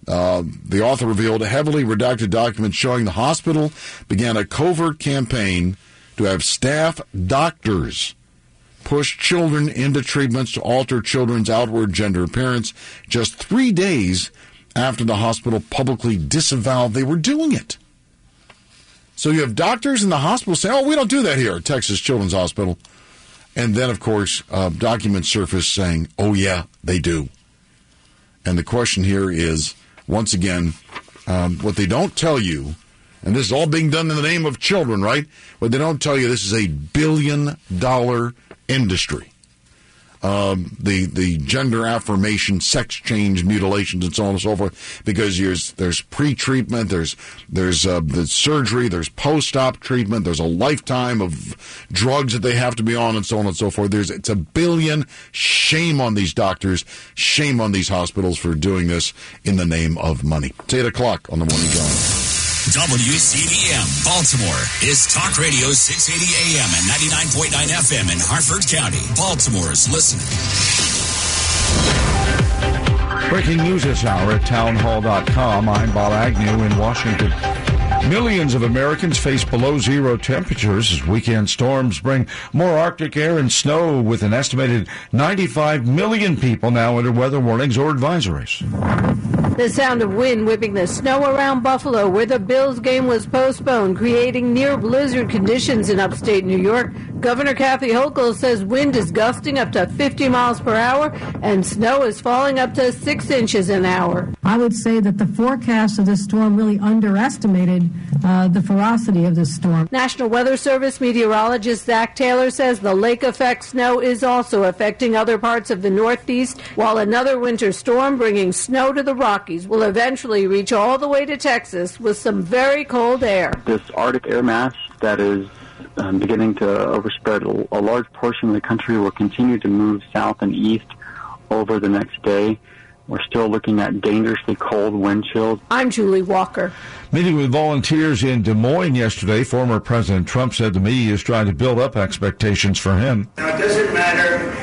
Uh, the author revealed a heavily redacted documents showing the hospital began a covert campaign to have staff doctors push children into treatments to alter children's outward gender appearance just three days after the hospital publicly disavowed they were doing it. So you have doctors in the hospital saying, oh, we don't do that here at Texas Children's Hospital. And then, of course, uh, documents surface saying, oh, yeah, they do. And the question here is once again, um, what they don't tell you, and this is all being done in the name of children, right? What they don't tell you, this is a billion dollar industry um, the the gender affirmation, sex change, mutilations, and so on and so forth. Because there's there's pre treatment, there's there's uh, the surgery, there's post op treatment, there's a lifetime of drugs that they have to be on, and so on and so forth. There's it's a billion. Shame on these doctors. Shame on these hospitals for doing this in the name of money. It's eight o'clock on the morning drive. WCBM Baltimore is Talk Radio 680 AM and 99.9 FM in Harford County. Baltimore's listening. Breaking news this hour at townhall.com. I'm Bob Agnew in Washington. Millions of Americans face below zero temperatures as weekend storms bring more Arctic air and snow, with an estimated 95 million people now under weather warnings or advisories. The sound of wind whipping the snow around Buffalo, where the Bills game was postponed, creating near blizzard conditions in upstate New York. Governor Kathy Hochul says wind is gusting up to 50 miles per hour and snow is falling up to six inches an hour. I would say that the forecast of this storm really underestimated uh, the ferocity of this storm. National Weather Service meteorologist Zach Taylor says the lake effect snow is also affecting other parts of the Northeast, while another winter storm bringing snow to the Rockies will eventually reach all the way to Texas with some very cold air. This Arctic air mass that is um, beginning to overspread a, a large portion of the country will continue to move south and east over the next day. We're still looking at dangerously cold wind chills. I'm Julie Walker. Meeting with volunteers in Des Moines yesterday, former President Trump said the media is trying to build up expectations for him. Now, it doesn't matter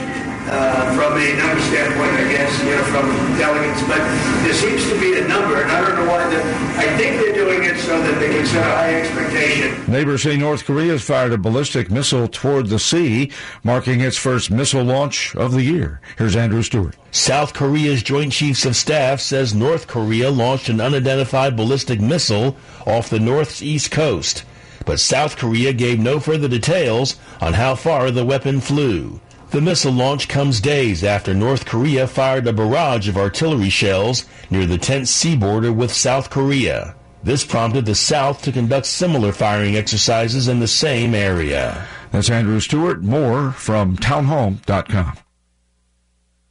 uh, from a number standpoint, I guess, you know, from delegates, but there seems to be a number, and I don't know why. The, I think they're doing it so that they can set a high expectation. Neighbors say North Korea has fired a ballistic missile toward the sea, marking its first missile launch of the year. Here's Andrew Stewart. South Korea's Joint Chiefs of Staff says North Korea launched an unidentified ballistic missile off the northeast coast, but South Korea gave no further details on how far the weapon flew. The missile launch comes days after North Korea fired a barrage of artillery shells near the tense sea border with South Korea. This prompted the South to conduct similar firing exercises in the same area. That's Andrew Stewart. More from townhall.com.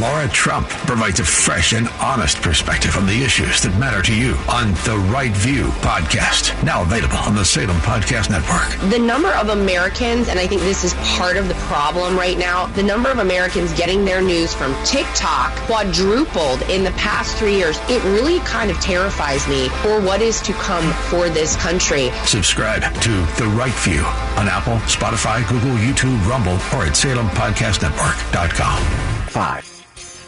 Laura Trump provides a fresh and honest perspective on the issues that matter to you on the Right View podcast. Now available on the Salem Podcast Network. The number of Americans, and I think this is part of the problem right now, the number of Americans getting their news from TikTok quadrupled in the past three years. It really kind of terrifies me for what is to come for this country. Subscribe to The Right View on Apple, Spotify, Google, YouTube, Rumble, or at SalemPodcastNetwork.com. Five.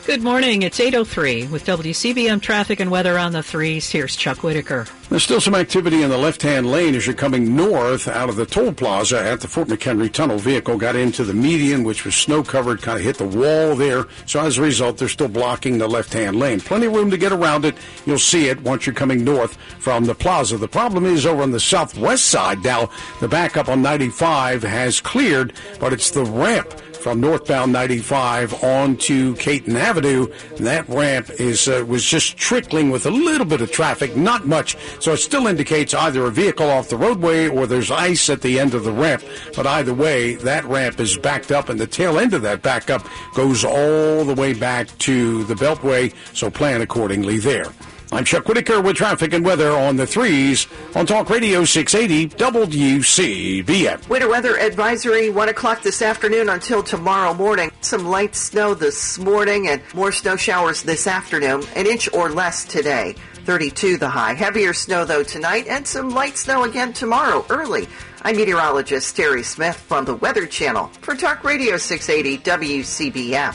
Good morning. It's 8.03 with WCBM traffic and weather on the threes. Here's Chuck Whitaker. There's still some activity in the left-hand lane as you're coming north out of the toll plaza at the Fort McHenry Tunnel. Vehicle got into the median, which was snow-covered, kind of hit the wall there. So as a result, they're still blocking the left-hand lane. Plenty of room to get around it. You'll see it once you're coming north from the plaza. The problem is over on the southwest side now. The backup on 95 has cleared, but it's the ramp from northbound 95 onto Caton Avenue. That ramp is uh, was just trickling with a little bit of traffic, not much. So it still indicates either a vehicle off the roadway or there's ice at the end of the ramp. But either way, that ramp is backed up, and the tail end of that backup goes all the way back to the Beltway. So plan accordingly there. I'm Chuck Whitaker with traffic and weather on the threes on Talk Radio 680 WCBM. Winter weather advisory 1 o'clock this afternoon until tomorrow morning. Some light snow this morning and more snow showers this afternoon. An inch or less today. 32 the high. Heavier snow though tonight and some light snow again tomorrow early. I'm meteorologist Terry Smith from the Weather Channel for Talk Radio 680 WCBM.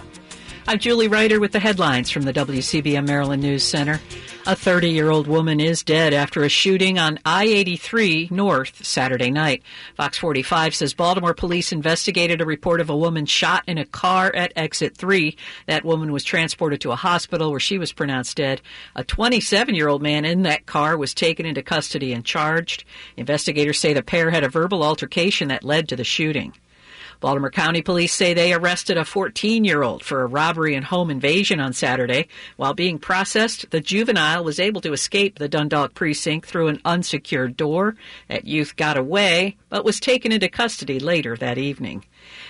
I'm Julie Ryder with the headlines from the WCBM Maryland News Center. A 30 year old woman is dead after a shooting on I 83 North Saturday night. Fox 45 says Baltimore police investigated a report of a woman shot in a car at exit 3. That woman was transported to a hospital where she was pronounced dead. A 27 year old man in that car was taken into custody and charged. Investigators say the pair had a verbal altercation that led to the shooting. Baltimore County Police say they arrested a 14 year old for a robbery and home invasion on Saturday. While being processed, the juvenile was able to escape the Dundalk precinct through an unsecured door. That youth got away, but was taken into custody later that evening.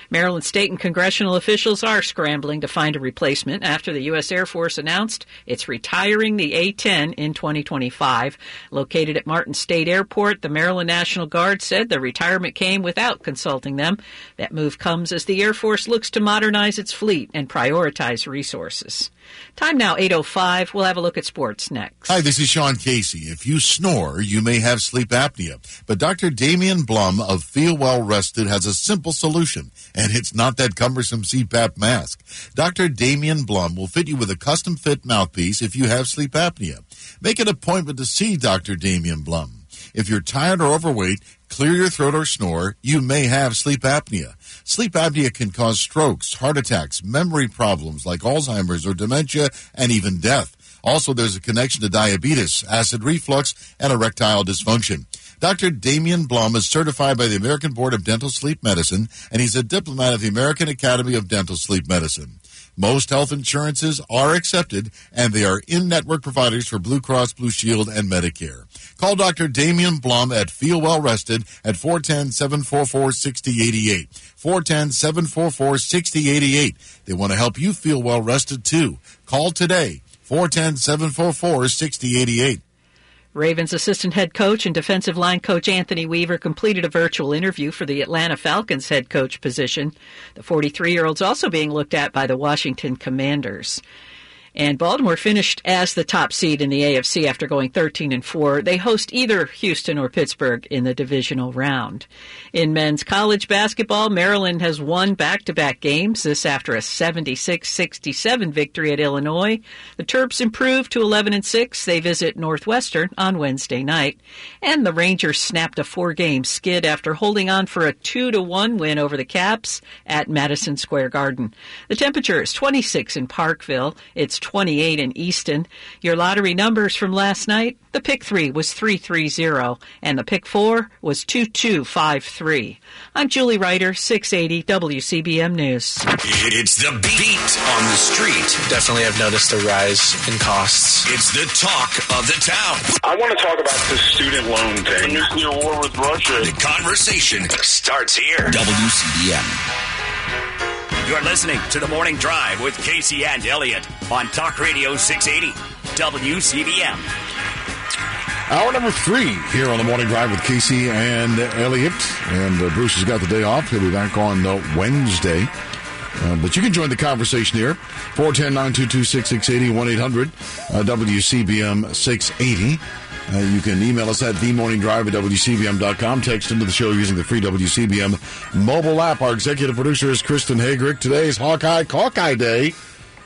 Maryland state and congressional officials are scrambling to find a replacement after the U.S. Air Force announced it's retiring the A 10 in 2025. Located at Martin State Airport, the Maryland National Guard said the retirement came without consulting them. That move comes as the Air Force looks to modernize its fleet and prioritize resources. Time now 8:05. We'll have a look at sports next. Hi, this is Sean Casey. If you snore, you may have sleep apnea, but Dr. Damian Blum of Feel Well Rested has a simple solution, and it's not that cumbersome CPAP mask. Dr. Damian Blum will fit you with a custom fit mouthpiece if you have sleep apnea. Make an appointment to see Dr. Damian Blum. If you're tired or overweight, clear your throat or snore, you may have sleep apnea. Sleep apnea can cause strokes, heart attacks, memory problems like Alzheimer's or dementia, and even death. Also, there's a connection to diabetes, acid reflux, and erectile dysfunction. Dr. Damian Blum is certified by the American Board of Dental Sleep Medicine, and he's a diplomat of the American Academy of Dental Sleep Medicine. Most health insurances are accepted, and they are in-network providers for Blue Cross Blue Shield and Medicare. Call Dr. Damian Blum at Feel Well Rested at 410-744-6088. 410-744-6088. They want to help you feel well rested too. Call today. 410-744-6088. Ravens assistant head coach and defensive line coach Anthony Weaver completed a virtual interview for the Atlanta Falcons head coach position. The 43 year old's also being looked at by the Washington Commanders. And Baltimore finished as the top seed in the AFC after going 13 and 4. They host either Houston or Pittsburgh in the divisional round. In men's college basketball, Maryland has won back-to-back games, this after a 76-67 victory at Illinois. The Terps improved to 11 and 6. They visit Northwestern on Wednesday night. And the Rangers snapped a four-game skid after holding on for a 2 to 1 win over the Caps at Madison Square Garden. The temperature is 26 in Parkville. It's 28 in Easton. Your lottery numbers from last night, the pick 3 was 330 and the pick 4 was 2253. I'm Julie Ryder, 680 WCBM News. It's the beat on the street. Definitely have noticed a rise in costs. It's the talk of the town. I want to talk about the student loan thing. Nuclear war with Russia. The conversation starts here. WCBM. You're listening to the Morning Drive with Casey and Elliott on Talk Radio 680 WCBM. Hour number three here on the morning drive with Casey and Elliott. And uh, Bruce has got the day off. He'll be back on uh, Wednesday. Uh, but you can join the conversation here. 410 922 6680 1 800 WCBM 680. Uh, you can email us at themorningdrive at WCBM.com. Text into the show using the free WCBM mobile app. Our executive producer is Kristen Hagrick. Today is Hawkeye Hawkeye Day.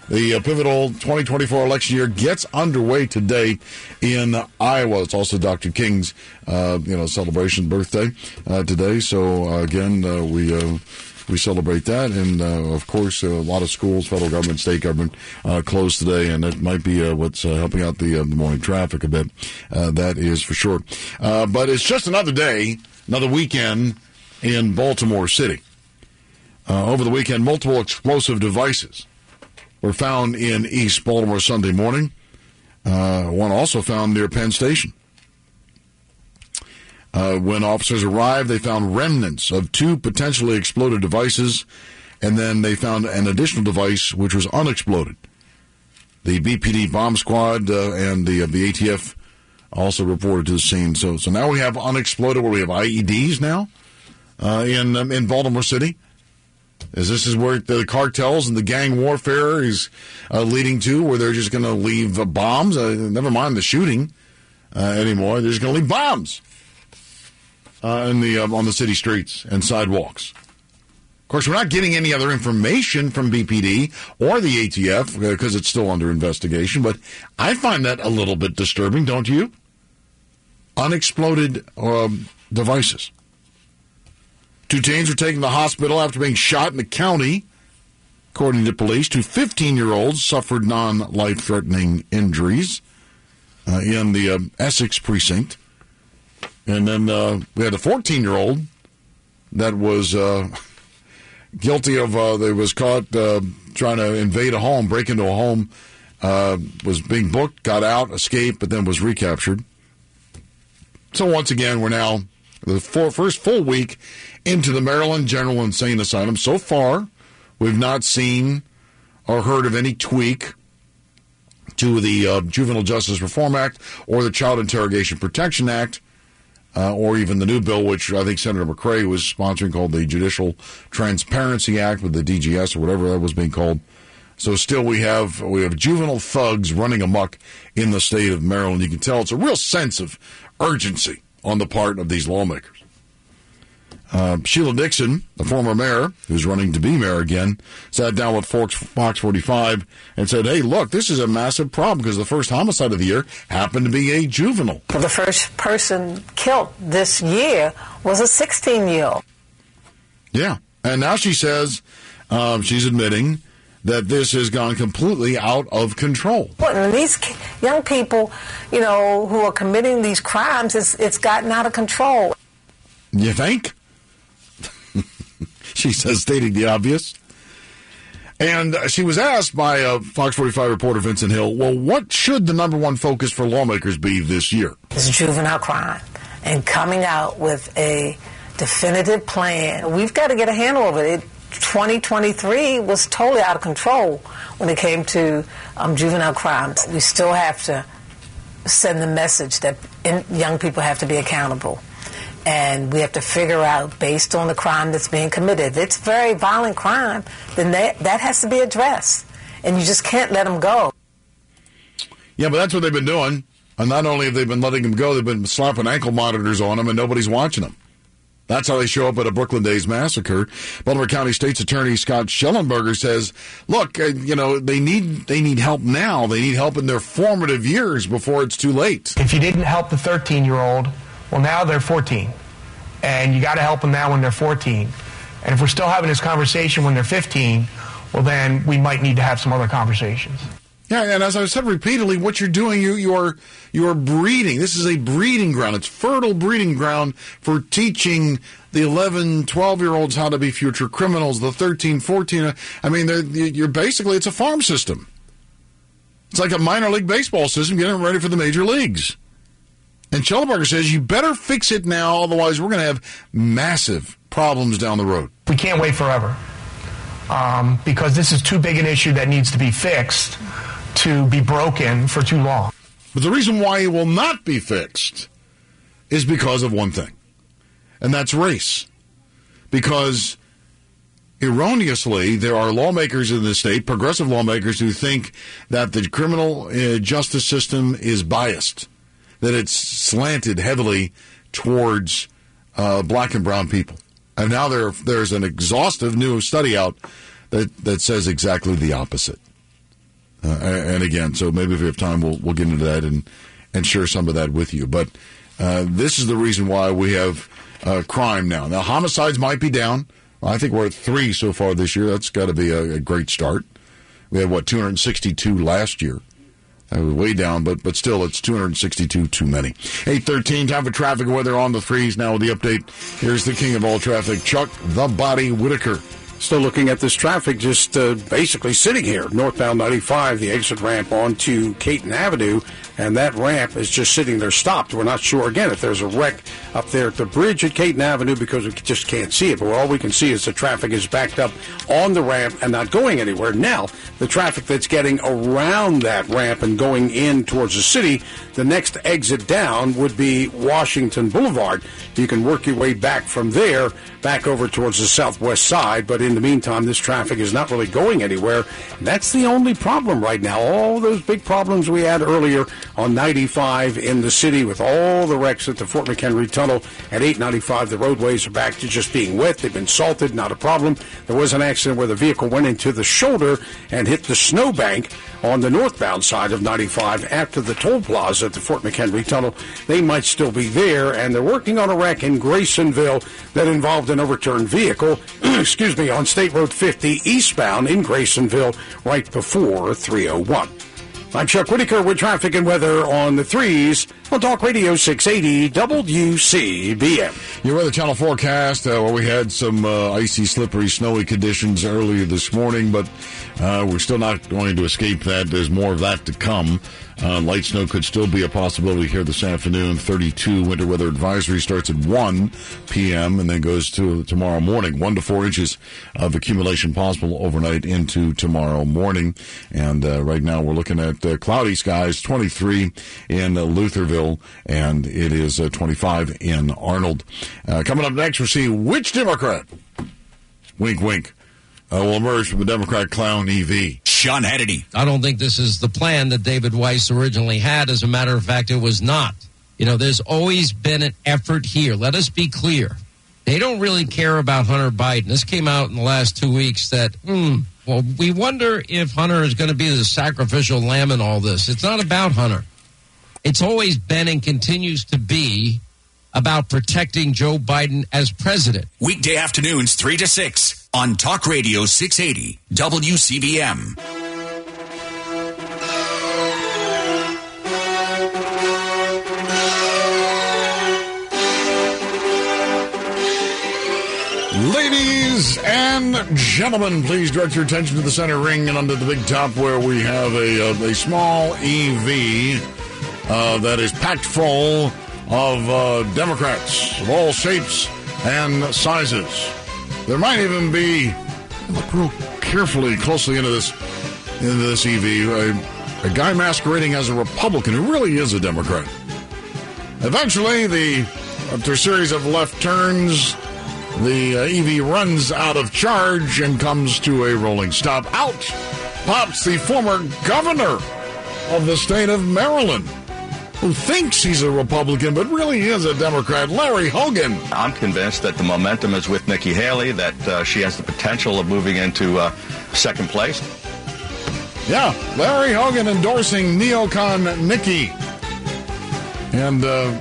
The uh, pivotal 2024 election year gets underway today in Iowa. It's also Dr. King's, uh, you know, celebration birthday uh, today. So uh, again, uh, we we celebrate that, and uh, of course, a lot of schools, federal government, state government, uh, closed today, and that might be uh, what's helping out the, the morning traffic a bit. that is for sure. but it's just another day, another weekend in Baltimore City. over the weekend, multiple explosive devices were found in East Baltimore Sunday morning. Uh, one also found near Penn Station. Uh, when officers arrived, they found remnants of two potentially exploded devices, and then they found an additional device which was unexploded. The BPD bomb squad uh, and the uh, the ATF also reported to the scene. So, so now we have unexploded. Where we have IEDs now uh, in um, in Baltimore City. Is this is where the cartels and the gang warfare is uh, leading to, where they're just going to leave uh, bombs. Never mind the shooting anymore; they're just going to leave bombs uh, in the on the city streets and sidewalks. Of course, we're not getting any other information from BPD or the ATF because it's still under investigation. But I find that a little bit disturbing, don't you? Unexploded um, devices. Two teens were taken to the hospital after being shot in the county. According to police, two 15 year olds suffered non life threatening injuries uh, in the uh, Essex precinct. And then uh, we had a 14 year old that was uh, guilty of, uh, they was caught uh, trying to invade a home, break into a home, was being booked, got out, escaped, but then was recaptured. So once again, we're now the first full week into the Maryland General Insane Asylum. So far, we've not seen or heard of any tweak to the uh, Juvenile Justice Reform Act or the Child Interrogation Protection Act. Uh, or even the new bill, which I think Senator McCray was sponsoring, called the Judicial Transparency Act, with the DGS or whatever that was being called. So still, we have we have juvenile thugs running amok in the state of Maryland. You can tell it's a real sense of urgency on the part of these lawmakers. Uh, Sheila Dixon, the former mayor, who's running to be mayor again, sat down with Fox, Fox 45 and said, Hey, look, this is a massive problem because the first homicide of the year happened to be a juvenile. The first person killed this year was a 16 year old. Yeah. And now she says um, she's admitting that this has gone completely out of control. And these young people, you know, who are committing these crimes, it's, it's gotten out of control. You think? she says, stating the obvious. And she was asked by uh, Fox 45 reporter Vincent Hill, well, what should the number one focus for lawmakers be this year? It's juvenile crime and coming out with a definitive plan. We've got to get a handle of it. it 2023 was totally out of control when it came to um, juvenile crimes. We still have to send the message that in, young people have to be accountable. And we have to figure out, based on the crime that's being committed, if it's very violent crime, then that, that has to be addressed. And you just can't let them go. Yeah, but that's what they've been doing. And not only have they been letting them go, they've been slapping ankle monitors on them, and nobody's watching them. That's how they show up at a Brooklyn Days massacre. Baltimore County State's Attorney Scott Shellenberger says, "Look, uh, you know they need they need help now. They need help in their formative years before it's too late." If you didn't help the 13 year old, well, now they're 14, and you got to help them now when they're 14. And if we're still having this conversation when they're 15, well, then we might need to have some other conversations. Yeah, and as I've said repeatedly, what you're doing, you you're you're breeding. This is a breeding ground. It's fertile breeding ground for teaching the 11, 12 year olds how to be future criminals. The 13, 14. I mean, you're basically it's a farm system. It's like a minor league baseball system getting ready for the major leagues. And Shellenberger says you better fix it now, otherwise we're going to have massive problems down the road. We can't wait forever um, because this is too big an issue that needs to be fixed to be broken for too long. But the reason why it will not be fixed is because of one thing, and that's race. Because erroneously, there are lawmakers in the state, progressive lawmakers, who think that the criminal uh, justice system is biased, that it's slanted heavily towards uh, black and brown people. And now there, there's an exhaustive new study out that, that says exactly the opposite. Uh, and again, so maybe if we have time, we'll we'll get into that and and share some of that with you. But uh, this is the reason why we have uh, crime now. Now homicides might be down. I think we're at three so far this year. That's got to be a, a, great start. We had what 262 last year. That was way down, but but still, it's 262 too many. 813, time for traffic weather on the threes. Now with the update, here's the king of all traffic, Chuck the Body Whitaker. Still looking at this traffic, just uh, basically sitting here, northbound 95, the exit ramp onto Caton Avenue, and that ramp is just sitting there stopped. We're not sure, again, if there's a wreck up there at the bridge at Caton Avenue because we just can't see it. But all we can see is the traffic is backed up on the ramp and not going anywhere. Now, the traffic that's getting around that ramp and going in towards the city, the next exit down would be Washington Boulevard. You can work your way back from there, back over towards the southwest side, but in the meantime, this traffic is not really going anywhere. That's the only problem right now. All those big problems we had earlier on 95 in the city with all the wrecks at the Fort McHenry Tunnel at 895, the roadways are back to just being wet. They've been salted, not a problem. There was an accident where the vehicle went into the shoulder and hit the snowbank on the northbound side of 95 after the toll plaza at the Fort McHenry Tunnel. They might still be there, and they're working on a wreck in Graysonville that involved an overturned vehicle, excuse me, on State Road 50 eastbound in Graysonville right before 301. I'm Chuck Whitaker with traffic and weather on the threes on Talk Radio 680 WCBM. Your weather channel forecast, uh, where we had some uh, icy, slippery, snowy conditions earlier this morning, but uh, we're still not going to escape that. There's more of that to come. Uh, light snow could still be a possibility here this afternoon. 32 winter weather advisory starts at 1 p.m. and then goes to tomorrow morning. 1 to 4 inches of accumulation possible overnight into tomorrow morning. And uh, right now we're looking at uh, cloudy skies, 23 in uh, Lutherville, and it is uh, 25 in Arnold. Uh, coming up next, we'll see which Democrat, wink, wink, will emerge from the Democrat clown EV. Sean Hannity. I don't think this is the plan that David Weiss originally had. As a matter of fact, it was not. You know, there's always been an effort here. Let us be clear. They don't really care about Hunter Biden. This came out in the last two weeks that, hmm, well, we wonder if Hunter is going to be the sacrificial lamb in all this. It's not about Hunter. It's always been and continues to be about protecting Joe Biden as president. Weekday afternoons, 3 to 6 on Talk Radio 680 WCBM. Ladies and gentlemen, please direct your attention to the center ring and under the big top where we have a, a, a small EV uh, that is packed full of uh, Democrats of all shapes and sizes. There might even be, look real carefully, closely into this, into this EV, a, a guy masquerading as a Republican who really is a Democrat. Eventually, the after a series of left turns, the uh, EV runs out of charge and comes to a rolling stop. Out pops the former governor of the state of Maryland, who thinks he's a Republican but really is a Democrat, Larry Hogan. I'm convinced that the momentum is with Nikki Haley, that uh, she has the potential of moving into uh, second place. Yeah, Larry Hogan endorsing neocon Nikki. And uh,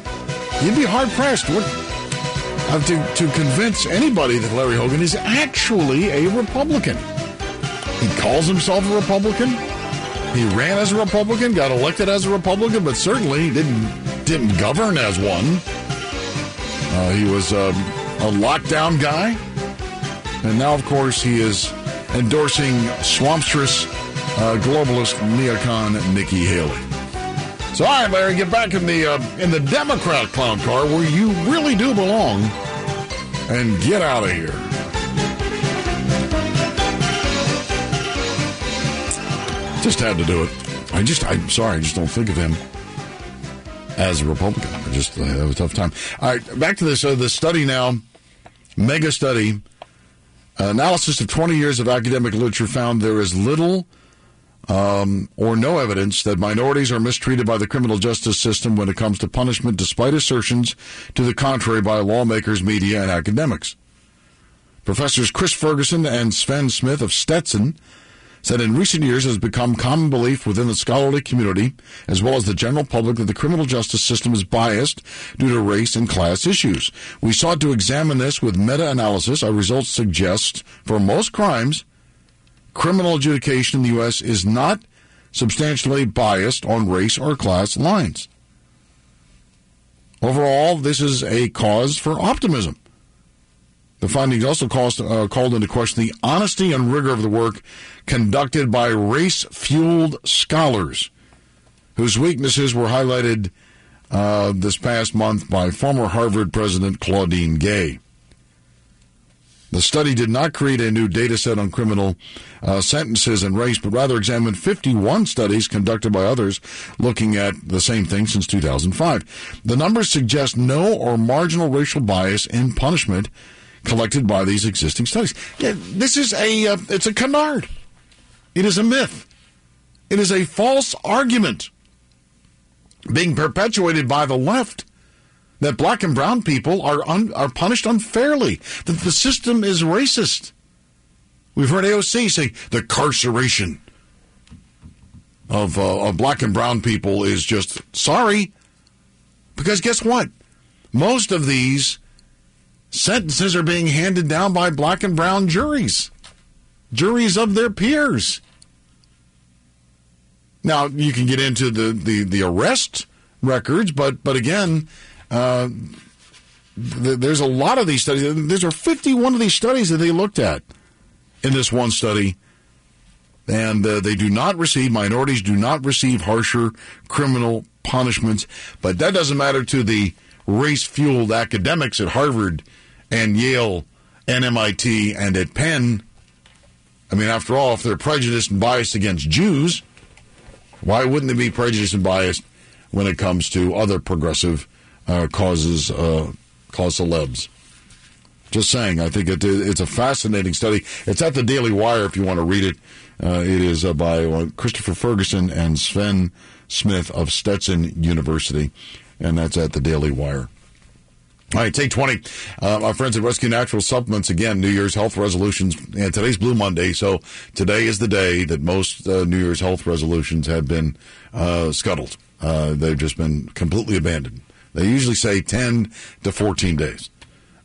you'd be hard pressed uh, to, to convince anybody that Larry Hogan is actually a Republican. He calls himself a Republican. He ran as a Republican, got elected as a Republican, but certainly didn't didn't govern as one. Uh, he was um, a lockdown guy, and now, of course, he is endorsing swampstress uh, globalist neocon Nikki Haley. So, all right, Larry, get back in the uh, in the Democrat clown car where you really do belong, and get out of here. Just had to do it. I just, I'm sorry, I just don't think of him as a Republican. I just have a tough time. All right, back to this uh, the study now. Mega study. Analysis of 20 years of academic literature found there is little um, or no evidence that minorities are mistreated by the criminal justice system when it comes to punishment, despite assertions to the contrary by lawmakers, media, and academics. Professors Chris Ferguson and Sven Smith of Stetson said in recent years it has become common belief within the scholarly community, as well as the general public, that the criminal justice system is biased due to race and class issues. We sought to examine this with meta analysis. Our results suggest for most crimes, criminal adjudication in the U.S. is not substantially biased on race or class lines. Overall, this is a cause for optimism. The findings also caused, uh, called into question the honesty and rigor of the work conducted by race fueled scholars, whose weaknesses were highlighted uh, this past month by former Harvard President Claudine Gay. The study did not create a new data set on criminal uh, sentences and race, but rather examined 51 studies conducted by others looking at the same thing since 2005. The numbers suggest no or marginal racial bias in punishment collected by these existing studies. Yeah, this is a uh, it's a canard. It is a myth. It is a false argument being perpetuated by the left that black and brown people are un, are punished unfairly. That the system is racist. We've heard AOC say the carceration of, uh, of black and brown people is just sorry. Because guess what? Most of these sentences are being handed down by black and brown juries, juries of their peers. Now you can get into the the, the arrest records, but but again, uh, th- there's a lot of these studies. There's are 51 of these studies that they looked at in this one study, and uh, they do not receive minorities do not receive harsher criminal punishments. But that doesn't matter to the race fueled academics at Harvard and Yale and MIT and at Penn. I mean, after all, if they're prejudiced and biased against Jews, why wouldn't they be prejudiced and biased when it comes to other progressive uh, causes, uh, cause celebs? Just saying, I think it, it's a fascinating study. It's at the Daily Wire if you want to read it. Uh, it is uh, by uh, Christopher Ferguson and Sven Smith of Stetson University, and that's at the Daily Wire. All right, take 20. Uh, our friends at Rescue Natural Supplements, again, New Year's health resolutions. And today's Blue Monday, so today is the day that most uh, New Year's health resolutions have been uh, scuttled. Uh, they've just been completely abandoned. They usually say 10 to 14 days.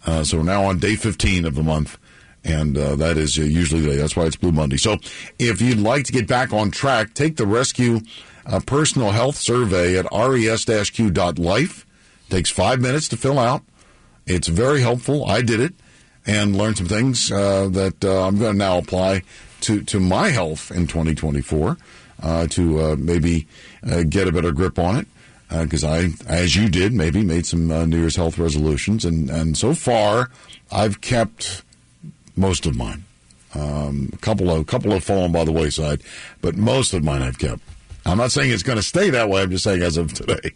Uh, so we're now on day 15 of the month. And uh, that is usually the day. That's why it's Blue Monday. So if you'd like to get back on track, take the Rescue Personal Health Survey at res-q.life. Takes five minutes to fill out. It's very helpful. I did it and learned some things uh, that uh, I'm going to now apply to, to my health in 2024 uh, to uh, maybe uh, get a better grip on it. Because I, as you did, maybe made some uh, New Year's health resolutions, and, and so far I've kept most of mine. Um, a couple of couple have fallen by the wayside, but most of mine I've kept. I'm not saying it's going to stay that way. I'm just saying as of today.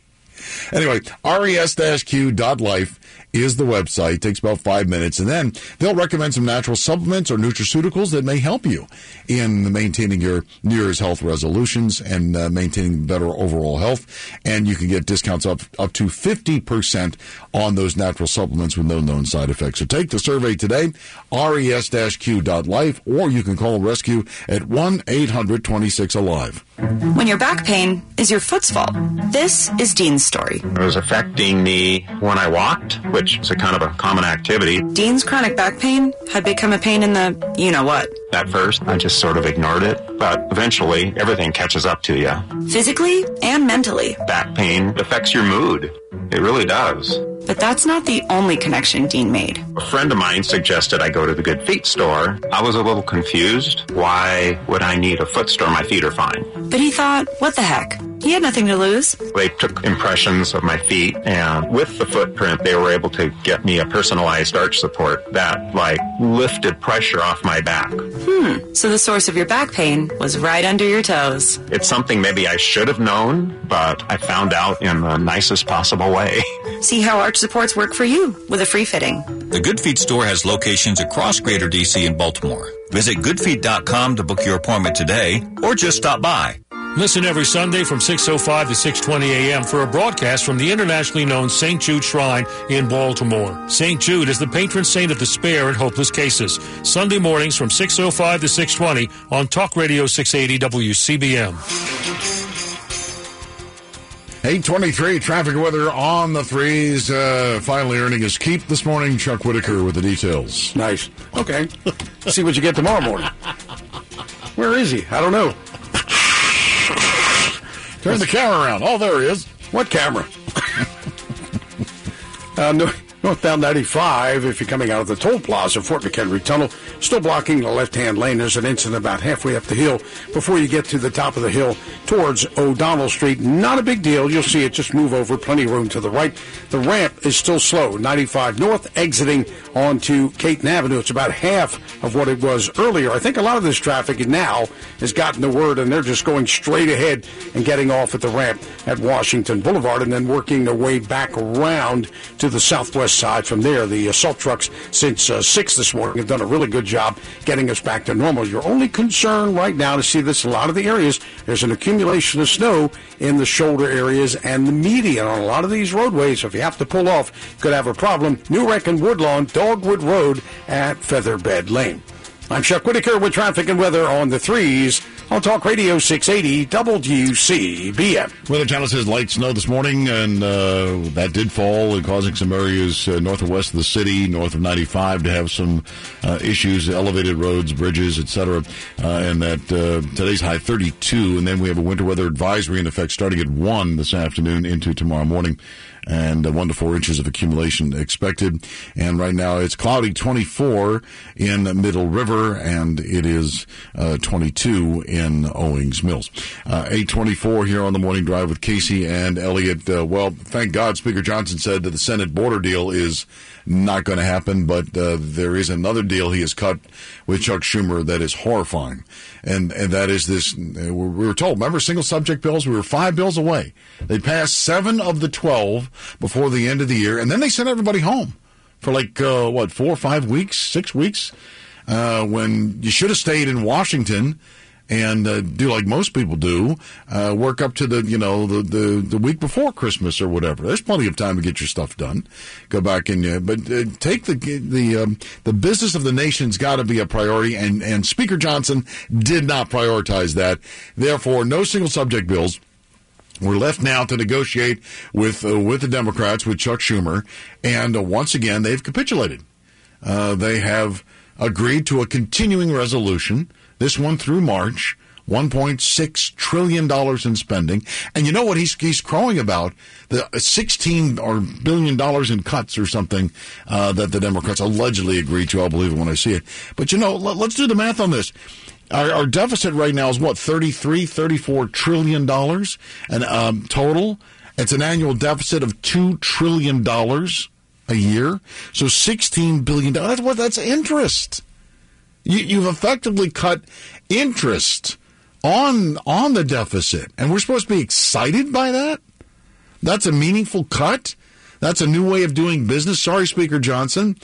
Anyway, res-q.life is the website. It takes about five minutes, and then they'll recommend some natural supplements or nutraceuticals that may help you in maintaining your New Year's health resolutions and uh, maintaining better overall health. And you can get discounts up up to fifty percent on those natural supplements with no known side effects. So take the survey today, res-q.life, or you can call rescue at one eight hundred twenty six alive. When your back pain is your foot's fault. This is Dean's story. It was affecting me when I walked, which is a kind of a common activity. Dean's chronic back pain had become a pain in the you know what. At first, I just sort of ignored it, but eventually everything catches up to you. Physically and mentally. Back pain affects your mood. It really does. But that's not the only connection Dean made. A friend of mine suggested I go to the Good Feet store. I was a little confused. Why would I need a foot store? My feet are fine. But he thought, what the heck? He had nothing to lose. They took impressions of my feet, and with the footprint, they were able to get me a personalized arch support that, like, lifted pressure off my back. Hmm. So the source of your back pain was right under your toes. It's something maybe I should have known, but I found out in the nicest possible way. See how arch supports work for you with a free fitting. The Good Feet store has locations across Greater DC and Baltimore. Visit goodfeet.com to book your appointment today or just stop by. Listen every Sunday from 6.05 to 6.20 a.m. for a broadcast from the internationally known St. Jude Shrine in Baltimore. St. Jude is the patron saint of despair and hopeless cases. Sunday mornings from 6.05 to 6.20 on Talk Radio 680 WCBM. 823 traffic weather on the threes. Uh, finally earning his keep this morning. Chuck Whitaker with the details. Nice. Okay. See what you get tomorrow morning. Where is he? I don't know. Turn the camera around. Oh, there he is. What camera? uh, no, northbound 95, if you're coming out of the toll plaza, Fort McHenry Tunnel, still blocking the left-hand lane. There's an incident about halfway up the hill before you get to the top of the hill towards O'Donnell Street. Not a big deal. You'll see it just move over. Plenty of room to the right. The ramp is still slow. 95 north, exiting onto Caton Avenue. It's about half of what it was earlier. I think a lot of this traffic now has gotten the word, and they're just going straight ahead and getting off at the ramp at Washington Boulevard, and then working their way back around to the southwest side from there. The assault trucks since uh, six this morning have done a really good job getting us back to normal. Your only concern right now to see this a lot of the areas there's an accumulation of snow in the shoulder areas and the median on a lot of these roadways. If you have to pull off, could have a problem. New Wreck and Woodlawn, Dogwood Road at Featherbed Lane. I'm Chuck Whitaker with traffic and weather on the threes on Talk Radio 680 WCBM. Weather Channel says light snow this morning, and uh, that did fall, and causing some areas uh, north and west of the city, north of 95, to have some uh, issues, elevated roads, bridges, etc. Uh, and that uh, today's high 32, and then we have a winter weather advisory in effect starting at 1 this afternoon into tomorrow morning and one to four inches of accumulation expected. And right now it's cloudy 24 in Middle River, and it is uh, 22 in Owings Mills. Uh, 824 here on the morning drive with Casey and Elliott. Uh, well, thank God Speaker Johnson said that the Senate border deal is not going to happen, but uh, there is another deal he has cut with Chuck Schumer that is horrifying. And, and that is this, uh, we were told, remember single subject bills? We were five bills away. They passed seven of the 12 before the end of the year, and then they sent everybody home for like, uh, what, four five weeks, six weeks? Uh, when you should have stayed in Washington and uh, do like most people do, uh, work up to the you know the, the the week before Christmas or whatever. There's plenty of time to get your stuff done. Go back and uh, but uh, take the the um, the business of the nation's got to be a priority, and and Speaker Johnson did not prioritize that. Therefore, no single subject bills. We're left now to negotiate with uh, with the Democrats with Chuck Schumer, and uh, once again they've capitulated. they have agreed to a continuing resolution this one through March. $1.6 trillion in spending. And you know what he's, he's crowing about? The 16 or billion dollars in cuts or something, uh, that the Democrats allegedly agreed to. I'll believe it when I see it. But you know, let, us do the math on this. Our, our, deficit right now is what, 33, 34 trillion dollars and, um, total. It's an annual deficit of $2 trillion a year. So $16 billion. That's what, that's interest. You, you've effectively cut interest on on the deficit, and we're supposed to be excited by that. That's a meaningful cut. That's a new way of doing business. Sorry, Speaker Johnson.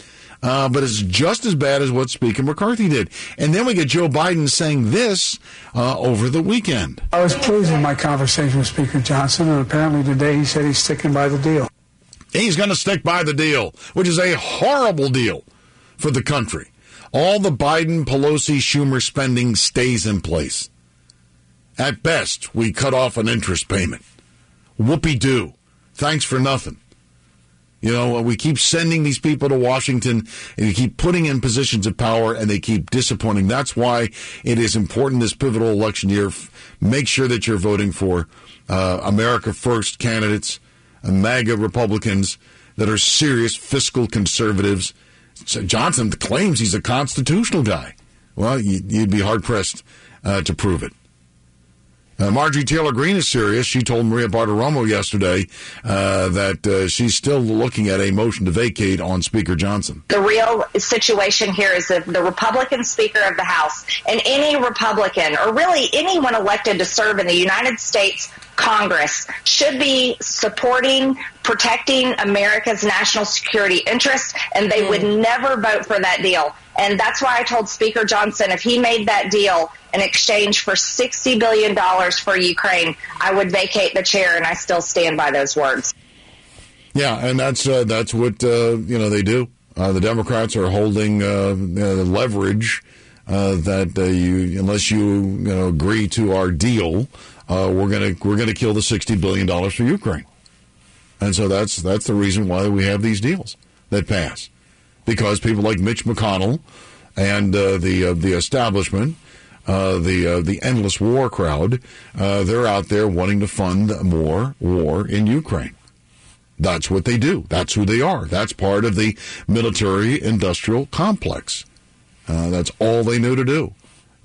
Uh, but it's just as bad as what Speaker McCarthy did. And then we get Joe Biden saying this uh, over the weekend. I was pleased with my conversation with Speaker Johnson, and apparently today he said he's sticking by the deal. He's going to stick by the deal, which is a horrible deal for the country. All the Biden, Pelosi, Schumer spending stays in place. At best, we cut off an interest payment. Whoopee doo. Thanks for nothing. You know, we keep sending these people to Washington and you keep putting in positions of power and they keep disappointing. That's why it is important this pivotal election year. Make sure that you're voting for uh, America First candidates, uh, MAGA Republicans that are serious fiscal conservatives. So Johnson claims he's a constitutional guy. Well, you'd be hard pressed uh, to prove it. Uh, Marjorie Taylor Greene is serious. She told Maria Bartiromo yesterday uh, that uh, she's still looking at a motion to vacate on Speaker Johnson. The real situation here is that the Republican Speaker of the House and any Republican, or really anyone elected to serve in the United States Congress should be supporting, protecting America's national security interests, and they mm. would never vote for that deal. And that's why I told Speaker Johnson if he made that deal in exchange for $60 billion for Ukraine, I would vacate the chair, and I still stand by those words. Yeah, and that's uh, that's what uh, you know they do. Uh, the Democrats are holding uh, leverage uh, that uh, you, unless you, you know, agree to our deal, we're gonna we're gonna kill the sixty billion dollars for Ukraine. And so that's that's the reason why we have these deals that pass, because people like Mitch McConnell and the the establishment uh, the uh, the endless war crowd, uh, they're out there wanting to fund more war in Ukraine. That's what they do. That's who they are. That's part of the military industrial complex. Uh, that's all they knew to do.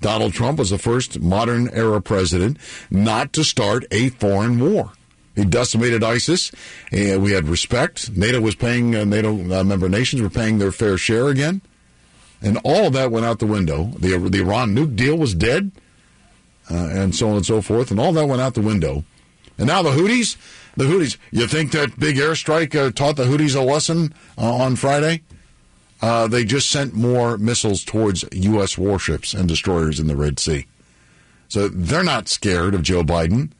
Donald Trump was the first modern era president not to start a foreign war. He decimated ISIS. and we had respect. NATO was paying, uh, NATO member nations were paying their fair share again. And all of that went out the window. The, the Iran nuke deal was dead, uh, and so on and so forth. And all that went out the window. And now the Houthis, the Houthis, you think that big airstrike uh, taught the Houthis a lesson uh, on Friday? Uh, they just sent more missiles towards U.S. warships and destroyers in the Red Sea. So they're not scared of Joe Biden.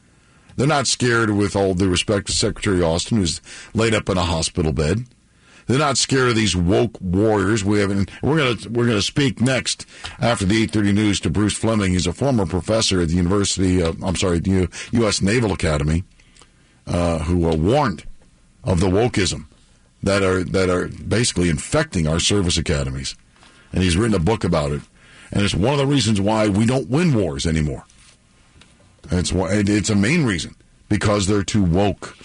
They're not scared, with all due respect to Secretary Austin, who's laid up in a hospital bed. They're not scared of these woke warriors. We have we're gonna we're gonna speak next after the 8:30 news to Bruce Fleming. He's a former professor at the University. Of, I'm sorry, the U.S. Naval Academy, uh, who warned of the wokeism that are that are basically infecting our service academies, and he's written a book about it. And it's one of the reasons why we don't win wars anymore. And it's it's a main reason because they're too woke.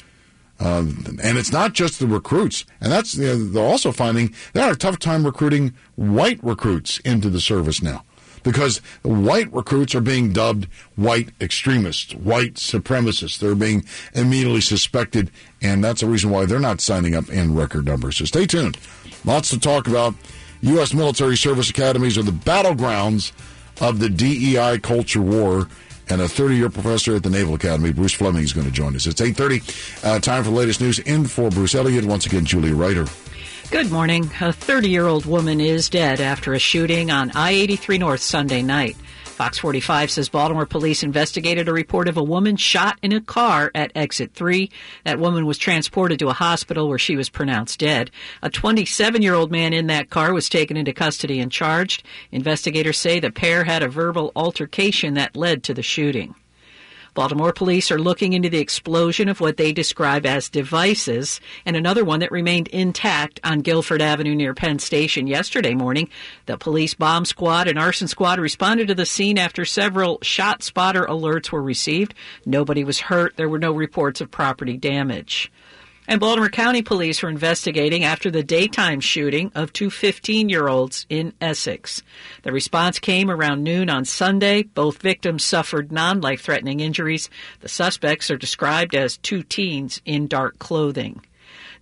Um, and it's not just the recruits, and that's you know, they're also finding they have a tough time recruiting white recruits into the service now because white recruits are being dubbed white extremists, white supremacists. They're being immediately suspected, and that's the reason why they're not signing up in record numbers. So stay tuned. Lots to talk about. U.S. military service academies are the battlegrounds of the DEI culture war and a 30-year professor at the Naval Academy. Bruce Fleming is going to join us. It's 8.30. Uh, time for the latest news. In for Bruce Elliott. Once again, Julia Ryder. Good morning. A 30 year old woman is dead after a shooting on I 83 North Sunday night. Fox 45 says Baltimore police investigated a report of a woman shot in a car at exit 3. That woman was transported to a hospital where she was pronounced dead. A 27 year old man in that car was taken into custody and charged. Investigators say the pair had a verbal altercation that led to the shooting. Baltimore police are looking into the explosion of what they describe as devices and another one that remained intact on Guilford Avenue near Penn Station yesterday morning. The police bomb squad and arson squad responded to the scene after several shot spotter alerts were received. Nobody was hurt. There were no reports of property damage. And Baltimore County Police were investigating after the daytime shooting of two 15 year olds in Essex. The response came around noon on Sunday. Both victims suffered non life threatening injuries. The suspects are described as two teens in dark clothing.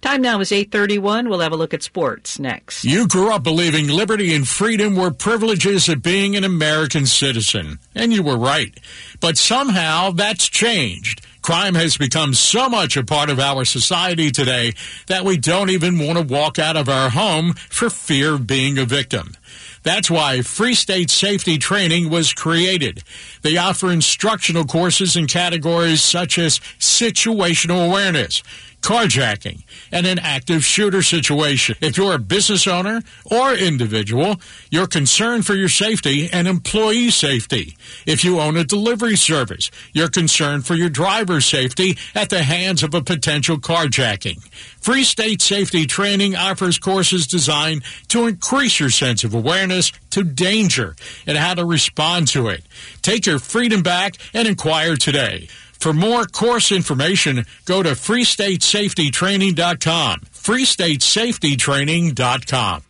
Time now is 8:31. We'll have a look at sports next. You grew up believing liberty and freedom were privileges of being an American citizen, and you were right. But somehow that's changed. Crime has become so much a part of our society today that we don't even want to walk out of our home for fear of being a victim. That's why Free State Safety Training was created. They offer instructional courses in categories such as situational awareness, carjacking, and an active shooter situation. If you're a business owner or individual, you're concerned for your safety and employee safety. If you own a delivery service, you're concerned for your driver's safety at the hands of a potential carjacking. Free State Safety Training offers courses designed to increase your sense of awareness to danger and how to respond to it. Take your freedom back and inquire today. For more course information, go to freestatesafetytraining.com. freestatesafetytraining.com.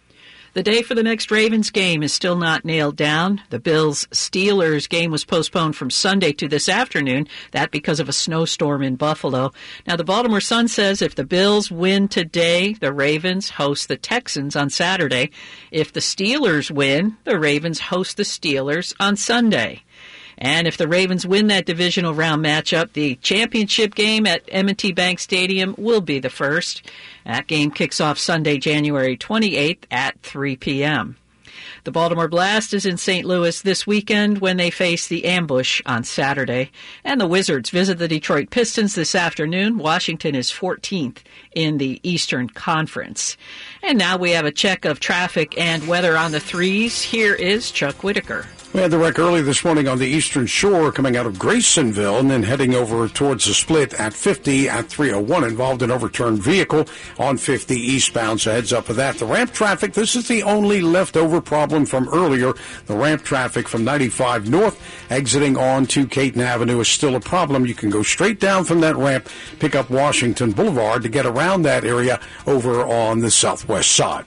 The day for the next Ravens game is still not nailed down. The Bills Steelers game was postponed from Sunday to this afternoon, that because of a snowstorm in Buffalo. Now, the Baltimore Sun says if the Bills win today, the Ravens host the Texans on Saturday. If the Steelers win, the Ravens host the Steelers on Sunday. And if the Ravens win that divisional round matchup, the championship game at M&T Bank Stadium will be the first. That game kicks off Sunday, January 28th at 3 p.m. The Baltimore Blast is in St. Louis this weekend when they face the Ambush on Saturday. And the Wizards visit the Detroit Pistons this afternoon. Washington is 14th in the Eastern Conference. And now we have a check of traffic and weather on the threes. Here is Chuck Whitaker. We had the wreck early this morning on the eastern shore coming out of Graysonville and then heading over towards the split at 50 at 301 involved an overturned vehicle on 50 eastbound. So heads up for that. The ramp traffic, this is the only leftover problem from earlier. The ramp traffic from 95 north exiting on to Caton Avenue is still a problem. You can go straight down from that ramp, pick up Washington Boulevard to get around that area over on the southwest side.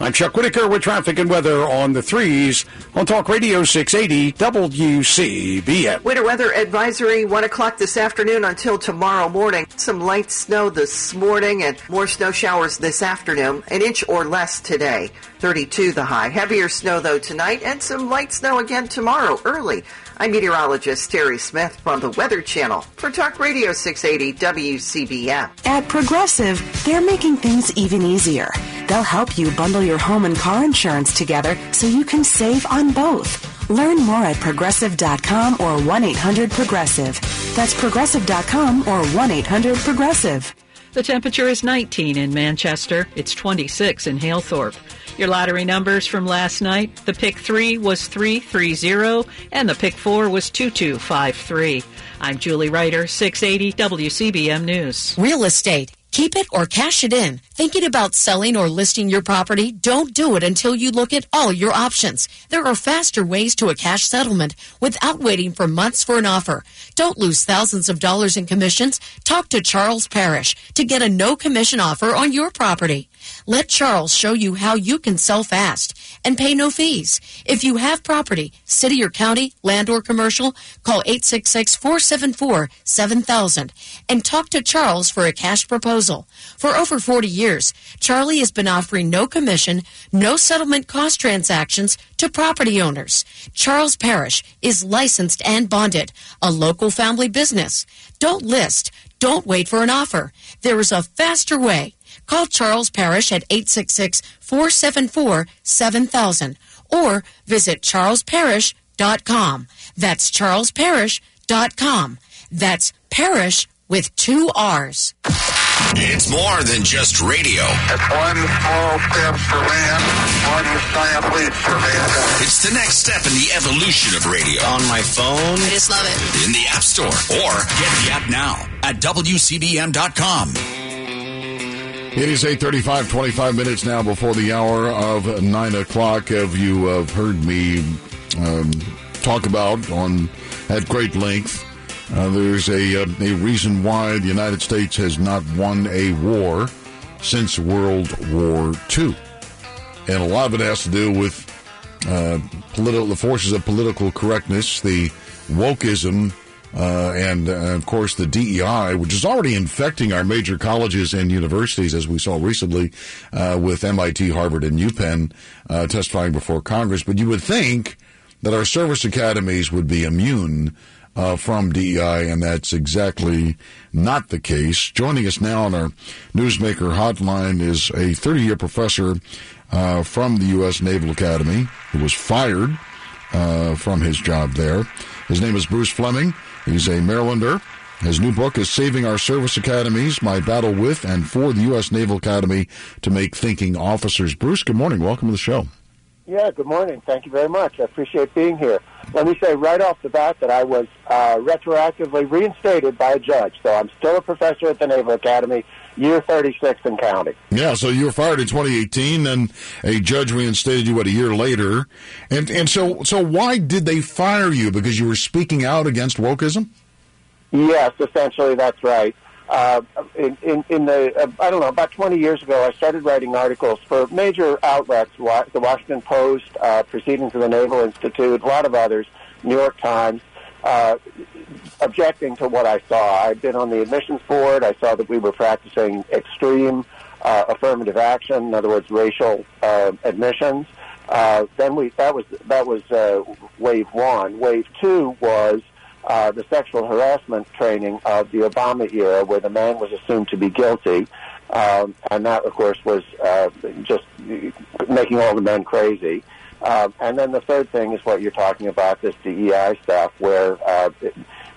I'm Chuck Whitaker with traffic and weather on the threes on Talk Radio 680 WCBM. Winter weather advisory, 1 o'clock this afternoon until tomorrow morning. Some light snow this morning and more snow showers this afternoon. An inch or less today. 32 the high. Heavier snow though tonight and some light snow again tomorrow early. I'm meteorologist Terry Smith from the Weather Channel for Talk Radio 680 WCBM. At Progressive, they're making things even easier. They'll help you bundle your home and car insurance together so you can save on both. Learn more at progressive.com or 1 800 Progressive. That's progressive.com or 1 800 Progressive. The temperature is 19 in Manchester. It's 26 in Halethorpe. Your lottery numbers from last night the pick 3 was 330 and the pick 4 was 2253. I'm Julie Ryder, 680 WCBM News. Real estate. Keep it or cash it in. Thinking about selling or listing your property? Don't do it until you look at all your options. There are faster ways to a cash settlement without waiting for months for an offer. Don't lose thousands of dollars in commissions. Talk to Charles Parrish to get a no commission offer on your property. Let Charles show you how you can sell fast and pay no fees. If you have property, city or county, land or commercial, call 866-474-7000 and talk to Charles for a cash proposal. For over 40 years, Charlie has been offering no commission, no settlement cost transactions to property owners. Charles Parrish is licensed and bonded, a local family business. Don't list. Don't wait for an offer. There is a faster way. Call Charles Parrish at 866-474-7000 or visit charlesparrish.com. That's charlesparrish.com. That's Parrish with two R's. It's more than just radio. It's one small step for man, one giant leap for mankind. It's the next step in the evolution of radio. On my phone. I just love it. In the App Store or get the app now at WCBM.com. It is 8.35, 25 minutes now before the hour of 9 o'clock. Have you uh, heard me um, talk about on at great length? Uh, there's a, uh, a reason why the United States has not won a war since World War II. And a lot of it has to do with uh, political, the forces of political correctness, the wokeism uh, and uh, of course the DEI, which is already infecting our major colleges and universities, as we saw recently uh, with MIT, Harvard, and UPenn uh, testifying before Congress. But you would think that our service academies would be immune uh, from DEI, and that's exactly not the case. Joining us now on our Newsmaker hotline is a 30 year professor uh, from the U.S. Naval Academy who was fired uh, from his job there. His name is Bruce Fleming. He's a Marylander. His new book is Saving Our Service Academies My Battle with and for the U.S. Naval Academy to Make Thinking Officers. Bruce, good morning. Welcome to the show. Yeah, good morning. Thank you very much. I appreciate being here. Let me say right off the bat that I was uh, retroactively reinstated by a judge, so I'm still a professor at the Naval Academy, year 36 in county. Yeah, so you were fired in 2018, and a judge reinstated you what a year later, and and so so why did they fire you? Because you were speaking out against wokeism. Yes, essentially that's right. Uh, in, in, in the, uh, I don't know, about 20 years ago, I started writing articles for major outlets, the Washington Post, uh, Proceedings of the Naval Institute, a lot of others, New York Times, uh, objecting to what I saw. I'd been on the admissions board. I saw that we were practicing extreme uh, affirmative action, in other words, racial uh, admissions. Uh, then we that was that was uh, wave one. Wave two was uh, the sexual harassment training of the Obama era, where the man was assumed to be guilty, um, and that, of course, was uh, just making all the men crazy. Uh, and then the third thing is what you're talking about, this DEI stuff, where uh,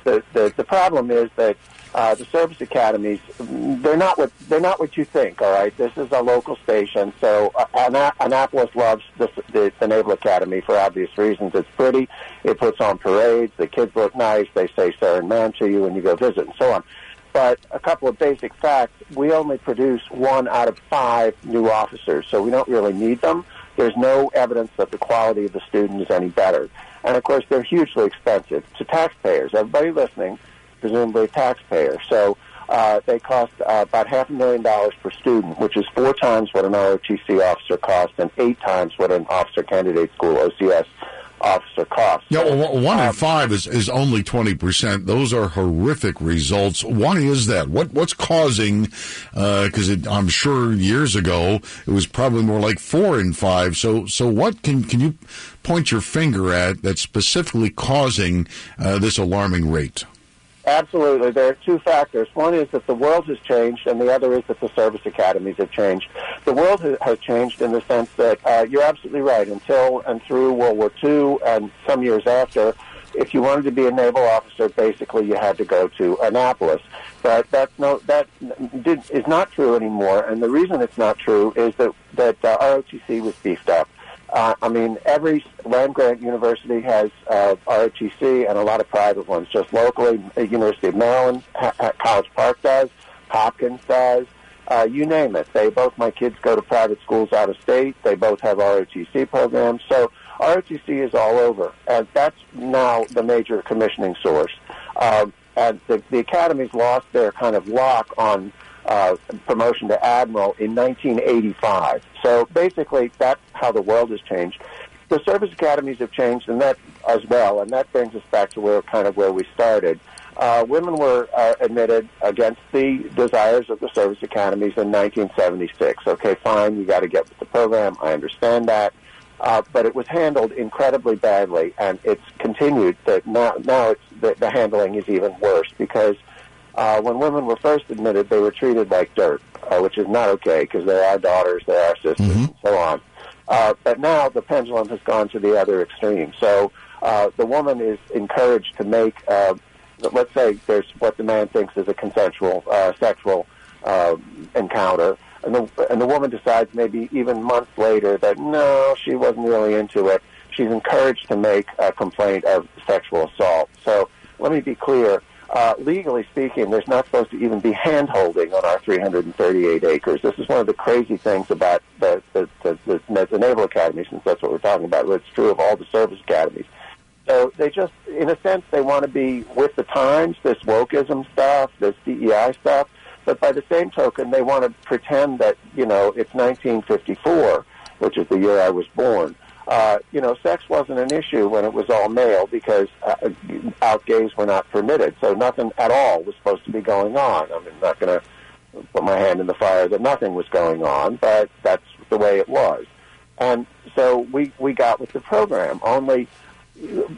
the, the the problem is that uh, the service academies they're not what they're not what you think. All right, this is a local station, so uh, Anna- Annapolis loves the, the, the Naval Academy for obvious reasons. It's pretty, it puts on parades, the kids look nice, they say sir and ma'am to you when you go visit, and so on. But a couple of basic facts: we only produce one out of five new officers, so we don't really need them. There's no evidence that the quality of the student is any better. And of course, they're hugely expensive to taxpayers. Everybody listening, presumably taxpayer. So uh, they cost uh, about half a million dollars per student, which is four times what an ROTC officer costs and eight times what an officer candidate school OCS officer costs. Yeah, well, one in five is, is only twenty percent. Those are horrific results. Why is that? What what's causing? Because I'm sure years ago it was probably more like four in five. So so what can can you point your finger at that's specifically causing uh, this alarming rate? Absolutely. There are two factors. One is that the world has changed, and the other is that the service academies have changed. The world has changed in the sense that uh, you're absolutely right. Until and through World War II and some years after, if you wanted to be a naval officer, basically you had to go to Annapolis. But that's no, that did, is not true anymore. And the reason it's not true is that that uh, ROTC was beefed up. Uh, I mean, every land grant university has uh, ROTC and a lot of private ones. Just locally, the University of Maryland, ha- College Park does, Hopkins does, uh, you name it. They both, my kids go to private schools out of state. They both have ROTC programs. So ROTC is all over, and that's now the major commissioning source. Um, and the, the academies lost their kind of lock on uh, promotion to admiral in 1985. So basically, that's how the world has changed. The service academies have changed, and that as well, and that brings us back to where kind of where we started. Uh, women were uh, admitted against the desires of the service academies in 1976. Okay, fine, you got to get with the program. I understand that. Uh, but it was handled incredibly badly, and it's continued that now, now it's, the, the handling is even worse because uh, when women were first admitted, they were treated like dirt, uh, which is not okay because they're our daughters, they're our sisters, and so on. Uh, but now the pendulum has gone to the other extreme. So uh, the woman is encouraged to make, uh, let's say, there's what the man thinks is a consensual uh, sexual uh, encounter, and the and the woman decides maybe even months later that no, she wasn't really into it. She's encouraged to make a complaint of sexual assault. So let me be clear. Uh, legally speaking, there's not supposed to even be hand holding on our 338 acres. This is one of the crazy things about the, the, the, the, the Naval Academy, since that's what we're talking about. It's true of all the service academies. So they just, in a sense, they want to be with the times, this wokeism stuff, this DEI stuff. But by the same token, they want to pretend that, you know, it's 1954, which is the year I was born. Uh, you know, sex wasn't an issue when it was all male because uh, out gays were not permitted. So nothing at all was supposed to be going on. I'm not going to put my hand in the fire that nothing was going on, but that's the way it was. And so we we got with the program. Only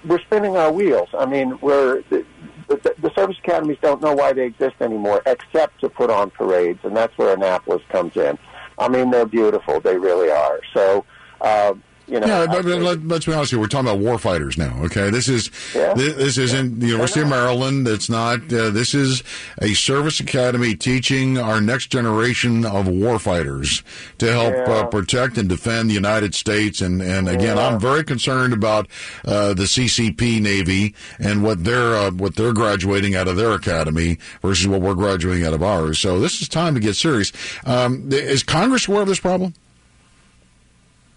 we're spinning our wheels. I mean, we're the, the, the service academies don't know why they exist anymore, except to put on parades, and that's where Annapolis comes in. I mean, they're beautiful. They really are. So. Um, you know, yeah, but, but let, us be honest here. We're talking about war fighters now. Okay, this is Yeah. this, this isn't the University of Maryland. It's not. Uh, this is a service academy teaching our next generation of war fighters to help uh, protect and defend the United States. And and again, Yeah. I'm very concerned about uh, the CCP Navy and what they're uh, what they're graduating out of their academy versus what we're graduating out of ours. So this is time to get serious. Um, is Congress aware of this problem?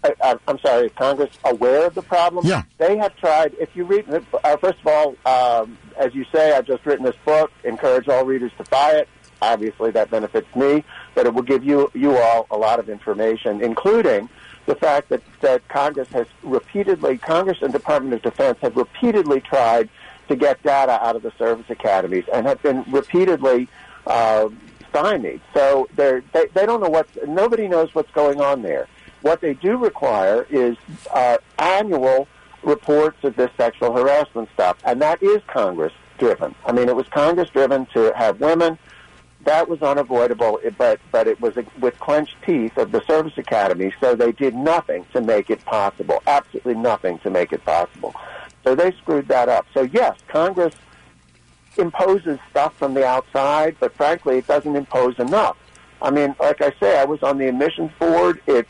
I, I'm sorry, Congress aware of the problem? Yeah. They have tried, if you read, uh, first of all, um, as you say, I've just written this book, encourage all readers to buy it. Obviously, that benefits me, but it will give you, you all a lot of information, including the fact that, that Congress has repeatedly, Congress and Department of Defense have repeatedly tried to get data out of the service academies and have been repeatedly uh, stymied. So they're, they, they don't know what, nobody knows what's going on there. What they do require is uh, annual reports of this sexual harassment stuff, and that is Congress driven. I mean, it was Congress driven to have women. That was unavoidable, but but it was with clenched teeth of the service academy. So they did nothing to make it possible. Absolutely nothing to make it possible. So they screwed that up. So yes, Congress imposes stuff from the outside, but frankly, it doesn't impose enough. I mean, like I say, I was on the admissions board. It's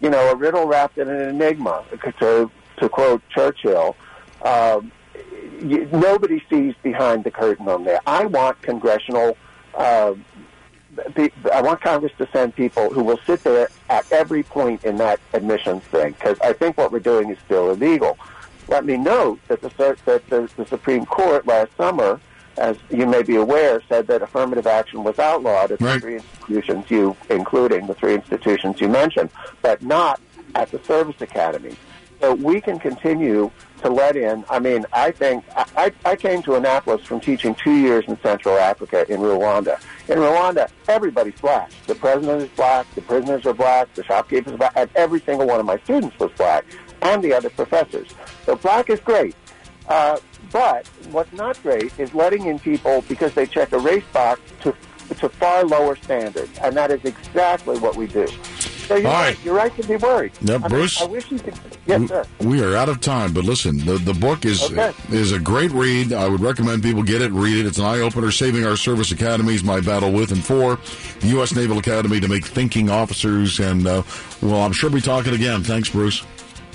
you know a riddle wrapped in an enigma. To to quote Churchill, um, you, nobody sees behind the curtain on there. I want congressional. Uh, pe- I want Congress to send people who will sit there at every point in that admissions thing because I think what we're doing is still illegal. Let me note that the that the, the Supreme Court last summer, as you may be aware, said that affirmative action was outlawed at the three institutions you, including the three institutions you mentioned, but not at the service academy. So we can continue to let in. I mean, I think I, I came to Annapolis from teaching two years in Central Africa in Rwanda. In Rwanda, everybody's black. The president is black. The prisoners are black. The shopkeepers are black. And every single one of my students was black, and the other professors. So black is great. Uh, but what's not great is letting in people because they check a race box to to far lower standards, and that is exactly what we do. So you're All right. right. You're right to be worried. Yep, I mean, Bruce? I wish you could. Yes, sir. We are out of time, but listen, the the book is Okay. is a great read. I would recommend people get it, read it. It's an eye opener. Saving our service academies, my battle with and for the U.S. Naval Academy to make thinking officers. And uh, well, I'm sure we'll be talking again. Thanks, Bruce.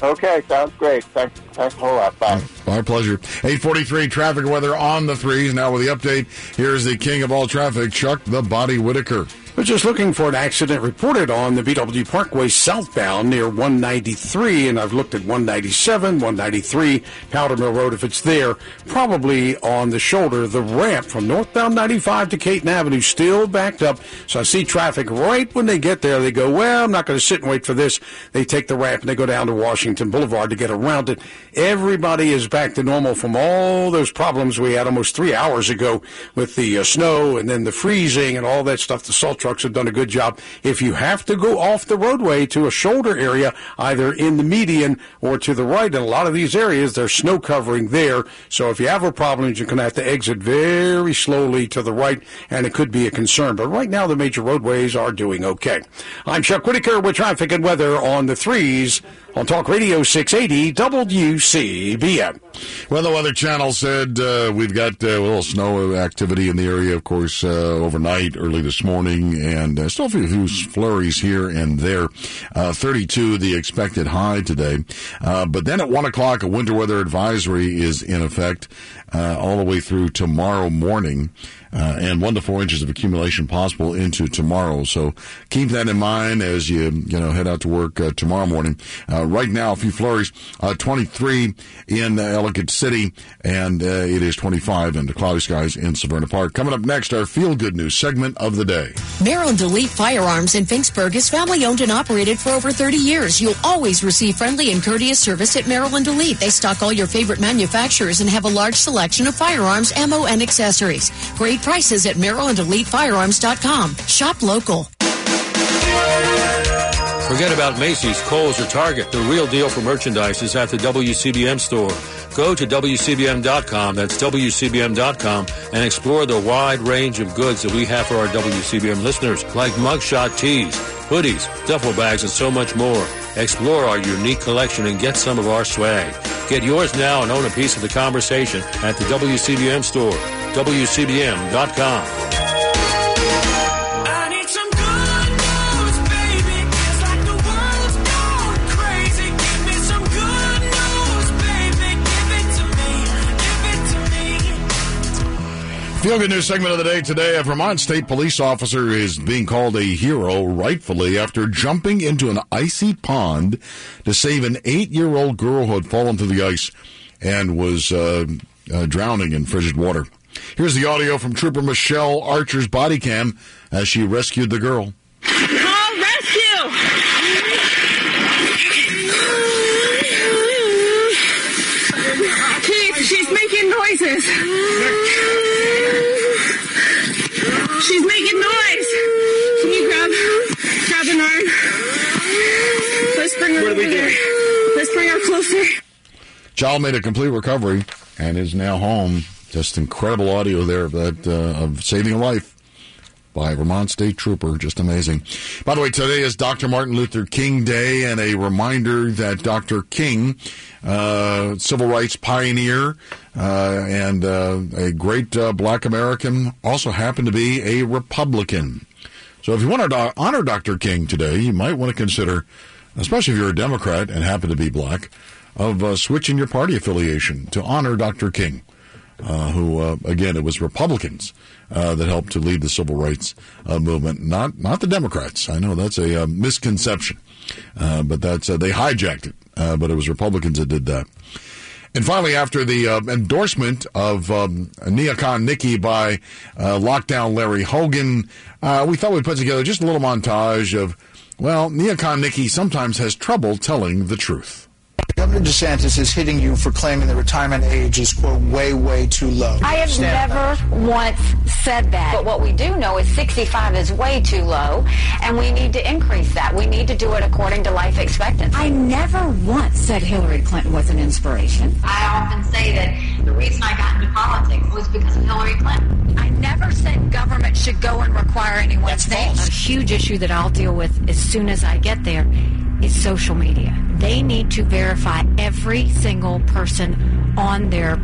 Okay, sounds great. Thanks, thanks a whole lot. Bye. Our pleasure. 843 traffic weather on the threes. Now with the update, here's the king of all traffic, Chuck the Body Whitaker. We're just looking for an accident reported on the BW Parkway southbound near 193, and I've looked at 197, 193, Powder Mill Road if it's there. Probably on the shoulder, the ramp from northbound 95 to Caton Avenue still backed up. So I see traffic right when they get there. They go, well, I'm not going to sit and wait for this. They take the ramp and they go down to Washington Boulevard to get around it. Everybody is back to normal from all those problems we had almost three hours ago with the uh, snow and then the freezing and all that stuff. The salt trucks have done a good job. If you have to go off the roadway to a shoulder area, either in the median or to the right, in a lot of these areas, there's snow covering there. So if you have a problem, you're going to have to exit very slowly to the right, and it could be a concern. But right now, the major roadways are doing okay. I'm Chuck Whitaker with traffic and weather on the threes on Talk Radio 680 WCBM. Well, the Weather Channel said uh, we've got uh, a little snow activity in the area, of course, uh, overnight, early this morning, and uh, still a few flurries here and there. Uh, 32, the expected high today. Uh, but then at 1 o'clock, a winter weather advisory is in effect all the way through tomorrow morning. Uh, and one to four inches of accumulation possible into tomorrow. So keep that in mind as you you know head out to work uh, tomorrow morning. Uh, right now, a few flurries. Uh, 23 in Ellicott City, and uh, it is 25 in the cloudy skies in Severna Park. Coming up next, our feel good news segment of the day. Maryland Elite Firearms in Finksburg is family owned and operated for over 30 years. You'll always receive friendly and courteous service at Maryland Elite. They stock all your favorite manufacturers and have a large selection of firearms, ammo, and accessories. Great prices at MarylandEliteFirearms.com. Shop local. Forget about Macy's, Kohl's, or Target. The real deal for merchandise is at the WCBM store. Go to WCBM.com, that's WCBM.com, and explore the wide range of goods that we have for our WCBM listeners, like mugshot tees, hoodies, duffel bags, and so much more. Explore our unique collection and get some of our swag. Get yours now and own a piece of the conversation at the WCBM store, WCBM.com. Feel good news segment of the day today. A Vermont State police officer is being called a hero, rightfully, after jumping into an icy pond to save an eight year old girl who had fallen to the ice and was uh, uh, drowning in frigid water. Here's the audio from Trooper Michelle Archer's body cam as she rescued the girl. Call rescue! She's making noises. She's making noise. Can you grab grab an arm? Let's bring her What over doing? there. Let's bring her closer. Child made a complete recovery and is now home. Just incredible audio there of that uh, of saving a life by a Vermont State Trooper. Just amazing. By the way, today is Dr. Martin Luther King Day, and a reminder that Dr. King, uh, civil rights pioneer uh, and uh, a great uh, Black American, also happened to be a Republican. So if you want to honor Dr. King today, you might want to consider, especially if you're a Democrat and happen to be black, of uh, switching your party affiliation to honor Dr. King, uh, who, uh, again, it was Republicans uh, that helped to lead the civil rights uh, movement, not not the Democrats. I know that's a uh, misconception, uh, but that's they hijacked it, uh, but it was Republicans that did that. And finally, after the endorsement of um, Neocon Nikki by uh, Lockdown Larry Hogan, uh, we thought we'd put together just a little montage of, well, Neocon Nikki sometimes has trouble telling the truth. Governor DeSantis is hitting you for claiming the retirement age is, quote, way, way too low. I have Stand never once said that. But what we do know is 65 is way too low, and we need to increase that. We need to do it according to life expectancy. I never once said Hillary Clinton was an inspiration. I often say that the reason I got into politics was because of Hillary Clinton. I never said government should go and require anyone's name. A huge issue that I'll deal with as soon as I get there is social media. They need to verify every single person on their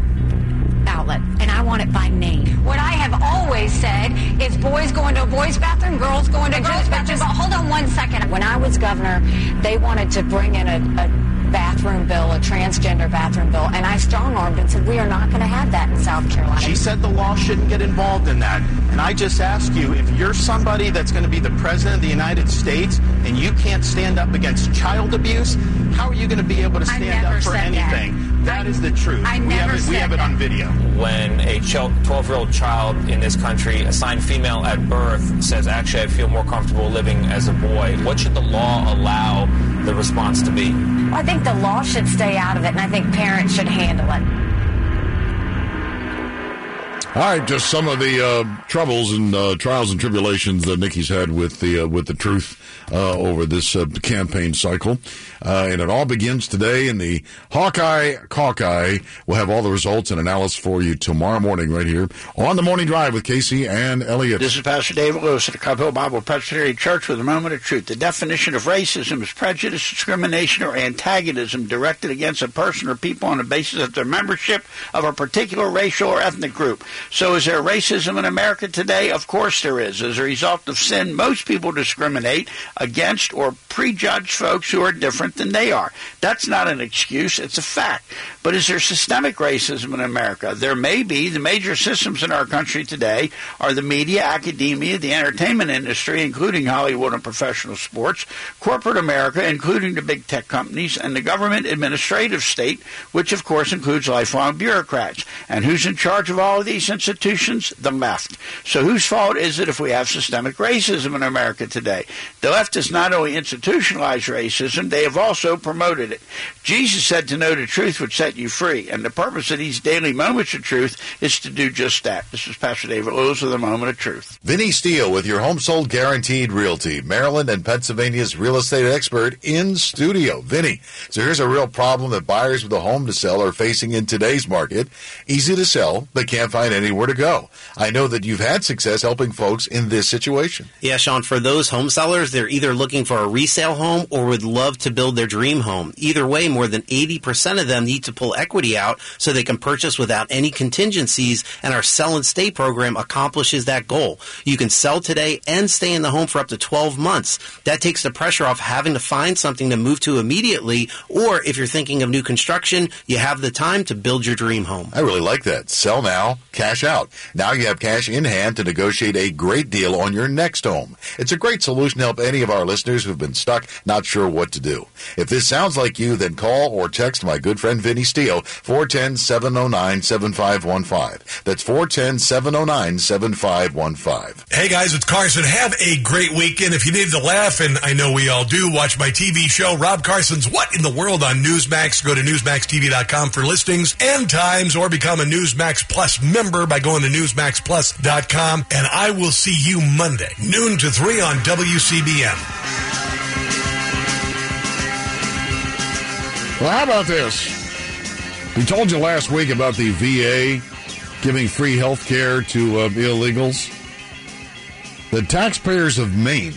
outlet, and I want it by name. What I have always said is boys going to a boys' bathroom, girls going to a girls' bathroom. But hold on one second. When I was governor, they wanted to bring in a, a bathroom bill, a transgender bathroom bill, and I strong-armed and said we are not going to have that in South Carolina. She said the law shouldn't get involved in that. And I just ask you, if you're somebody that's going to be the president of the United States and you can't stand up against child abuse, how are you going to be able to stand up for said that. anything? that is the truth. I we never have it, we said have it that. on video. when a 12 year old child in this country assigned female at birth says, actually, I feel more comfortable living as a boy, what should the law allow the response to be? I think the law should stay out of it, and I think parents should handle it. All right, just some of the uh, troubles and uh, trials and tribulations that Nikki's had with the uh, with the truth uh, over this uh, campaign cycle, uh, and it all begins today in the Hawkeye Hawkeye. We'll have all the results and analysis for you tomorrow morning, right here on the morning drive with Casey and Elliott. This is Pastor David Lewis at the Hill Bible Presbyterian Church with a moment of truth. The definition of racism is prejudice, discrimination, or antagonism directed against a person or people on the basis of their membership of a particular racial or ethnic group. So is there racism in America today? Of course there is. As a result of sin, most people discriminate against or prejudge folks who are different than they are. That's not an excuse, it's a fact. But is there systemic racism in America? There may be. The major systems in our country today are the media, academia, the entertainment industry, including Hollywood and professional sports, corporate America, including the big tech companies, and the government administrative state, which of course includes lifelong bureaucrats. And who's in charge of all of these institutions? The left. So whose fault is it if we have systemic racism in America today? The left has not only institutionalized racism, they have also promoted it. Jesus said to know the truth would set you free. And the purpose of these daily moments of truth is to do just that. This is Pastor David Lewis with a moment of truth. Vinny Steele with your home sold guaranteed realty, Maryland and Pennsylvania's real estate expert in studio. Vinny, so here's a real problem that buyers with a home to sell are facing in today's market. Easy to sell, but can't find anywhere to go. I know that you've had success helping folks in this situation. Yeah, Sean, for those home sellers, they're either looking for a resale home or would love to build their dream home. Either way, more than 80% of them need to pull equity out so they can purchase without any contingencies, and our Sell and Stay program accomplishes that goal. You can sell today and stay in the home for up to 12 months. That takes the pressure off having to find something to move to immediately, or if you're thinking of new construction, you have the time to build your dream home. I really like that. Sell now, cash out. Now you have cash in hand to negotiate a great deal on your next home. It's a great solution to help any of our listeners who've been stuck, not sure what to do. If this sounds like you, then call or text my good friend Vinny Steele, 410 709 7515. That's 410 709 7515. Hey guys, it's Carson. Have a great weekend. If you need to laugh, and I know we all do, watch my TV show, Rob Carson's What in the World on Newsmax. Go to NewsmaxTV.com for listings and times, or become a Newsmax Plus member by going to NewsmaxPlus.com. And I will see you Monday, noon to 3 on WCBM. Well, how about this? We told you last week about the VA giving free health care to uh, illegals. The taxpayers of Maine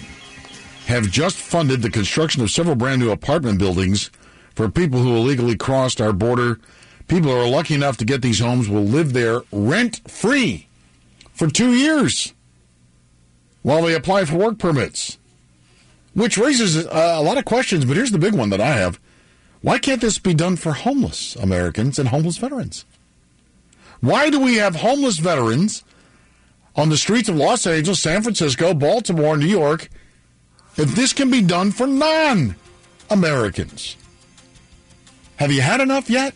have just funded the construction of several brand new apartment buildings for people who illegally crossed our border. People who are lucky enough to get these homes will live there rent free for two years while they apply for work permits. Which raises uh, a lot of questions, but here's the big one that I have. Why can't this be done for homeless Americans and homeless veterans? Why do we have homeless veterans on the streets of Los Angeles, San Francisco, Baltimore, New York, if this can be done for non Americans? Have you had enough yet?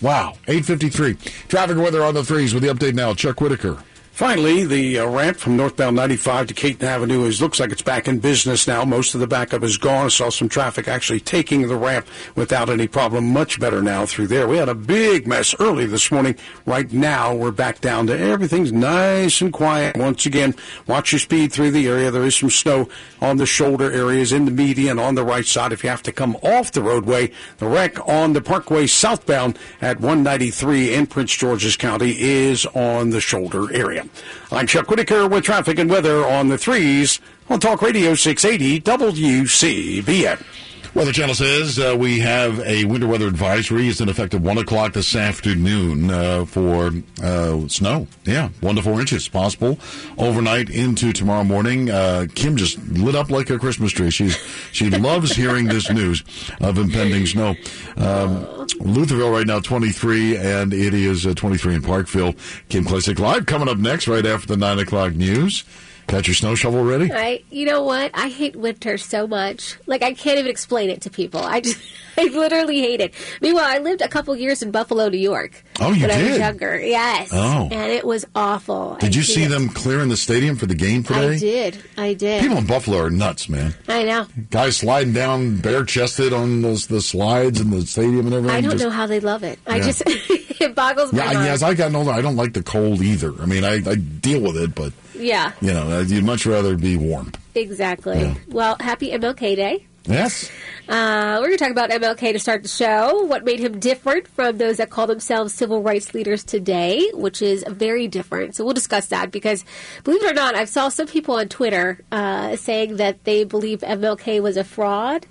Wow, 853. Traffic weather on the threes with the update now. Chuck Whitaker. Finally, the uh, ramp from northbound 95 to Caton Avenue is looks like it's back in business now. Most of the backup is gone. I saw some traffic actually taking the ramp without any problem. Much better now through there. We had a big mess early this morning. Right now, we're back down to everything's nice and quiet. Once again, watch your speed through the area. There is some snow on the shoulder areas, in the median, on the right side. If you have to come off the roadway, the wreck on the Parkway southbound at 193 in Prince George's County is on the shoulder area. I'm Chuck Whitaker with traffic and weather on the threes on Talk Radio 680 WCBM. Weather Channel says uh, we have a winter weather advisory. It's in effect at 1 o'clock this afternoon uh, for uh, snow. Yeah, 1 to 4 inches possible overnight into tomorrow morning. Uh, Kim just lit up like a Christmas tree. She's She loves hearing this news of impending snow. Um, Lutherville right now 23, and it is uh, 23 in Parkville. Kim Classic Live coming up next right after the 9 o'clock news. Got your snow shovel ready? I, you know what? I hate winter so much. Like I can't even explain it to people. I just, I literally hate it. Meanwhile, I lived a couple years in Buffalo, New York. Oh, you when did? I was younger. Yes. Oh. and it was awful. Did I you see it. them clearing the stadium for the game today? I did. I did. People in Buffalo are nuts, man. I know. Guys sliding down bare chested on those the slides in the stadium and everything. I don't Just- know how they love it. I just it boggles my Yeah, mind. yeah, as I got older, I don't like the cold either. I mean, I, I deal with it, but yeah, you know, you'd much rather be warm. exactly. Well, happy MLK Day. Yes. Uh, we're going to talk about MLK to start the show. What made him different from those that call themselves civil rights leaders today, which is very different. So we'll discuss that because, believe it or not, I've saw some people on Twitter uh, saying that they believe MLK was a fraud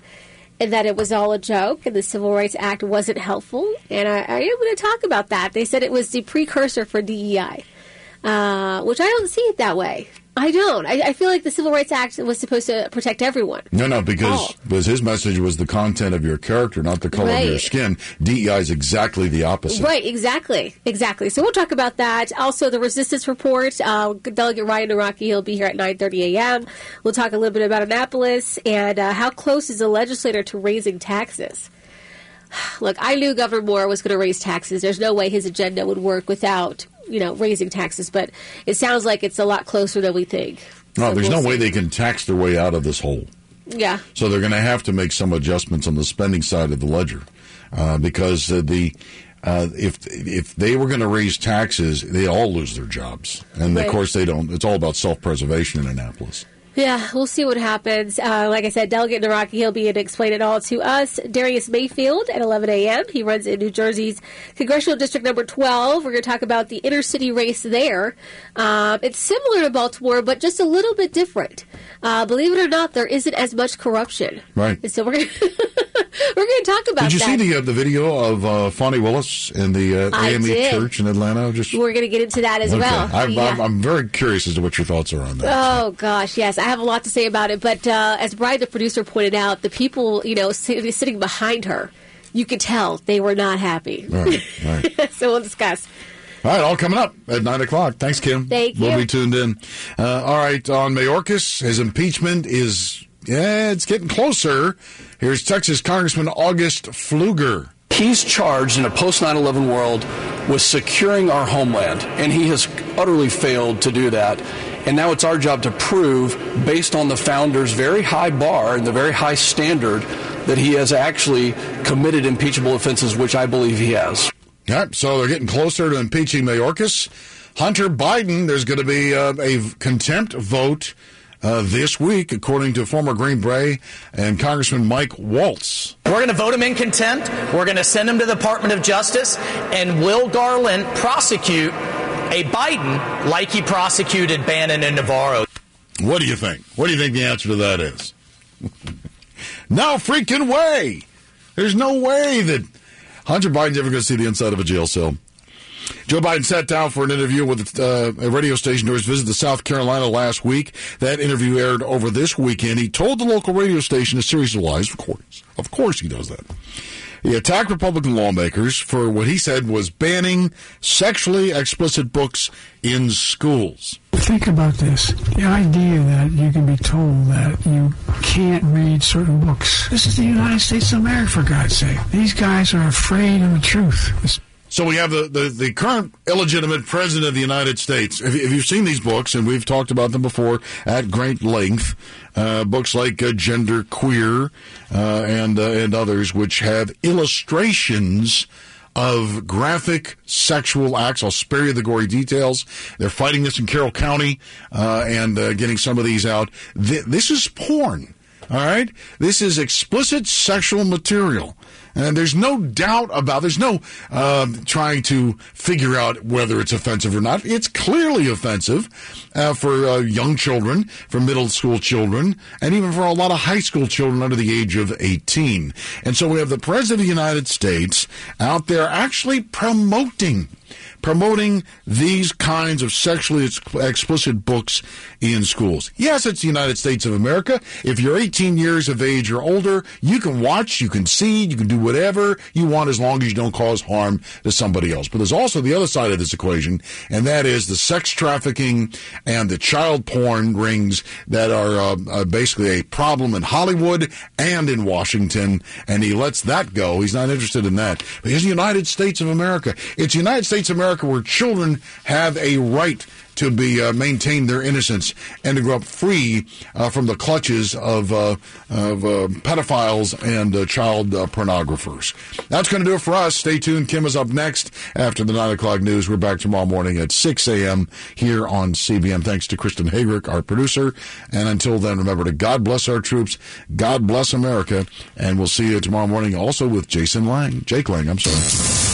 and that it was all a joke and the Civil Rights Act wasn't helpful. And I, I am going to talk about that. They said it was the precursor for DEI. Uh, which I don't see it that way. I don't. I, I feel like the Civil Rights Act was supposed to protect everyone. No, no, because Oh. because his message was the content of your character, not the color of your skin. DEI is exactly the opposite. Right, exactly, exactly. So we'll talk about that. Also, the resistance report. Uh, Delegate Ryan Nawrocki, he'll be here at 9:30 a.m. We'll talk a little bit about Annapolis and uh, how close is the legislator to raising taxes. Look, I knew Governor Moore was going to raise taxes. There's no way his agenda would work without you know raising taxes, but it sounds like it's a lot closer than we think. No, So there's we'll no way they can tax their way out of this hole. Yeah. So they're going to have to make some adjustments on the spending side of the ledger, uh, because uh, the uh, if if they were going to raise taxes, they all lose their jobs, and Right. of course they don't. It's all about self preservation in Annapolis. Yeah, we'll see what happens. Uh, like I said, Delegate Nawrocki, he'll be in to explain it all to us. Darius Mayfield at 11 a.m. He runs in New Jersey's Congressional District Number 12. We're going to talk about the inner city race there. Um, it's similar to Baltimore, but just a little bit different. Uh, believe it or not, there isn't as much corruption. Right. And so we're going we're going to talk about Did you that. see the uh, the video of uh, Fani Willis in the uh, AME church in Atlanta? Just we're going to get into that as Okay. well. I'm, Yeah. I'm, I'm very curious as to what your thoughts are on that. Oh gosh, yes, I have a lot to say about it. But uh, as Brian, the producer, pointed out, the people you know sitting behind her, you could tell they were not happy. Right, right. so we'll discuss. All right, all coming up at 9 o'clock. Thanks, Kim. Thank you. We'll be tuned in. Uh, all right, on Mayorkas, his impeachment is, yeah, it's getting closer. Here's Texas Congressman August Pfluger. He's charged in a post 9 11 world with securing our homeland, and he has utterly failed to do that. And now it's our job to prove, based on the founder's very high bar and the very high standard, that he has actually committed impeachable offenses, which I believe he has. Yep, so they're getting closer to impeaching Mayorkas. Hunter Biden, there's going to be uh, a contempt vote uh, this week, according to former Green Beret and Congressman Mike Waltz. We're going to vote him in contempt. We're going to send him to the Department of Justice, and will Garland prosecute a Biden like he prosecuted Bannon and Navarro? What do you think? What do you think the answer to that is? no freaking way. There's no way that Hunter Biden's never going to see the inside of a jail cell. Joe Biden sat down for an interview with uh, a radio station during his visit to South Carolina last week. That interview aired over this weekend. He told the local radio station a series of lies. Of course, of course, he does that. He attacked Republican lawmakers for what he said was banning sexually explicit books in schools. Think about this. The idea that you can be told that you can't read certain books. This is the United States of America, for God's sake. These guys are afraid of the truth. This- So we have the, the, the current illegitimate president of the United States. If, if you've seen these books, and we've talked about them before at great length, uh, books like uh, Gender Queer uh, and uh, and others, which have illustrations of graphic sexual acts. I'll spare you the gory details. They're fighting this in Carroll County uh, and uh, getting some of these out. Th- this is porn. All right, this is explicit sexual material, and there's no doubt about. There's no uh, trying to figure out whether it's offensive or not. It's clearly offensive uh, for uh, young children, for middle school children, and even for a lot of high school children under the age of 18. And so we have the president of the United States out there actually promoting promoting these kinds of sexually ex- explicit books in schools. Yes, it's the United States of America. If you're 18 years of age or older, you can watch, you can see, you can do whatever you want as long as you don't cause harm to somebody else. But there's also the other side of this equation, and that is the sex trafficking and the child porn rings that are uh, uh, basically a problem in Hollywood and in Washington, and he lets that go. He's not interested in that. But here's the United States of America. It's the United States of America where children have a right to be uh, maintain their innocence and to grow up free uh, from the clutches of uh, of uh, pedophiles and uh, child uh, pornographers. That's going to do it for us. Stay tuned. Kim is up next after the nine o'clock news. We're back tomorrow morning at six a.m. here on CBM. Thanks to Kristen Hagrick, our producer. And until then, remember to God bless our troops, God bless America, and we'll see you tomorrow morning also with Jason Lang, Jake Lang. I'm sorry.